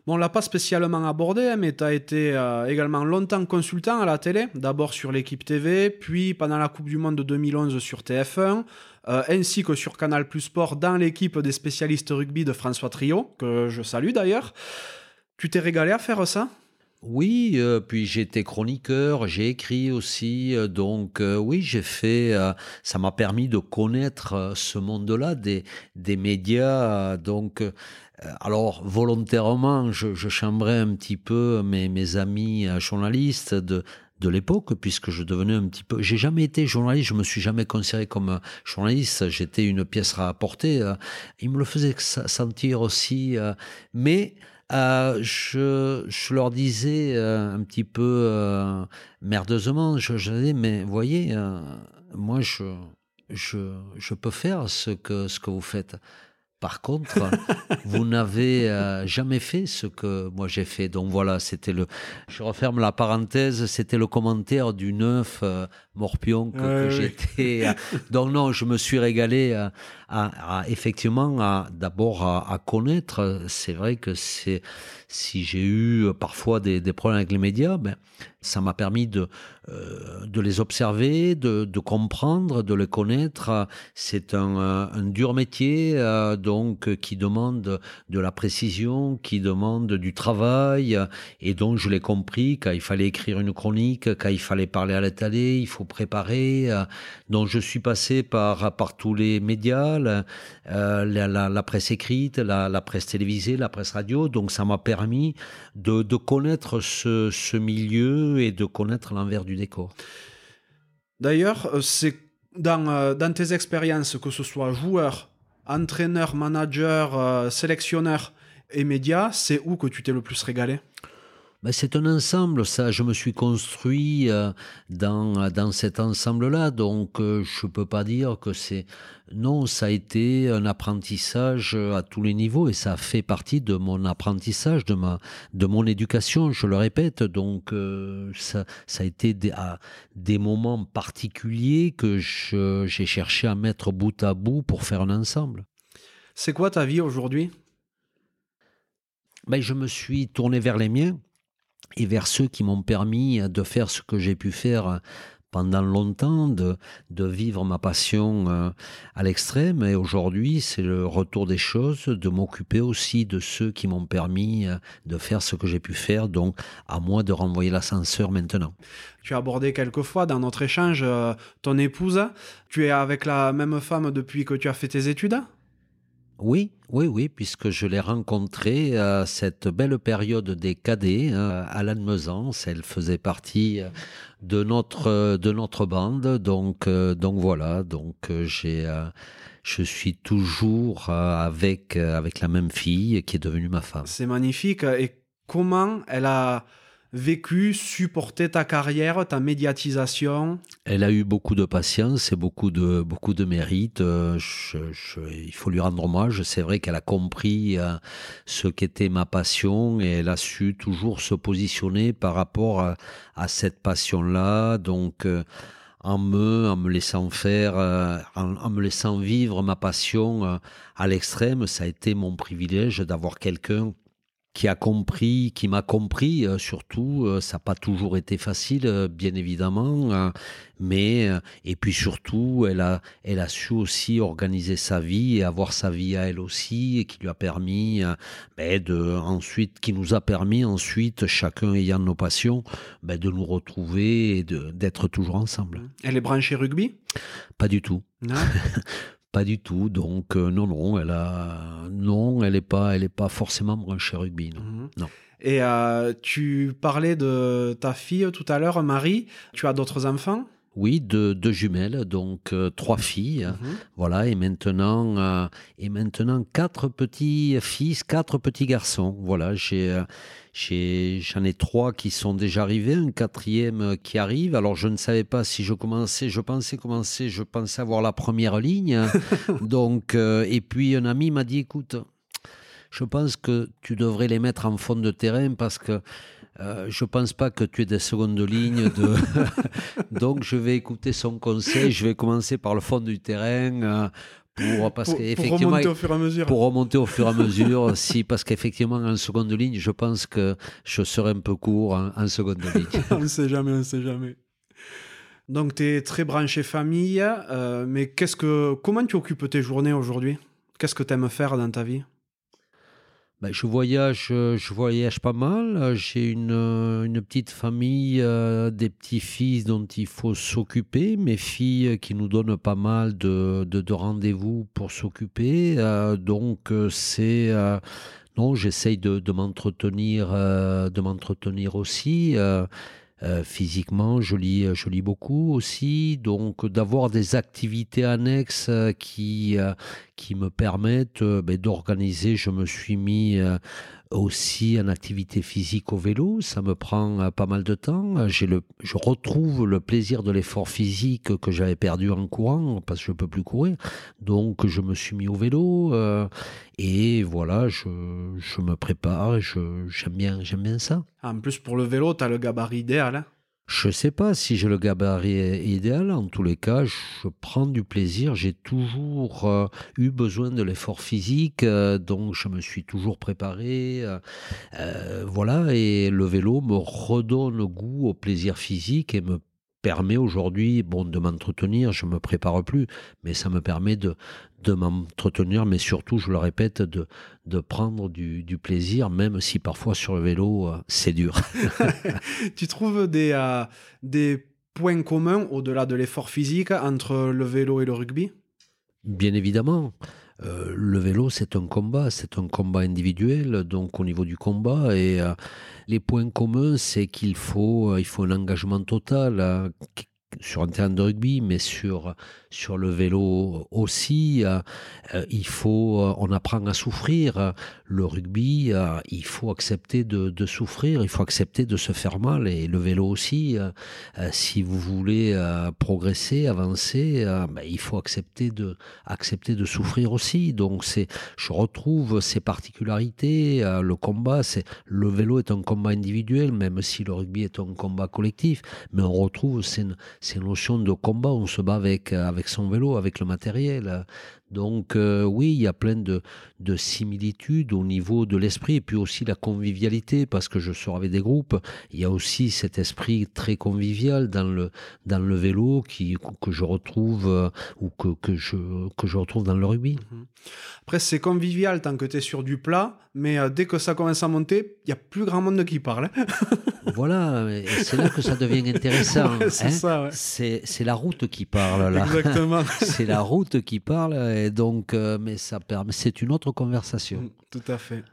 Bon, on l'a pas spécialement abordé, hein, mais tu as été euh, également longtemps consultant à la télé, d'abord sur l'équipe TV, puis pendant la Coupe du Monde de 2011 sur TF1, euh, ainsi que sur Canal Plus Sport dans l'équipe des spécialistes rugby de François Trio, que je salue d'ailleurs. Tu t'es régalé à faire ça? Oui, euh, puis j'étais chroniqueur, j'ai écrit aussi, donc oui, j'ai fait, ça m'a permis de connaître ce monde-là des, des médias, donc alors volontairement, je, je chambrais un petit peu mes, amis euh, journalistes de, de l'époque, puisque je devenais un petit peu. J'ai jamais été journaliste, je me suis jamais considéré comme euh, journaliste. J'étais une pièce à apporter. euh, Ils me le faisaient sa- sentir aussi, euh, mais euh, je, je leur disais euh, un petit peu euh, merdeusement, je, je disais, mais voyez, euh, moi, je, je, je peux faire ce que, ce que vous faites. Par contre, <laughs> vous n'avez euh, jamais fait ce que moi j'ai fait. Donc voilà, c'était le. Je referme la parenthèse. C'était le commentaire du neuf euh, Morpion que, Ouais, que ouais. j'étais. euh, donc non, je me suis régalé à, à- effectivement à d'abord à, à connaître. C'est vrai que c'est si j'ai eu parfois des, des problèmes avec les médias, ben ça m'a permis de euh, les observer, de, comprendre, de les connaître. C'est un, euh, dur métier, euh, donc qui demande de la précision, qui demande du travail, et donc je l'ai compris quand il fallait écrire une chronique, quand il fallait parler à la télé, il faut préparer. donc je suis passé par tous les médias, la, presse écrite, la, presse télévisée, la presse radio. Donc ça m'a permis de, connaître ce milieu et de connaître l'envers du décor. D'ailleurs, euh, c'est dans, euh, dans tes expériences, que ce soit joueur, entraîneur, manager, euh, sélectionneur et média, c'est où que tu t'es le plus régalé? Ben, c'est un ensemble, ça. Je me suis construit euh, dans, dans cet ensemble-là, donc euh, je peux pas dire que c'est. Non, ça a été un apprentissage à tous les niveaux et ça fait partie de mon apprentissage, de ma, de mon éducation. Je le répète, donc euh, ça, ça a été des, à des moments particuliers que j'ai cherché à mettre bout à bout pour faire un ensemble. C'est quoi ta vie aujourd'hui? Ben, je me suis tourné vers les miens et vers ceux qui m'ont permis de faire ce que j'ai pu faire pendant longtemps, de, vivre ma passion euh, à l'extrême. Et aujourd'hui, c'est le retour des choses, de m'occuper aussi de ceux qui m'ont permis euh, de faire ce que j'ai pu faire. Donc, à moi de renvoyer l'ascenseur maintenant. Tu as abordé quelques fois dans notre échange euh, ton épouse. Tu es avec la même femme depuis que tu as fait tes études? Oui, oui, oui, puisque je l'ai rencontrée à cette belle période des cadets euh, à Lannemezans. Elle faisait partie euh, de notre euh, de notre bande, donc donc voilà, donc j'ai je suis toujours avec avec la même fille qui est devenue ma femme. C'est magnifique. Et comment elle a vécu, supporté ta carrière, ta médiatisation? Elle a eu beaucoup de patience et beaucoup de, beaucoup de mérite. Euh, il faut lui rendre hommage. C'est vrai qu'elle a compris euh, ce qu'était ma passion et elle a su toujours se positionner par rapport à, à cette passion-là. Donc, euh, en me, en me laissant faire, en, en me laissant vivre ma passion à l'extrême, ça a été mon privilège d'avoir quelqu'un qui a compris, qui m'a compris euh, surtout. euh, ça n'a pas toujours été facile, euh, bien évidemment, mais et puis surtout, elle a, elle a su aussi organiser sa vie et avoir sa vie à elle aussi, et qui lui a permis, ben, de ensuite, qui nous a permis ensuite, chacun ayant nos passions, ben, de nous retrouver et d'être toujours ensemble. Elle est branchée rugby? Pas du tout. Non? <laughs> Pas du tout. Donc euh, non, non, elle a, non, elle est pas, elle est pas forcément branchée rugby. Non. Mhm. Non. Et euh, tu parlais de ta fille tout à l'heure, Marie. Tu as d'autres enfants? Oui, deux, deux jumelles, donc euh, trois filles. Mhm. Voilà, et maintenant, euh, et maintenant quatre petits fils, quatre petits garçons. Voilà, j'ai, euh, j'ai, j'en ai trois qui sont déjà arrivés, un quatrième qui arrive. Alors, je ne savais pas si je commençais, je pensais commencer, je pensais avoir la première ligne. <laughs> Donc, euh, et puis un ami m'a dit, écoute, je pense que tu devrais les mettre en fond de terrain parce que euh, je pense pas que tu aies des secondes lignes de. <laughs> Donc je vais écouter son conseil. Je vais commencer par le fond du terrain euh, pour parce Pour, pour qu'effectivement remonter au fur et à mesure. pour remonter au fur et à mesure. <laughs> si parce qu'effectivement en seconde ligne, je pense que je serai un peu court en, en seconde ligne. <laughs> on ne sait jamais, on ne sait jamais. Donc, tu es très branché famille, euh, mais qu'est-ce que, comment tu occupes tes journées aujourd'hui? Qu'est-ce que tu aimes faire dans ta vie? Ben, je voyage, je voyage pas mal. J'ai une, une petite famille, des petits-fils dont il faut s'occuper. Mes filles qui nous donnent pas mal de, de, de rendez-vous pour s'occuper. donc c'est non, j'essaye de, de m'entretenir, de m'entretenir aussi. Euh, physiquement, je lis, je lis beaucoup aussi, donc d'avoir des activités annexes euh, qui, euh, qui me permettent ben, d'organiser. Je me suis mis aussi en activité physique au vélo, ça me prend pas mal de temps. J'ai le, je retrouve le plaisir de l'effort physique que j'avais perdu en courant parce que je peux plus courir. Donc je me suis mis au vélo et voilà, je, je me prépare. J'aime bien, j'aime bien ça. En plus pour le vélo, tu as le gabarit idéal. Hein je ne sais pas si j'ai le gabarit idéal. En tous les cas, je prends du plaisir. J'ai toujours euh, eu besoin de l'effort physique, euh, donc je me suis toujours préparé. Euh, voilà, et le vélo me redonne goût au plaisir physique et me permet aujourd'hui bon, de m'entretenir, je ne me prépare plus, mais ça me permet de, de m'entretenir, mais surtout, je le répète, de, de prendre du, du plaisir, même si parfois sur le vélo, euh, c'est dur. <laughs> <laughs> tu trouves des, euh, des points communs au-delà de l'effort physique entre le vélo et le rugby? Bien évidemment. Euh, le vélo, c'est un combat, c'est un combat individuel, donc au niveau du combat. Et euh, les points communs, c'est qu'il faut, euh, il faut un engagement total sur un terrain de rugby, mais sur sur le vélo aussi. Euh, euh, il faut, euh, on apprend à souffrir. Le rugby, il faut accepter de, souffrir, il faut accepter de se faire mal. Et le vélo aussi, si vous voulez progresser, avancer, ben, il faut accepter de, accepter de souffrir aussi. Donc je retrouve ces particularités. le combat, c'est le vélo est un combat individuel, même si le rugby est un combat collectif. Mais on retrouve ces, ces notions de combat. On se bat avec avec son vélo, avec le matériel. Donc euh, oui, il y a plein de, de, similitudes au niveau de l'esprit et puis aussi la convivialité parce que je sors avec des groupes. Il y a aussi cet esprit très convivial dans le, dans le vélo qui, que je retrouve euh, ou que, que, je, que je retrouve dans le rugby. Après, c'est convivial tant que tu es sur du plat, mais euh, dès que ça commence à monter, il y a plus grand monde qui parle. Hein. <laughs> voilà, c'est là que ça devient intéressant. Hein. c'est la route qui parle là. Exactement. <laughs> c'est la route qui parle donc, euh, mais ça permet, c'est une autre conversation. Mm, tout à fait.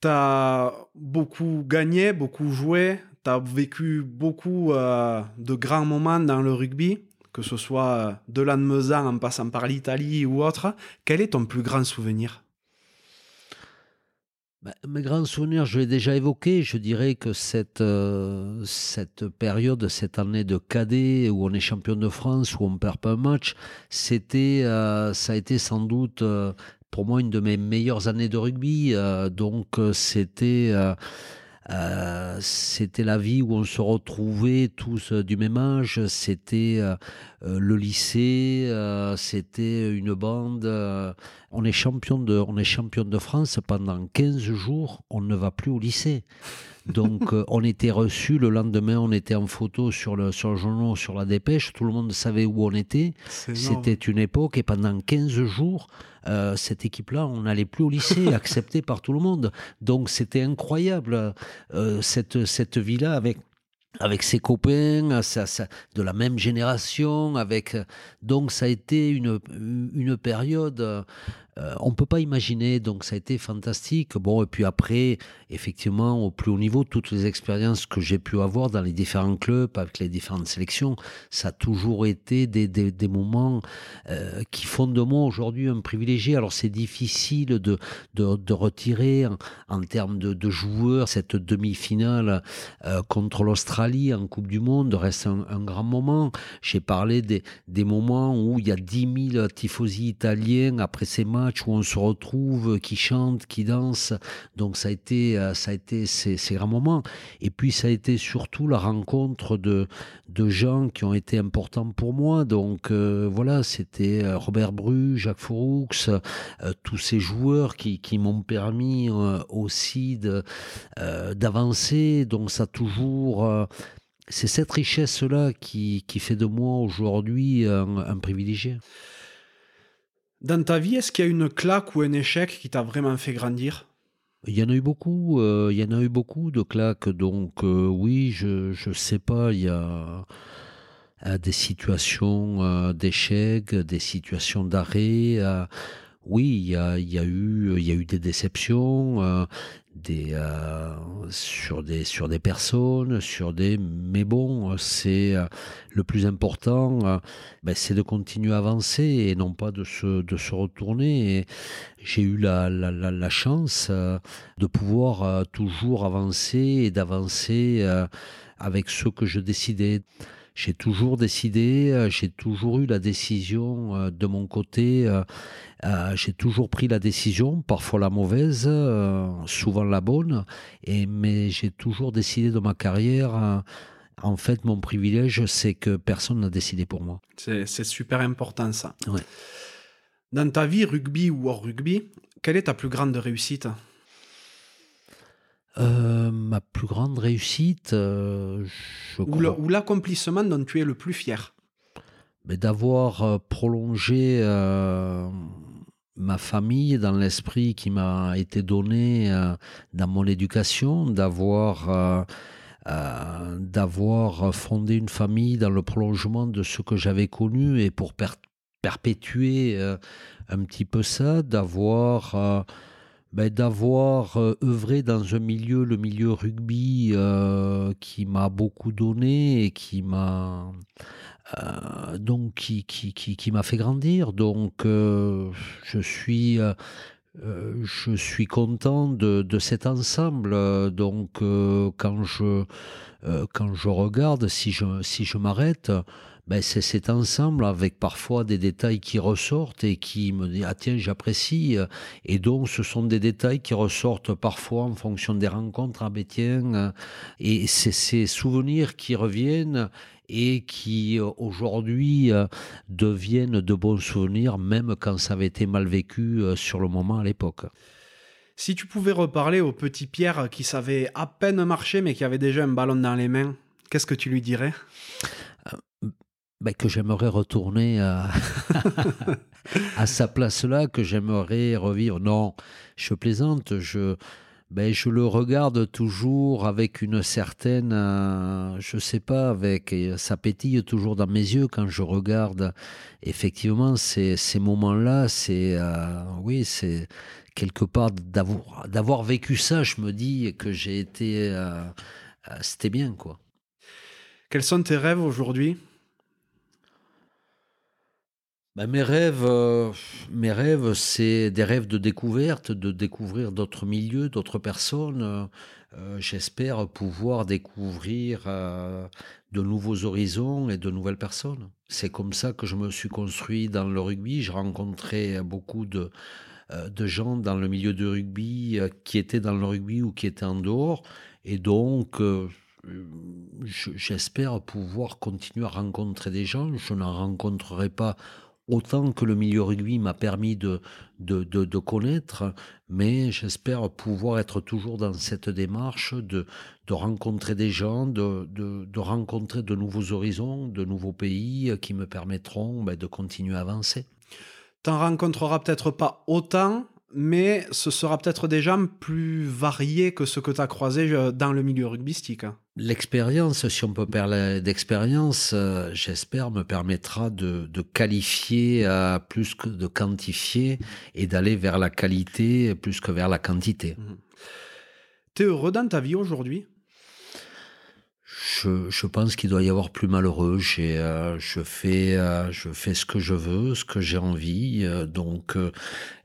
Tu as beaucoup gagné, beaucoup joué, tu as vécu beaucoup euh, de grands moments dans le rugby, que ce soit euh, de l'Anne-Mezan en passant par l'Italie ou autre. Quel est ton plus grand souvenir? Bah, mes grands souvenirs, je l'ai déjà évoqué. Je dirais que cette, euh, cette période, cette année de cadet où on est champion de France, où on perd pas un match, c'était, euh, ça a été sans doute pour moi une de mes meilleures années de rugby. donc c'était euh, c'était la vie où on se retrouvait tous euh, du même âge, c'était euh, le lycée, c'était une bande. on, est champion de, on est champion de France pendant 15 jours, on ne va plus au lycée. Donc <laughs> on était reçu le lendemain, on était en photo sur le, sur le journal, sur la dépêche, tout le monde savait où on était. C'était une époque et pendant 15 jours, euh, cette équipe-là, on n'allait plus au lycée, <laughs> acceptée par tout le monde. Donc c'était incroyable, euh, cette, cette vie-là avec avec ses copains, ça, de la même génération, avec donc ça a été une, une période euh, on ne peut pas imaginer, donc ça a été fantastique. Bon, et puis après, effectivement, au plus haut niveau, toutes les expériences que j'ai pu avoir dans les différents clubs, avec les différentes sélections, ça a toujours été des, moments euh, qui font de moi aujourd'hui un privilégié. Alors c'est difficile de, retirer en, termes de, joueurs cette demi-finale euh, contre l'Australie en Coupe du Monde, reste un, un grand moment. J'ai parlé des, des moments où il y a 10 000 tifosi italiens après ces matchs où on se retrouve, qui chante, qui danse. Donc ça a été, euh, ça a été ces, grands moments. Et puis ça a été surtout la rencontre de, de gens qui ont été importants pour moi. Donc euh, voilà, c'était euh, Robert Bru, Jacques Fouroux, tous ces joueurs qui, qui m'ont permis aussi d'avancer. Donc ça a toujours c'est cette richesse-là qui, qui, fait de moi aujourd'hui un privilégié. Dans ta vie, est-ce qu'il y a une claque ou un échec qui t'a vraiment fait grandir? Il y en a eu beaucoup, euh, il y en a eu beaucoup de claques, donc euh, oui, je ne sais pas, il y a euh, des situations d'échec, des situations d'arrêt. oui, il y a eu, il y a eu des déceptions, euh, sur, des, sur des personnes, sur des... Mais bon, c'est euh, le plus important, euh, ben, c'est de continuer à avancer et non pas de se, de se retourner. J'ai eu la, la, la, chance de pouvoir toujours avancer et d'avancer avec ce que je décidais j'ai toujours décidé, j'ai toujours eu la décision de mon côté euh, j'ai toujours pris la décision, parfois la mauvaise, euh, souvent la bonne, et, mais j'ai toujours décidé de ma carrière. Euh, en fait, mon privilège, c'est que personne n'a décidé pour moi. C'est super important ça. Dans ta vie, rugby ou hors rugby, quelle est ta plus grande réussite? Ma plus grande réussite, je Ou l'accomplissement dont tu es le plus fier? D'avoir prolongé ma famille, dans l'esprit qui m'a été donné euh, dans mon éducation, d'avoir euh, euh, d'avoir fondé une famille dans le prolongement de ce que j'avais connu et pour perpétuer un petit peu ça, d'avoir ben, d'avoir œuvré dans un milieu, le milieu rugby, qui m'a beaucoup donné et qui m'a euh, donc qui, qui, m'a fait grandir. Donc euh, je suis euh, je suis content de, de cet ensemble. Donc quand je quand je regarde, si je si je m'arrête, ben c'est cet ensemble avec parfois des détails qui ressortent et qui me disent ah tiens j'apprécie et donc ce sont des détails qui ressortent parfois en fonction des rencontres ah ben tiens et c'est ces souvenirs qui reviennent et qui euh, aujourd'hui euh, deviennent de bons souvenirs, même quand ça avait été mal vécu euh, sur le moment à l'époque. Si tu pouvais reparler au petit Pierre qui savait à peine marcher mais qui avait déjà un ballon dans les mains, qu'est-ce que tu lui dirais? Ben, que j'aimerais retourner à, <laughs> à sa place-là, que j'aimerais revivre. Non, je plaisante, je, ben, je le regarde toujours avec une certaine, euh, je sais pas, avec ça pétille toujours dans mes yeux quand je regarde effectivement ces, ces moments-là. C'est euh, oui, c'est quelque part d'avoir d'avoir vécu ça. Je me dis que j'ai été, euh, c'était bien quoi. Quels sont tes rêves aujourd'hui? Bah, mes rêves, euh, mes rêves, c'est des rêves de découverte, de découvrir d'autres milieux, d'autres personnes. Euh, j'espère pouvoir découvrir euh, de nouveaux horizons et de nouvelles personnes. C'est comme ça que je me suis construit dans le rugby. J'ai rencontré beaucoup de, de gens dans le milieu du rugby qui étaient dans le rugby ou qui étaient en dehors. Et donc, j'espère pouvoir continuer à rencontrer des gens. Je n'en rencontrerai pas autant que le milieu rugby m'a permis de, de, connaître, mais j'espère pouvoir être toujours dans cette démarche de, de rencontrer des gens, de, de, rencontrer de nouveaux horizons, de nouveaux pays qui me permettront ben, de continuer à avancer. T'en rencontreras peut-être pas autant, mais ce sera peut-être des gens plus variés que ce que tu as croisé euh, dans le milieu rugbystique. L'expérience, si on peut parler d'expérience, euh, j'espère, me permettra de, qualifier euh, plus que de quantifier et d'aller vers la qualité plus que vers la quantité. Mmh. Tu es heureux dans ta vie aujourd'hui? Je, pense qu'il doit y avoir plus malheureux. Euh, je, fais, euh, je fais ce que je veux, ce que j'ai envie. Euh, donc,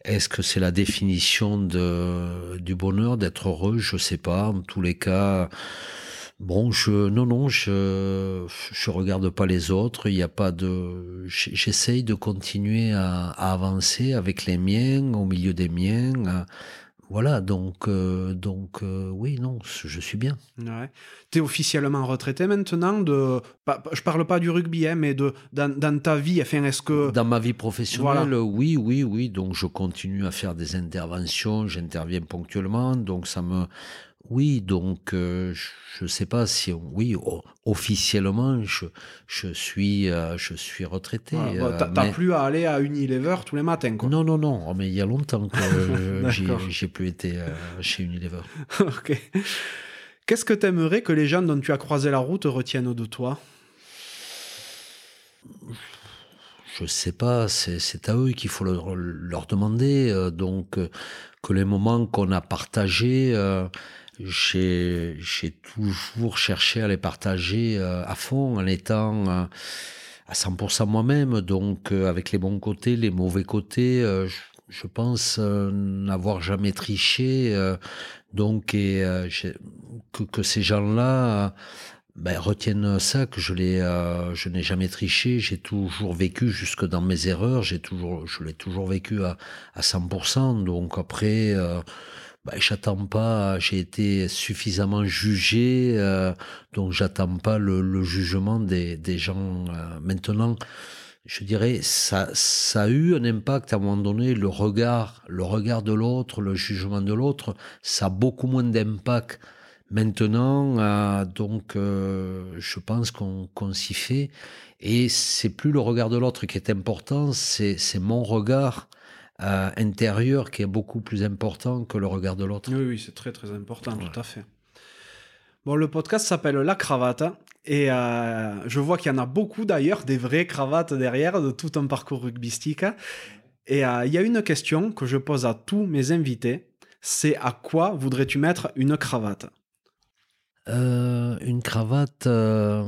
est-ce que c'est la définition du bonheur d'être heureux? Je sais pas. En tous les cas, bon, non, non, je, je regarde pas les autres. Il n'y a pas de. J'essaye de continuer à, avancer avec les miens, au milieu des miens voilà, donc, euh, donc euh, oui, non, je suis bien. Ouais. Tu es officiellement retraité maintenant de, Je parle pas du rugby, hein, mais de, dans, ta vie, enfin, est-ce que... Dans ma vie professionnelle, oui, oui, oui, donc je continue à faire des interventions, j'interviens ponctuellement, donc ça me... Oui, donc euh, je ne sais pas si oui officiellement je, je suis euh, je suis retraité. Bah, T'as plus à aller à Unilever tous les matins quoi. Non non non, oh, mais il y a longtemps que <laughs> j'ai plus été chez Unilever. <laughs> ok. Qu'est-ce que tu aimerais que les gens dont tu as croisé la route retiennent de toi? Je sais pas, c'est à eux qu'il faut leur, demander. donc, que les moments qu'on a partagés, euh, j'ai toujours cherché à les partager euh, à fond en étant euh, à 100% moi-même, donc avec les bons côtés, les mauvais côtés. je, pense n'avoir jamais triché, donc et que, que, ces gens-là ben, retiennent ça que je l'ai, je n'ai jamais triché. J'ai toujours vécu jusque dans mes erreurs. J'ai toujours, je l'ai toujours vécu à, à 100%. Donc après, ben, j'attends pas. J'ai été suffisamment jugé, euh, donc j'attends pas le, le, jugement des, des gens maintenant. Je dirais, ça, ça a eu un impact à un moment donné. Le regard, le regard de l'autre, le jugement de l'autre, ça a beaucoup moins d'impact Maintenant, euh, donc, euh, je pense qu'on s'y fait. Et c'est plus le regard de l'autre qui est important, c'est mon regard euh, intérieur qui est beaucoup plus important que le regard de l'autre. Oui, oui, c'est très très important, tout à fait. Bon, le podcast s'appelle La Cravate. Et je vois qu'il y en a beaucoup d'ailleurs, des vraies cravates derrière, de tout un parcours rugbystique. Et il y a une question que je pose à tous mes invités, c'est à quoi voudrais-tu mettre une cravate? Euh, une cravate, euh,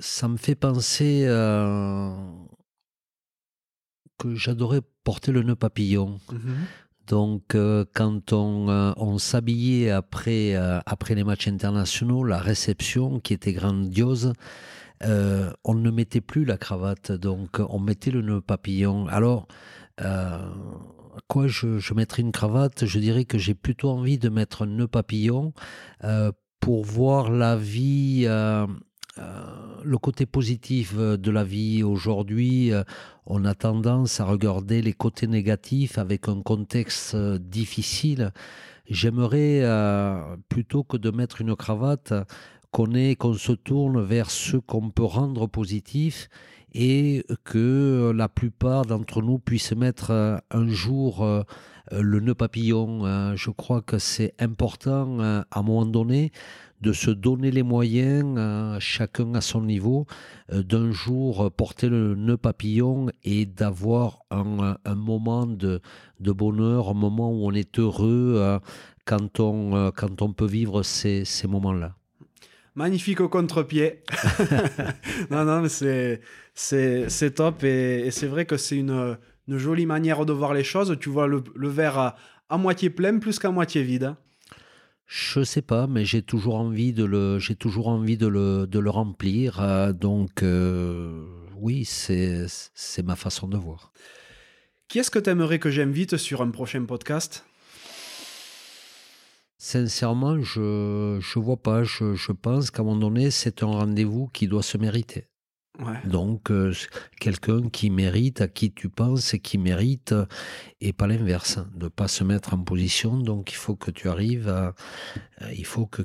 ça me fait penser euh, que j'adorais porter le nœud papillon. Mhm. Donc, quand on, on s'habillait après, après les matchs internationaux, la réception qui était grandiose, on ne mettait plus la cravate, donc on mettait le nœud papillon. Alors, quoi je, je, mettrais une cravate? Je dirais que j'ai plutôt envie de mettre un nœud papillon euh, pour voir la vie, euh, euh, le côté positif de la vie. Aujourd'hui, on a tendance à regarder les côtés négatifs avec un contexte difficile. J'aimerais, plutôt que de mettre une cravate, qu'on qu'on se tourne vers ce qu'on peut rendre positif et que la plupart d'entre nous puissent mettre euh, un jour euh, le nœud papillon. Je crois que c'est important euh, à un moment donné de se donner les moyens, chacun à son niveau, d'un jour porter le nœud papillon et d'avoir un, moment de, bonheur, un moment où on est heureux quand, on, quand on peut vivre ces, ces moments-là. Magnifique au contre-pied. <laughs> non, non, mais c'est, c'est, top. Et, c'est vrai que c'est une, jolie manière de voir les choses. Tu vois le, verre à, moitié plein plus qu'à moitié vide. Je sais pas, mais j'ai toujours envie de le, j'ai toujours envie de le, de le remplir. Euh, donc, euh, oui, c'est, c'est ma façon de voir. Qui est-ce que tu aimerais que j'invite sur un prochain podcast? Sincèrement, je ne vois pas. Je, je pense qu'à un moment donné, c'est un rendez-vous qui doit se mériter. Donc, euh, quelqu'un qui mérite, à qui tu penses et qui mérite, et pas l'inverse, de ne pas se mettre en position. Donc, il faut que tu arrives à. Euh, il faut que,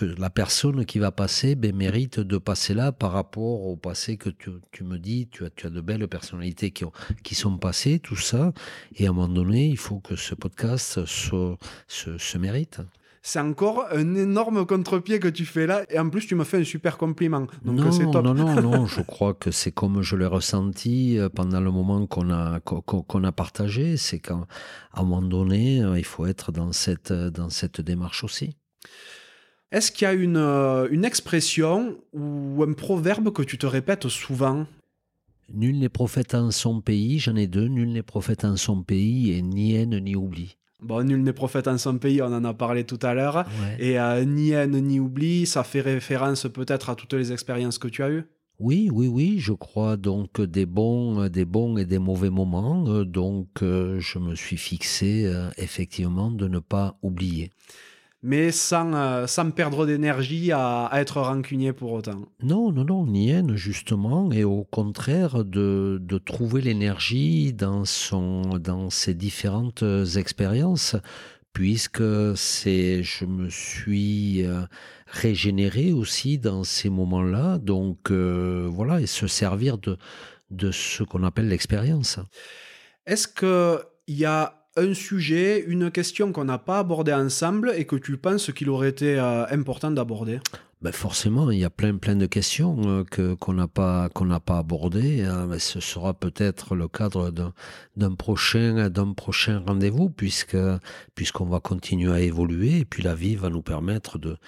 la personne qui va passer ben, mérite de passer là par rapport au passé que tu, me dis. Tu as, de belles personnalités qui, ont, qui sont passées, tout ça. Et à un moment donné, il faut que ce podcast se mérite c'est encore un énorme contre-pied que tu fais là. Et en plus, tu me fais un super compliment. Donc non, c'est top. Non, non, <laughs> non. je crois que c'est comme je l'ai ressenti euh, pendant le moment qu'on a, qu'on a partagé. C'est qu'à un moment donné, euh, il faut être dans cette, euh, dans cette démarche aussi. Est-ce qu'il y a une, une expression ou un proverbe que tu te répètes souvent? Nul n'est prophète en son pays, j'en ai deux. Nul n'est prophète en son pays et ni haine ni oubli. Bon, nul n'est prophète en son pays, on en a parlé tout à l'heure. Et euh, ni haine ni oubli, ça fait référence peut-être à toutes les expériences que tu as eues? Oui, oui, oui, je crois donc des bons, des bons et des mauvais moments. Euh, donc euh, je me suis fixé effectivement de ne pas oublier mais sans, euh, sans perdre d'énergie à, être rancunier pour autant. Non, non, non, ni haine justement, et au contraire de, de trouver l'énergie dans, son, dans ses différentes expériences puisque c'est, je me suis euh, régénéré aussi dans ces moments-là. Donc euh, voilà, et se servir de, de ce qu'on appelle l'expérience. Est-ce qu'il y a un sujet, une question qu'on n'a pas abordée ensemble et que tu penses qu'il aurait été euh, important d'aborder? Ben forcément, il y a plein plein de questions euh, que qu'on n'a pas qu'on n'a pas abordées. Hein. mais ce sera peut-être le cadre d'un prochain d'un prochain rendez-vous puisque puisqu'on va continuer à évoluer et puis la vie va nous permettre de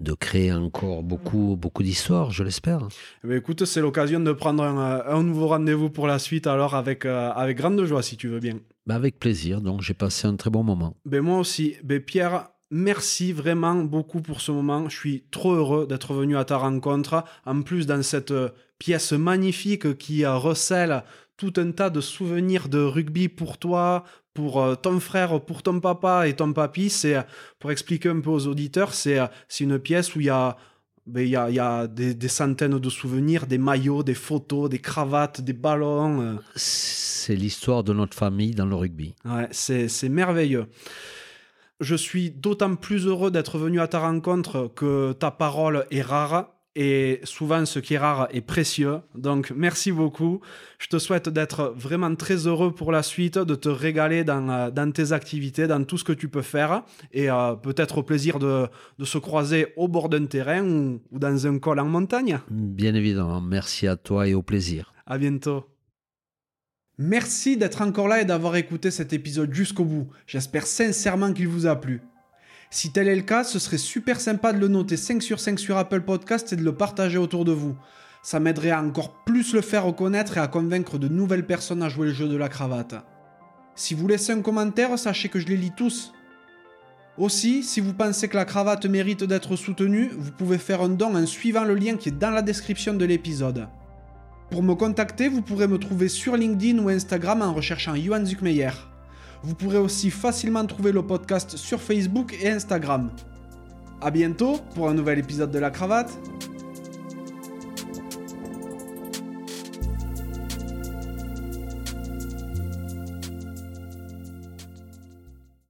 de créer encore beaucoup beaucoup d'histoires, je l'espère. Eh ben, écoute, c'est l'occasion de prendre un, un nouveau rendez-vous pour la suite alors avec euh, avec grande joie si tu veux bien. Ben avec plaisir. Donc j'ai passé un très bon moment. Ben moi aussi. Ben Pierre, Merci vraiment beaucoup pour ce moment. Je suis trop heureux d'être venu à ta rencontre. En plus, dans cette euh, pièce magnifique qui euh, recèle tout un tas de souvenirs de rugby pour toi, pour euh, ton frère, pour ton papa et ton papy. C'est, pour expliquer un peu aux auditeurs, c'est, une pièce où il y a il y a, y a des, centaines de souvenirs, des maillots, des photos, des cravates, des ballons. C'est l'histoire de notre famille dans le rugby. Ouais, c'est, c'est merveilleux je suis d'autant plus heureux d'être venu à ta rencontre que ta parole est rare. Et souvent, ce qui est rare est précieux. Donc, merci beaucoup. Je te souhaite d'être vraiment très heureux pour la suite, de te régaler dans, euh, dans tes activités, dans tout ce que tu peux faire. Et euh, peut-être au plaisir de, de, se croiser au bord d'un terrain ou, ou dans un col en montagne. Bien évidemment. Merci à toi et au plaisir. À bientôt. Merci d'être encore là et d'avoir écouté cet épisode jusqu'au bout. J'espère sincèrement qu'il vous a plu. Si tel est le cas, ce serait super sympa de le noter 5 sur 5 sur Apple Podcast et de le partager autour de vous. Ça m'aiderait à encore plus le faire reconnaître et à convaincre de nouvelles personnes à jouer le jeu de la cravate. Si vous laissez un commentaire, sachez que je les lis tous. Aussi, si vous pensez que la cravate mérite d'être soutenue, vous pouvez faire un don en suivant le lien qui est dans la description de l'épisode. Pour me contacter, vous pourrez me trouver sur LinkedIn ou Instagram en recherchant Johan Zuckmeyer. Vous pourrez aussi facilement trouver le podcast sur Facebook et Instagram. A bientôt pour un nouvel épisode de La Cravate.